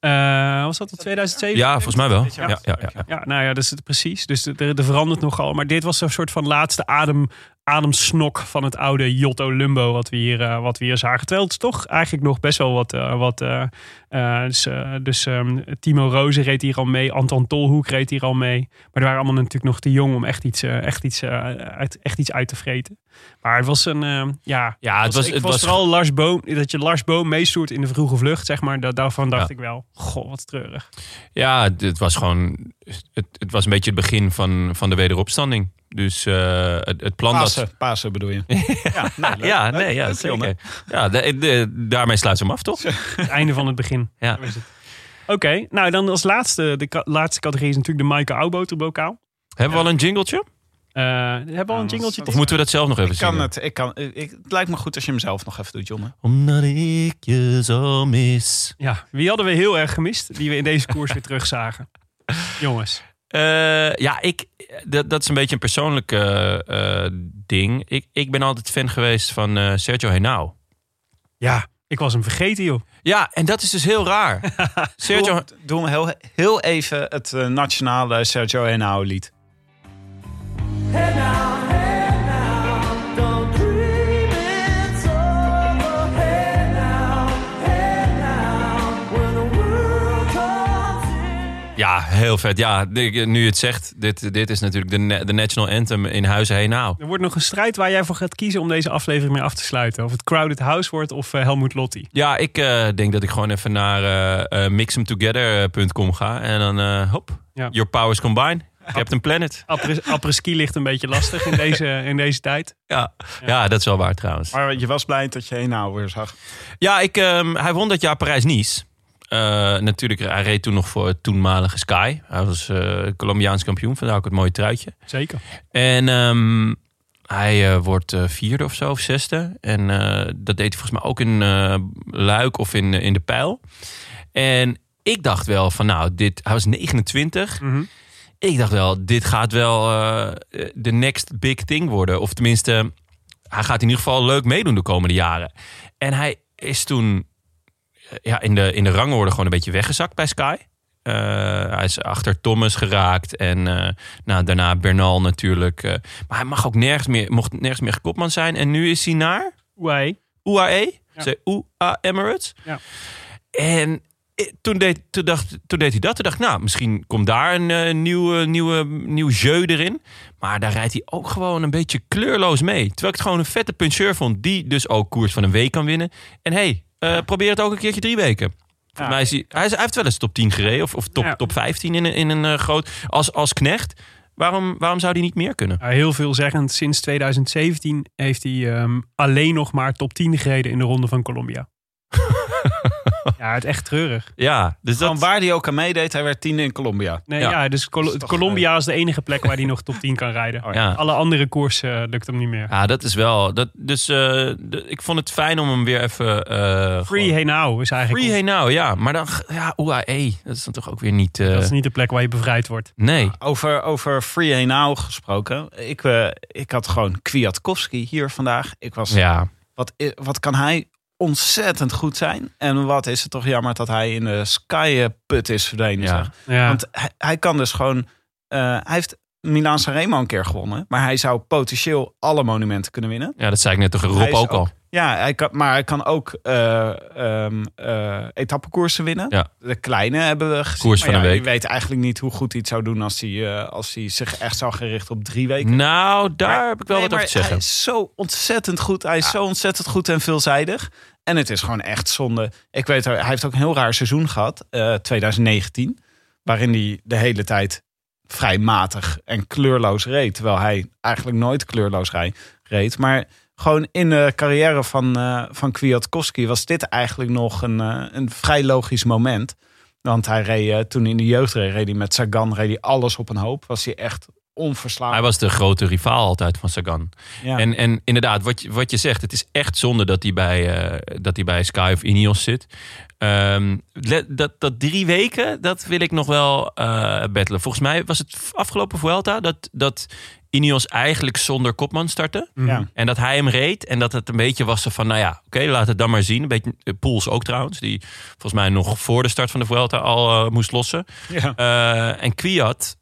Eh, was dat in 2007? ja, volgens mij wel. Ja, ja, ja, ja. Ja, nou ja, dat is het precies. Dus er, er verandert nogal. Maar dit was een soort van laatste adem, ademsnok van het oude Jotto Lumbo wat we hier, eh, wat we hier zagen. Terwijl het is toch eigenlijk nog best wel wat... eh, wat eh, dus dus ehm, Timo Rozen reed hier al mee. Anton Tolhoek reed hier al mee. Maar die waren allemaal natuurlijk nog te jong om echt iets, echt iets, uit, echt iets uit te vreten. Maar het was een... eh, ja, Ja, het was, het was was vooral Lars Boom, dat je Lars Boom meestoert in de vroege vlucht, zeg maar. Da- daarvan dacht Ja. ik wel, goh, wat treurig. Ja, het was gewoon. Het, het was een beetje het begin van, van de wederopstanding. Dus eh, het, het plan dat. Pasen, Pasen bedoel je. ja, nee, leuk. Ja, Leuk, nee, ja, leuk, zeker. Jonne. Ja, de- de- daarmee sluit ze hem af, toch? Het einde van het begin. Ja. Zo is het. Oké, nou dan als laatste, de ka- laatste categorie is natuurlijk de Maaike Oudboterbokaal. Hebben we al een jingletje? Eh, hebben we al een jingletje? Of moeten we dat zelf nog even Ik kan het. Ik kan, ik, het lijkt me goed als je hem zelf nog even doet, John. Omdat ik je zo mis. Ja, wie hadden we heel erg gemist, die we in deze koers weer terugzagen? Jongens. Eh, ja, ik, dat, dat is een beetje een persoonlijk eh, ding. Ik, ik ben altijd fan geweest van eh, Sergio Henao. Ja, ik was hem vergeten, joh. Ja, en dat is dus heel raar. Sergio, Doe, heel, heel even het nationale Sergio Henao lied. Ja, heel vet. Ja, nu je het zegt, dit, dit is natuurlijk de, de national anthem in Huizen Henao. Er wordt nog een strijd waar jij voor gaat kiezen om deze aflevering mee af te sluiten. Of het Crowded House wordt of eh, Helmut Lotti. Ja, ik eh, denk dat ik gewoon even naar eh eh, mixemtogether.com ga. En dan, eh, hop, Ja. your powers combine. Captain Planet. Après- Après-ski ligt een beetje lastig in deze, in deze tijd. Ja. Ja. dat is wel waar trouwens. Maar je was blij dat je Henao weer zag. Ja, ik, ehm, hij won dat jaar Parijs-Nice. Eh, natuurlijk, hij reed toen nog voor het toenmalige Sky. Hij was eh Colombiaans kampioen, vandaar ook het mooie truitje. Zeker. En ehm, hij eh, wordt vierde of zo, of zesde. En dat deed hij volgens mij ook in Luik of in, in de Pijl. En ik dacht wel van, nou, dit, hij was 29. Mhm. Ik dacht wel, dit gaat wel de next big thing worden. Of tenminste, hij gaat in ieder geval leuk meedoen de komende jaren. En hij is toen ja, in, de, in de rangorde gewoon een beetje weggezakt bij Sky. Eh, hij is achter Thomas geraakt. En eh, nou, daarna Bernal natuurlijk. eh. maar hij mag ook nergens meer, mocht nergens meer kopman zijn. En nu is hij naar Wij. UAE. Ja. Ze- UA Emirates. Ja. En eh, toen deed, toen, dacht, toen deed hij dat. Toen dacht ik, nou, misschien komt daar een eh, nieuwe, nieuwe, nieuw jeu erin. Maar daar rijdt hij ook gewoon een beetje kleurloos mee. Terwijl ik het gewoon een vette puncheur vond. Die dus ook koers van een week kan winnen. En hey, eh, probeer het ook een keertje drie weken. Volgens mij is hij, hij, is- hij heeft wel eens top 10 gereden. Of, of top, Ja. top 15 in een, in een eh, groot... Als, als knecht. Waarom, waarom zou hij niet meer kunnen? Ja, heel veelzeggend. Sinds 2017 heeft hij ehm, alleen nog maar top 10 gereden in de ronde van Colombia. ja, het is echt treurig. Ja, dus Van dat... waar hij ook aan meedeed, hij werd tiende in Colombia. Nee, Ja. ja. dus Col- is Colombia is de enige plek waar hij nog top 10 kan rijden. Oh, Ja. Alle andere koersen eh, lukt hem niet meer. Ja, dat is wel. Dat, dus eh, ik vond het fijn om hem weer even. eh, Free gewoon- Hey Now is eigenlijk... Free hey now, ja. Maar dan, ja, UAE, dat is dan toch ook weer niet. eh, Dat is niet de plek waar je bevrijd wordt. Nee. Over, over Free Henao gesproken. Ik, eh, ik had gewoon Kwiatkowski hier vandaag. Ik was, Ja, wat, wat kan hij ontzettend goed zijn. En wat is het toch jammer dat hij in de Sky-put is verdwenen. Ja. zeg. Ja. Want hij, hij kan dus gewoon... eh, hij heeft Milaan Sanremo een keer gewonnen. Maar hij zou potentieel alle monumenten kunnen winnen. ja, dat zei ik net toch Hij Rob ook al. Ja, hij kan, maar hij kan ook eh ehm eh, etappekoersen winnen. Ja. De kleine hebben we gezien. Koers van ja, een Je week. weet eigenlijk niet hoe goed hij het zou doen als hij, eh, als hij zich echt zou gaan richten op drie weken. Nou, daar Maar- heb ik wel nee, wat over te zeggen. Hij is zo ontzettend goed. Hij is zo ontzettend goed en veelzijdig. En het is gewoon echt zonde. Ik weet, hij heeft ook een heel raar seizoen gehad, eh, 2019. Waarin hij de hele tijd vrij matig en kleurloos reed. Terwijl hij eigenlijk nooit kleurloos reed. Maar gewoon in de carrière van, eh van Kwiatkowski was dit eigenlijk nog een, eh, een vrij logisch moment. Want hij reed eh, toen in de jeugd reed, reed hij met Sagan reed hij alles op een hoop. Was hij echt onverslaanbaar. Hij was de grote rivaal altijd van Sagan. Ja. En, en inderdaad, wat je, wat je zegt, het is echt zonde dat hij bij, eh, dat hij bij Sky of Ineos zit. Let- dat, dat drie weken, dat wil ik nog wel eh battelen. Volgens mij was het afgelopen Vuelta dat, dat Ineos eigenlijk zonder kopman startte. ja. En dat hij hem reed. En dat het een beetje was van, nou ja, oké, laat het dan maar zien. Een beetje eh, Poels ook trouwens. Die volgens mij nog voor de start van de Vuelta al moest lossen. Ja. En Kwiat,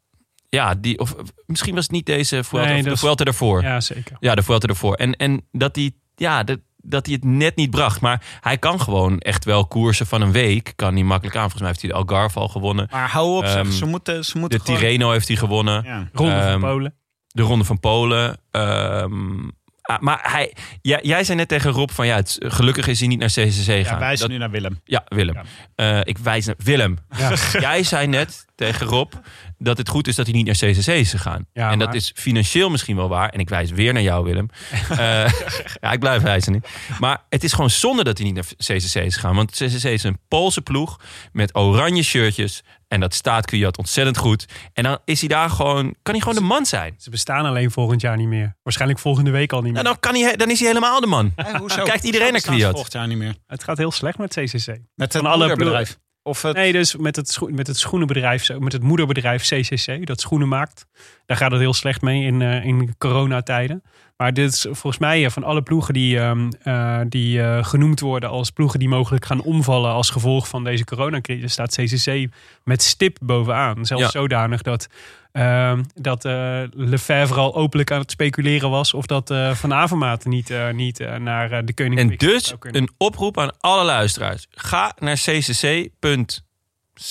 ja, die, of misschien was het niet deze Vuelta, Nee, of de Vuelta ervoor. Ja, Ja, zeker. de Vuelta ervoor. En, en dat hij, ja, dat, dat hij het net niet bracht. Maar hij kan gewoon echt wel koersen van een week. Kan hij makkelijk aan. Volgens mij heeft hij de Algarve al gewonnen. Maar hou op, zeg. Ehm, ze moeten, ze moeten De gewoon... Tirreno heeft hij gewonnen. Ja. Ronde Ehm, van Polen. De Ronde van Polen. Ehm, ah, maar hij, jij, jij zei net tegen Rob van ja, het, gelukkig is hij niet naar CCC Ja, gaan. wijs Dat- nu naar Willem. ja, Willem. Eh, ik wijs naar Willem. Ja. Jij zei net, tegen Rob dat het goed is dat hij niet naar CCC is gegaan. Ja, en dat maar- is financieel misschien wel waar. En ik wijs weer naar jou, Willem. Eh, ja, ik blijf wijzen. nu. Maar het is gewoon zonde dat hij niet naar CCC is gegaan. Want CCC is een Poolse ploeg met oranje shirtjes. En dat staat Kwiat ontzettend goed. En dan is hij daar gewoon, kan hij gewoon de man zijn. Ze bestaan alleen volgend jaar niet meer. Waarschijnlijk volgende week al niet meer. En dan, kan hij, dan is hij helemaal de man. Hoezo? Dan kijkt iedereen naar Kwiat. volgend jaar niet meer. Het gaat heel slecht met CCC. Met het Van alle moederbedrijf. Of het... Nee, dus met het, met het schoenenbedrijf, met het moederbedrijf CCC, dat schoenen maakt. Daar gaat het heel slecht mee in, eh, in coronatijden. Maar dit is volgens mij eh, van alle ploegen die, ehm, eh, die genoemd worden als ploegen die mogelijk gaan omvallen als gevolg van deze coronacrisis, staat CCC met stip bovenaan. Zelfs Ja. zodanig dat, ehm, dat eh Lefebvre al openlijk aan het speculeren was of dat eh Van Avermaat niet, eh, niet naar de Koning En dus een oproep aan alle luisteraars. Ga naar ccc.cc,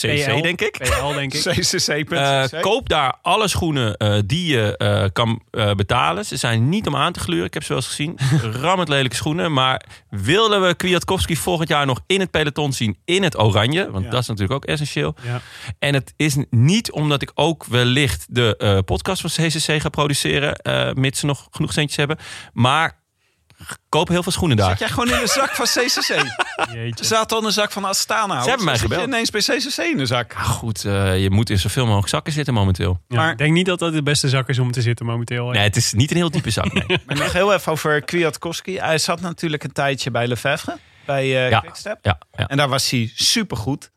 PL, denk ik. PL, denk ik. CCC. Eh, koop daar alle schoenen eh, die je eh, kan eh, betalen. Ze zijn niet om aan te gluren. Ik heb ze wel eens gezien. Rammend lelijke schoenen. Maar willen we Kwiatkowski volgend jaar nog in het peloton zien in het oranje? Want Ja. dat is natuurlijk ook essentieel. Ja. En het is niet omdat ik ook wellicht de eh, podcast van CCC ga produceren. eh, mits ze nog genoeg centjes hebben. Maar koop heel veel schoenen daar. Zit jij gewoon in de zak van CCC? Jeetje. Ze zaten al in de zak van Astana. Ze hebben mij Zit je gebeld. ineens bij CCC in de zak. Goed, eh, je moet in zoveel mogelijk zakken zitten momenteel. Ja, Maar- ik denk niet dat dat de beste zak is om te zitten momenteel. Nee, het is niet een heel diepe zak. Nee. Maar nog heel even over Kwiatkowski. Hij zat natuurlijk een tijdje bij Lefebvre. Bij eh Ja. Quickstep. Ja, ja. En daar was hij supergoed.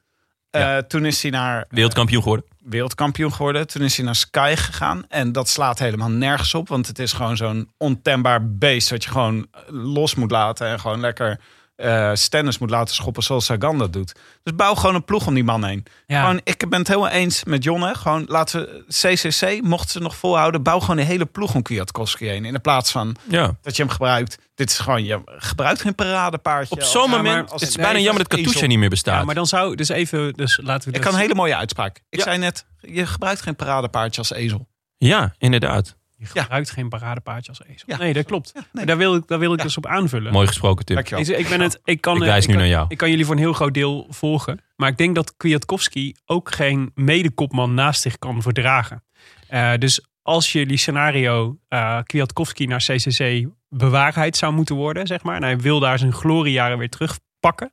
Eh Ja. Toen is hij naar Wereldkampioen geworden. Wereldkampioen geworden. Toen is hij naar Sky gegaan. En dat slaat helemaal nergens op. Want het is gewoon zo'n ontembaar beest. Dat je gewoon los moet laten. En gewoon lekker eh stennis moet laten schoppen zoals Sagan dat doet. Dus bouw gewoon een ploeg om die man heen. Ja. Gewoon, ik ben het helemaal eens met John. Hè. Gewoon laten we CCC, mochten ze nog volhouden... bouw gewoon een hele ploeg om Kwiatkowski heen. In de plaats van Ja. dat je hem gebruikt. Dit is gewoon, je gebruikt geen paradepaardje. Op zo'n moment, als- het is nee, bijna jammer dat Katusha niet meer bestaat. Ja, maar dan zou dus even, dus laten we. Ik dus- kan een hele mooie uitspraak. Ik Ja. zei net, je gebruikt geen paradepaardje als ezel. Ja, inderdaad. Je gebruikt geen paradepaardje als ezel. Ja. Nee, dat klopt. nee. Daar wil ik, daar wil ik dus op aanvullen. Mooi gesproken, Tim. Dankjewel. Ik, ben het, ik kan, Ik wijs nu kan- naar jou. Ik kan jullie voor een heel groot deel volgen. Maar ik denk dat Kwiatkowski ook geen medekopman naast zich kan verdragen. Eh, dus als jullie scenario eh Kwiatkowski naar CCC bewaarheid zou moeten worden, zeg maar. En hij wil daar zijn gloriejaren weer terugpakken.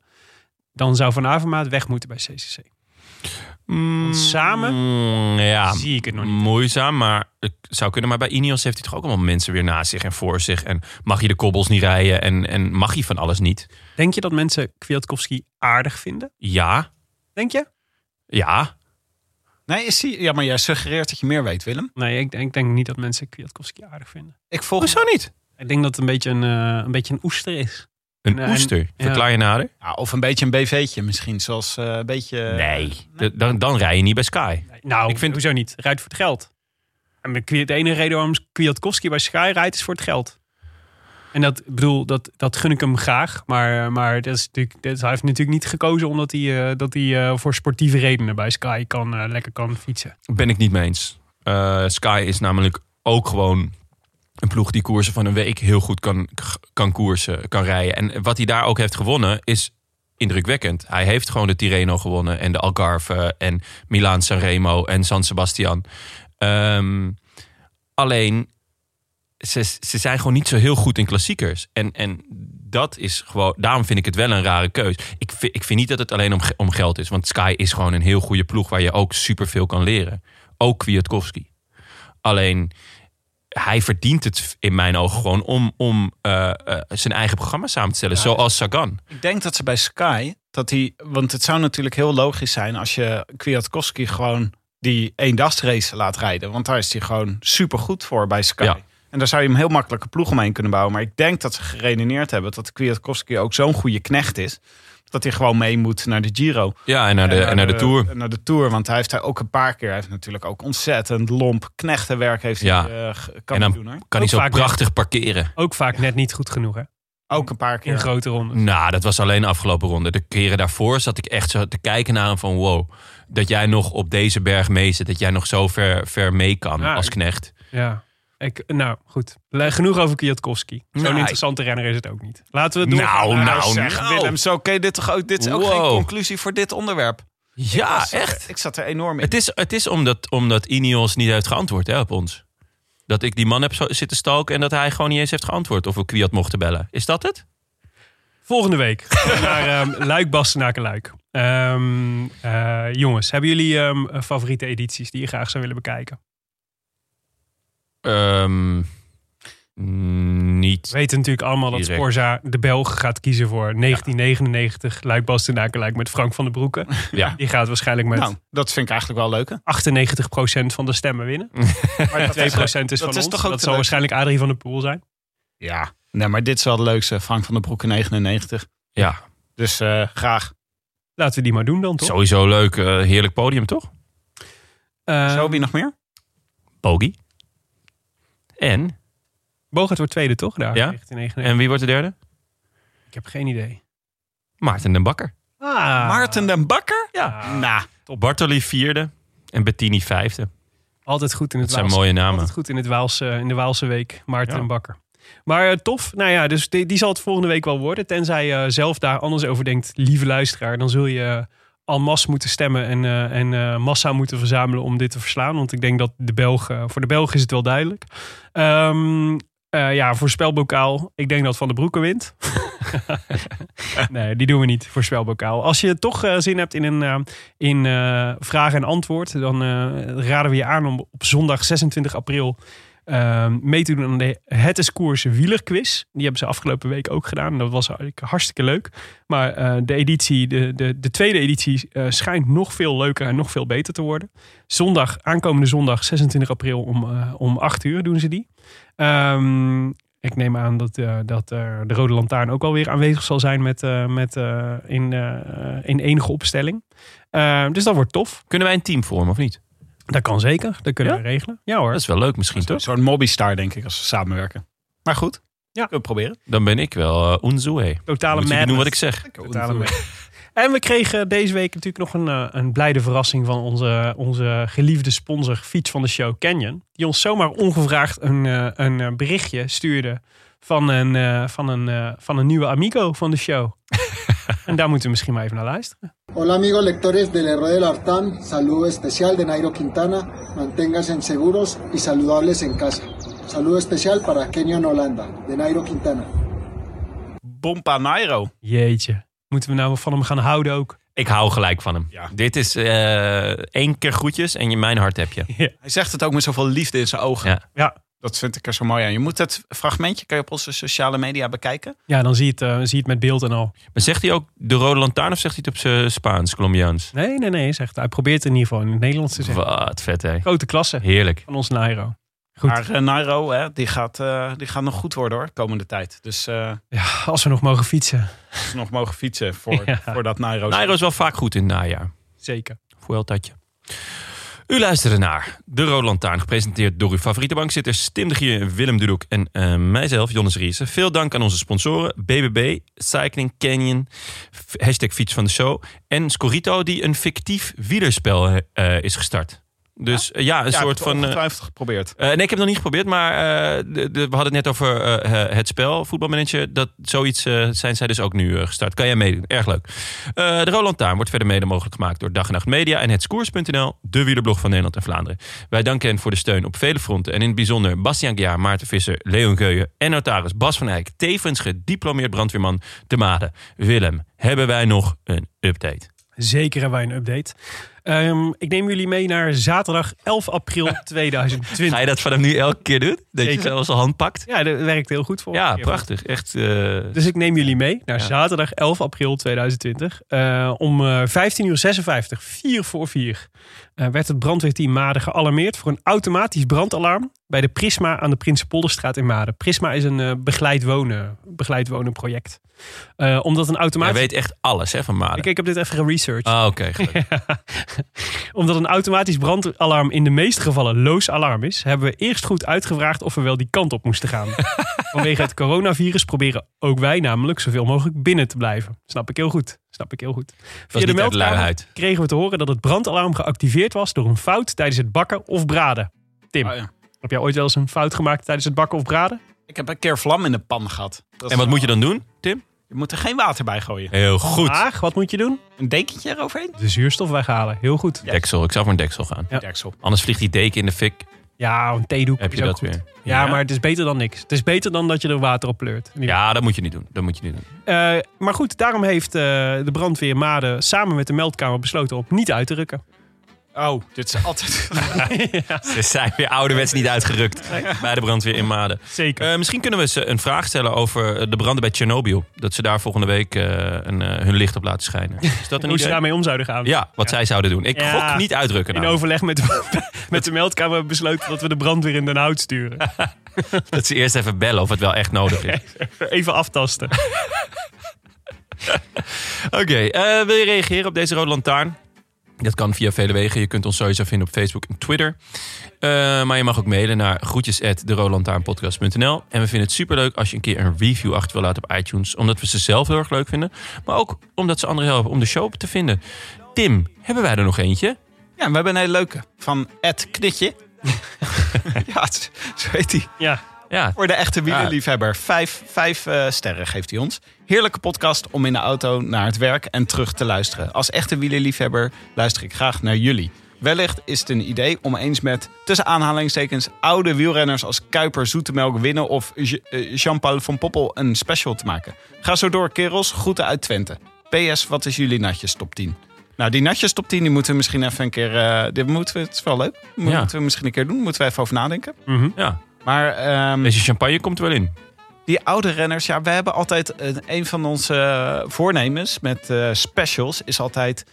Dan zou Van Avermaat weg moeten bij CCC. Mm, samen ja, zie ik het nog niet. moeizaam. Maar het zou kunnen. Maar bij Ineos heeft hij toch ook allemaal mensen weer naast zich en voor zich. En mag je de kobbels niet rijden en, en mag hij van alles niet? Denk je dat mensen Kwiatkowski aardig vinden? Ja, Denk je? ja. Nee, is die, ja, maar jij suggereert dat je meer weet, Willem. Nee, ik denk, ik denk niet dat mensen Kwiatkowski aardig vinden. Ik volg Hoezo niet? Ik denk dat het een beetje een, eh, een, beetje een oester is. Een Nee, oester. Verklaar je nader? Ja, of een beetje een BV'tje misschien. Zoals eh, een beetje... Nee, de- dan, dan rij je niet bij Sky. Nou, Ik vind- hoezo niet? Rijdt voor het geld. En de enige reden waarom Kwiatkowski bij Sky rijdt is voor het geld. En dat bedoel, dat, dat gun ik hem graag. Maar, maar dat is natuurlijk, dat, hij heeft natuurlijk niet gekozen omdat hij, eh, dat hij eh, voor sportieve redenen bij Sky kan, eh, lekker kan fietsen. Ben ik niet mee eens. Eh, Sky is namelijk ook gewoon een ploeg die koersen van een week heel goed kan, kan koersen, kan rijden. En wat hij daar ook heeft gewonnen is indrukwekkend. Hij heeft gewoon de Tirreno gewonnen en de Algarve en Milaan Sanremo en San Sebastian. Ehm, alleen, ze, ze zijn gewoon niet zo heel goed in klassiekers. En, en dat is gewoon, daarom vind ik het wel een rare keus. Ik vind, ik vind niet dat het alleen om, om geld is. Want Sky is gewoon een heel goede ploeg waar je ook superveel kan leren. Ook Kwiatkowski. Alleen, hij verdient het in mijn ogen gewoon om, om eh, eh, zijn eigen programma samen te stellen. zoals Sagan. Ik denk dat ze bij Sky, dat hij, want het zou natuurlijk heel logisch zijn als je Kwiatkowski gewoon die eendagsrace laat rijden. Want daar is hij gewoon super goed voor bij Sky. Ja. En daar zou je hem heel makkelijk een ploeg omheen kunnen bouwen. Maar ik denk dat ze geredeneerd hebben dat Kwiatkowski ook zo'n goede knecht is. Dat hij gewoon mee moet naar de Giro. Ja, en naar de, en naar de Tour. Naar de Tour, want hij heeft daar ook een paar keer. Hij heeft natuurlijk ook ontzettend lomp knechtenwerk heeft Ja. hij, eh, kan En hij dan doen. Kan hij Ook zo vaak prachtig parkeren. Ook vaak net niet goed genoeg, hè? Ook een paar keer. In grote rondes. Nou, dat was alleen de afgelopen ronde. De keren daarvoor zat ik echt zo te kijken naar hem van... wow, dat jij nog op deze berg mee zit. Dat jij nog zo ver, ver mee kan Ja, als knecht. Ja. Ik, nou, goed. Genoeg over Kwiatkowski. Zo'n interessante renner is het ook niet. Laten we doorgaan Nou, naar- nou, zeg, nou. Willem, zo, oké, dit, toch ook, dit is ook Wow. geen conclusie voor dit onderwerp. Ja, Ik echt. Ik zat er enorm in. Het is, het is omdat, omdat Ineos niet heeft geantwoord hè, op ons. Dat ik die man heb zitten stalken en dat hij gewoon niet eens heeft geantwoord of we Kwiat mochten bellen. Is dat het? Volgende week naar ehm Luik, Bastenaken, Luik. Eh, jongens, hebben jullie ehm, favoriete edities die je graag zou willen bekijken? Ehm, niet. We weten natuurlijk allemaal dat. Sporza de Belg gaat kiezen voor 1999 Luik, Bastenaken, Luik met Frank van den Broeke. Ja. Die gaat waarschijnlijk met Nou, dat vind ik eigenlijk wel leuk. hè? 98% van de stemmen winnen. Maar 2% is van dat is ons. toch ook dat zal leuk? waarschijnlijk Adrie van der Poel zijn. Ja. Nee, maar dit is wel het leukste. Frank van der Broek in 99. Ja, Dus eh, graag. Laten we die maar doen dan, toch? sowieso leuk. eh, heerlijk podium, toch? Eh, Zo je nog meer? Bogie. En? Bogert wordt tweede, toch? Daar, Ja. 1999. En wie wordt de derde? Ik heb geen idee. Maarten den Bakker. Ah, Maarten den Bakker? Ja. Nou, Bartoli vierde en Bettini vijfde. Altijd goed in het Dat zijn Waalse. mooie namen. Altijd goed in, het Waalse, in de Waalse week. Maarten Ja. en Bakker. Maar eh, tof. Nou ja, dus die, die zal het volgende week wel worden. Tenzij je zelf daar anders over denkt, lieve luisteraar. Dan zul je eh, en masse moeten stemmen en, eh, en eh, massa moeten verzamelen om dit te verslaan. Want ik denk dat de Belg, eh, voor de Belg is het wel duidelijk. Ehm, eh, ja, voorspelbokaal. Ik denk dat Van der Broeke wint. nee, die doen we niet, voorspelbokaal. Als je toch zin hebt in een in, vraag en antwoord, dan raden we je aan om op zondag 26 april eh, mee te doen aan de Het is Koers wielerquiz. Die hebben ze afgelopen week ook gedaan. Dat was hartstikke leuk. Maar eh, de editie, de, de, de tweede editie eh, schijnt nog veel leuker en nog veel beter te worden. Zondag, aankomende zondag 26 april om, eh, om 8 uur doen ze die. Ehm, ik neem aan dat, dat de Rode Lantaarn ook alweer aanwezig zal zijn met, met, in, in enige opstelling. Eh, dus dat wordt tof. Kunnen wij een team vormen of niet? Dat kan zeker. Dat kunnen Ja? we regelen. Ja hoor. Dat is wel leuk misschien, een toch? soort Mobbystar denk ik als we samenwerken. Maar goed, Ja. kunnen we proberen. Dan ben ik wel uh, Unzue. Totale madness. doen wat ik zeg. Totale. En we kregen deze week natuurlijk nog een, eh, een blijde verrassing van onze, onze geliefde sponsor Fiets van de Show Canyon. Die ons zomaar ongevraagd een, eh, een eh, berichtje stuurde van een, eh, van, een, eh, van een nieuwe amigo van de show. en daar moeten we misschien maar even naar luisteren. Hola amigos lectores del Héroe del Artán, saludo especial de Nairo Quintana, manténganse seguros y saludables en casa. Saludo especial para Kenyon Holanda, de Nairo Quintana. Bompa Nairo. Jeetje. Moeten we nou van hem gaan houden ook? Ik hou gelijk van hem. Ja. Dit is eh, één keer groetjes en je mijn hart heb je. Hij zegt het ook met zoveel liefde in zijn ogen. Ja. Ja, Dat vind ik er zo mooi aan. Je moet het fragmentje kan je op onze sociale media bekijken. ja dan zie je, het, eh, zie je het met beeld en al. Maar zegt hij ook de rode lantaarn of zegt hij het op zijn Spaans, Colombiaans? Nee, nee, nee. Zegt, hij probeert het in ieder geval in het Nederlands te zeggen. Wat vet, hè? Grote klasse Heerlijk. van ons Nairo. Goed. Maar eh, Nairo, hè, die, gaat, eh, die gaat nog goed worden hoor, komende tijd. Dus eh Ja, als we nog mogen fietsen. als we nog mogen fietsen voor, Ja. voor dat Nairo. Nairo is wel vaak goed in het najaar. Zeker. Vueltatje. U luisterde naar De Rode Lantaarn, gepresenteerd door uw favoriete bankzitters Tim de Gier, Willem Dudok en eh, mijzelf, Jonas Riese. Veel dank aan onze sponsoren BBB, Cycling Canyon, hashtag fiets van de show en Scorito die een fictief wielerspel eh, is gestart. Dus eh, ja, een ja, soort van... eh, ongetwijfeld geprobeerd. eh, nee, ik heb het nog niet geprobeerd, maar eh, de, de- we hadden het net over het spel, voetbalmanager. Dat, zoiets eh, zijn zij dus ook nu gestart. Kan jij meedoen? Erg leuk. Eh, de Roland Taarn wordt verder mede mogelijk gemaakt door Dag en Nacht Media en hetskoers.nl, de wielerblog van Nederland en Vlaanderen. Wij danken hen voor de steun op vele fronten en in het bijzonder Bastiaan Gjaar, Maarten Visser, Leon Geuyen en notaris Bas van Eyck, tevens gediplomeerd brandweerman te Maden. Willem, hebben wij nog een update? Zeker hebben wij een update. Ehm, ik neem jullie mee naar zaterdag 11 april 2020. Ga je dat van hem nu elke keer doen? Dat je Zeker. zelfs zijn hand pakt? Ja, dat werkt heel goed voor Ja, prachtig. Echt. eh, Dus ik neem jullie mee naar Ja. zaterdag 11 april 2020. Eh, om eh 15 uur 56, 4 voor 4, eh, werd het brandweerteam Maden gealarmeerd voor een automatisch brandalarm bij de Prisma aan de Prinsenpolderstraat in Maden. Prisma is een eh, begeleid, wonen, begeleid wonen project. Eh, omdat een Jij automatisch... weet echt alles hè, van Maden. Ik, ik heb dit even geresearched. Ah, oké. Omdat een automatisch brandalarm in de meeste gevallen loos alarm is, hebben we eerst goed uitgevraagd of we wel die kant op moesten gaan. Vanwege het coronavirus proberen ook wij namelijk zoveel mogelijk binnen te blijven. Snap ik heel goed. Snap ik heel goed. Via de meldkamer kregen we te horen dat het brandalarm geactiveerd was door een fout tijdens het bakken of braden. Tim, Oh, ja. Heb jij ooit wel eens een fout gemaakt tijdens het bakken of braden? Ik heb een keer vlam in de pan gehad. Dat En wat moet je dan doen, Tim? Je moet er geen water bij gooien. Heel goed. Wat moet je doen? Een dekentje eroverheen? De zuurstof weghalen. Heel goed. Deksel. Ik zou voor een deksel gaan. Ja. Deksel. Anders vliegt die deken in de fik. Ja, een theedoek Heb is je ook dat goed. weer? Ja, Ja. maar het is beter dan niks. Het is beter dan dat je er water op pleurt. Ja, dat moet je niet doen. Dat moet je niet doen. Eh, maar goed, daarom heeft eh, de brandweer Maden samen met de meldkamer besloten om niet uit te rukken. Oh, dit is altijd... Ze zijn weer ouderwets niet uitgerukt bij de brandweer in Maden. Zeker. Eh, misschien kunnen we ze een vraag stellen over de branden bij Tsjernobyl. Dat ze daar volgende week eh, een, eh, hun licht op laten schijnen. Is dat een hoe ze daarmee om zouden gaan. Ja, wat zij zouden doen. Ik Ja. gok niet uitrukken. In nou. overleg met, met de meldkamer besloten dat we de brandweer in Den Hout sturen. Dat ze eerst even bellen of het wel echt nodig is. Even aftasten. Oké, wil je reageren op deze rode lantaarn? Dat kan via vele wegen. Je kunt ons sowieso vinden op Facebook en Twitter. Eh, maar je mag ook mailen naar groetjes En we vinden het superleuk als je een keer een review achter wil laten op iTunes. Omdat we ze zelf heel erg leuk vinden. Maar ook omdat ze anderen helpen om de show te vinden. Tim, hebben wij er nog eentje? Ja, we hebben een hele leuke. Van Ed Knitje. ja, zo heet hij. Ja, Ja, Voor de echte wielerliefhebber. Vijf, vijf eh, sterren geeft hij ons. Heerlijke podcast om in de auto naar het werk en terug te luisteren. Als echte wielerliefhebber luister ik graag naar jullie. Wellicht is het een idee om eens met, tussen aanhalingstekens, oude wielrenners als Kuiper, Zoetemelk, Winnen of eh, Jean-Paul van Poppel een special te maken. Ga zo door, kerels. Groeten uit Twente. PS, wat is jullie natjes top 10? Nou, die natjes top 10 die moeten we misschien even een keer... eh dit moeten we, het is wel leuk. Moeten Ja. we misschien een keer doen. Moeten we even over nadenken. Mhm. ja. Maar Deze champagne komt er wel in. die oude renners, ja, we hebben altijd eh, een van onze eh, voornemens met eh, specials is altijd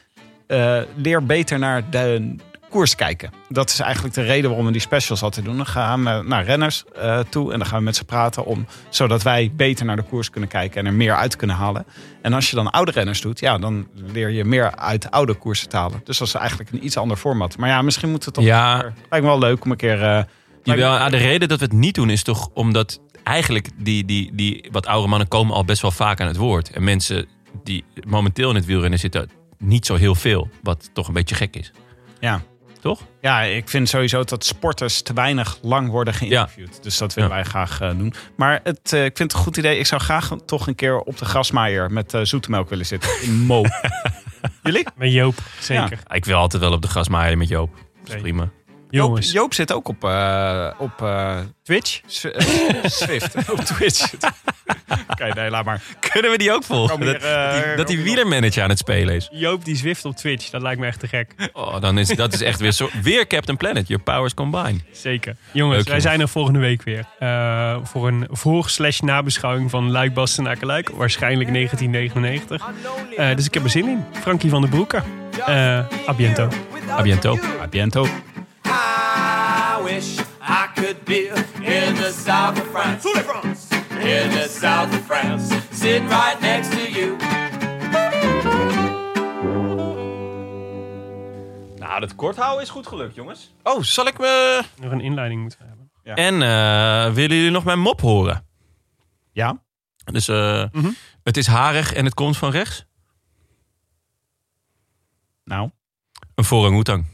eh, leer beter naar de koers kijken. Dat is eigenlijk de reden waarom we die specials altijd doen. Dan gaan we naar renners toe en dan gaan we met ze praten om, zodat wij beter naar de koers kunnen kijken en er meer uit kunnen halen. En als je dan oude renners doet, ja, dan leer je meer uit oude koersen te halen. Dus dat is eigenlijk een iets ander format. Maar ja, misschien moeten we het toch. Ja. een lijkt me wel leuk om een keer. Jawel, de reden dat we het niet doen is toch omdat eigenlijk die, die, die wat oude mannen komen al best wel vaak aan het woord. En mensen die momenteel in het wielrennen zitten, niet zo heel veel. Wat toch een beetje gek is. ja. Toch? Ja, ik vind sowieso dat sporters te weinig lang worden geïnterviewd. Dus dat willen Ja. wij graag eh, doen. Maar het, eh, ik vind het een goed idee. Ik zou graag toch een keer op de grasmaaier met eh zoetemelk willen zitten. In Mo. Jullie? met Joop, zeker. Ik wil altijd wel op de grasmaaien met Joop. Dat is Nee. prima. Joop, Jongens, Joop zit ook op, eh, op eh, Twitch? Sw- eh, Swift. op Twitch. Oké, nee, laat maar. Kunnen we die ook volgen? Dat, eh, dat die, dat die wielermanager aan het spelen is. Joop die Zwift op Twitch, dat lijkt me echt te gek. Oh, dan is dat is echt weer, zo, weer Captain Planet. Your powers combine. Zeker. Jongens, Leuk, wij zijn er volgende week weer. Eh, voor een voor-slash nabeschouwing van Luik Bastenaken Luik. Waarschijnlijk 1999. Eh, dus ik heb er zin in. Frankie van den Broeke. Eh a biento. A biento. A biento. Wish I could be in the south of France. In the south of France. Sitting right next to you. Nou, dat kort houden is goed gelukt, jongens. Oh, zal ik me... Nog een inleiding moeten hebben. En eh, willen jullie nog mijn mop horen? Ja? Dus eh, Mhm. het is harig en het komt van rechts. Nou. Een orang-oetang.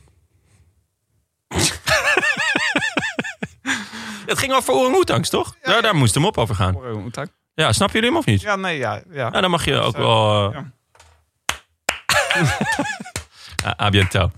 Het ging over orang-oetangs, toch? daar, daar moest de mop over gaan. Ja, snap jullie hem of niet? Ja, nee, ja. ja. Ja, dan mag je ook wel... eh, ja. a- a biento.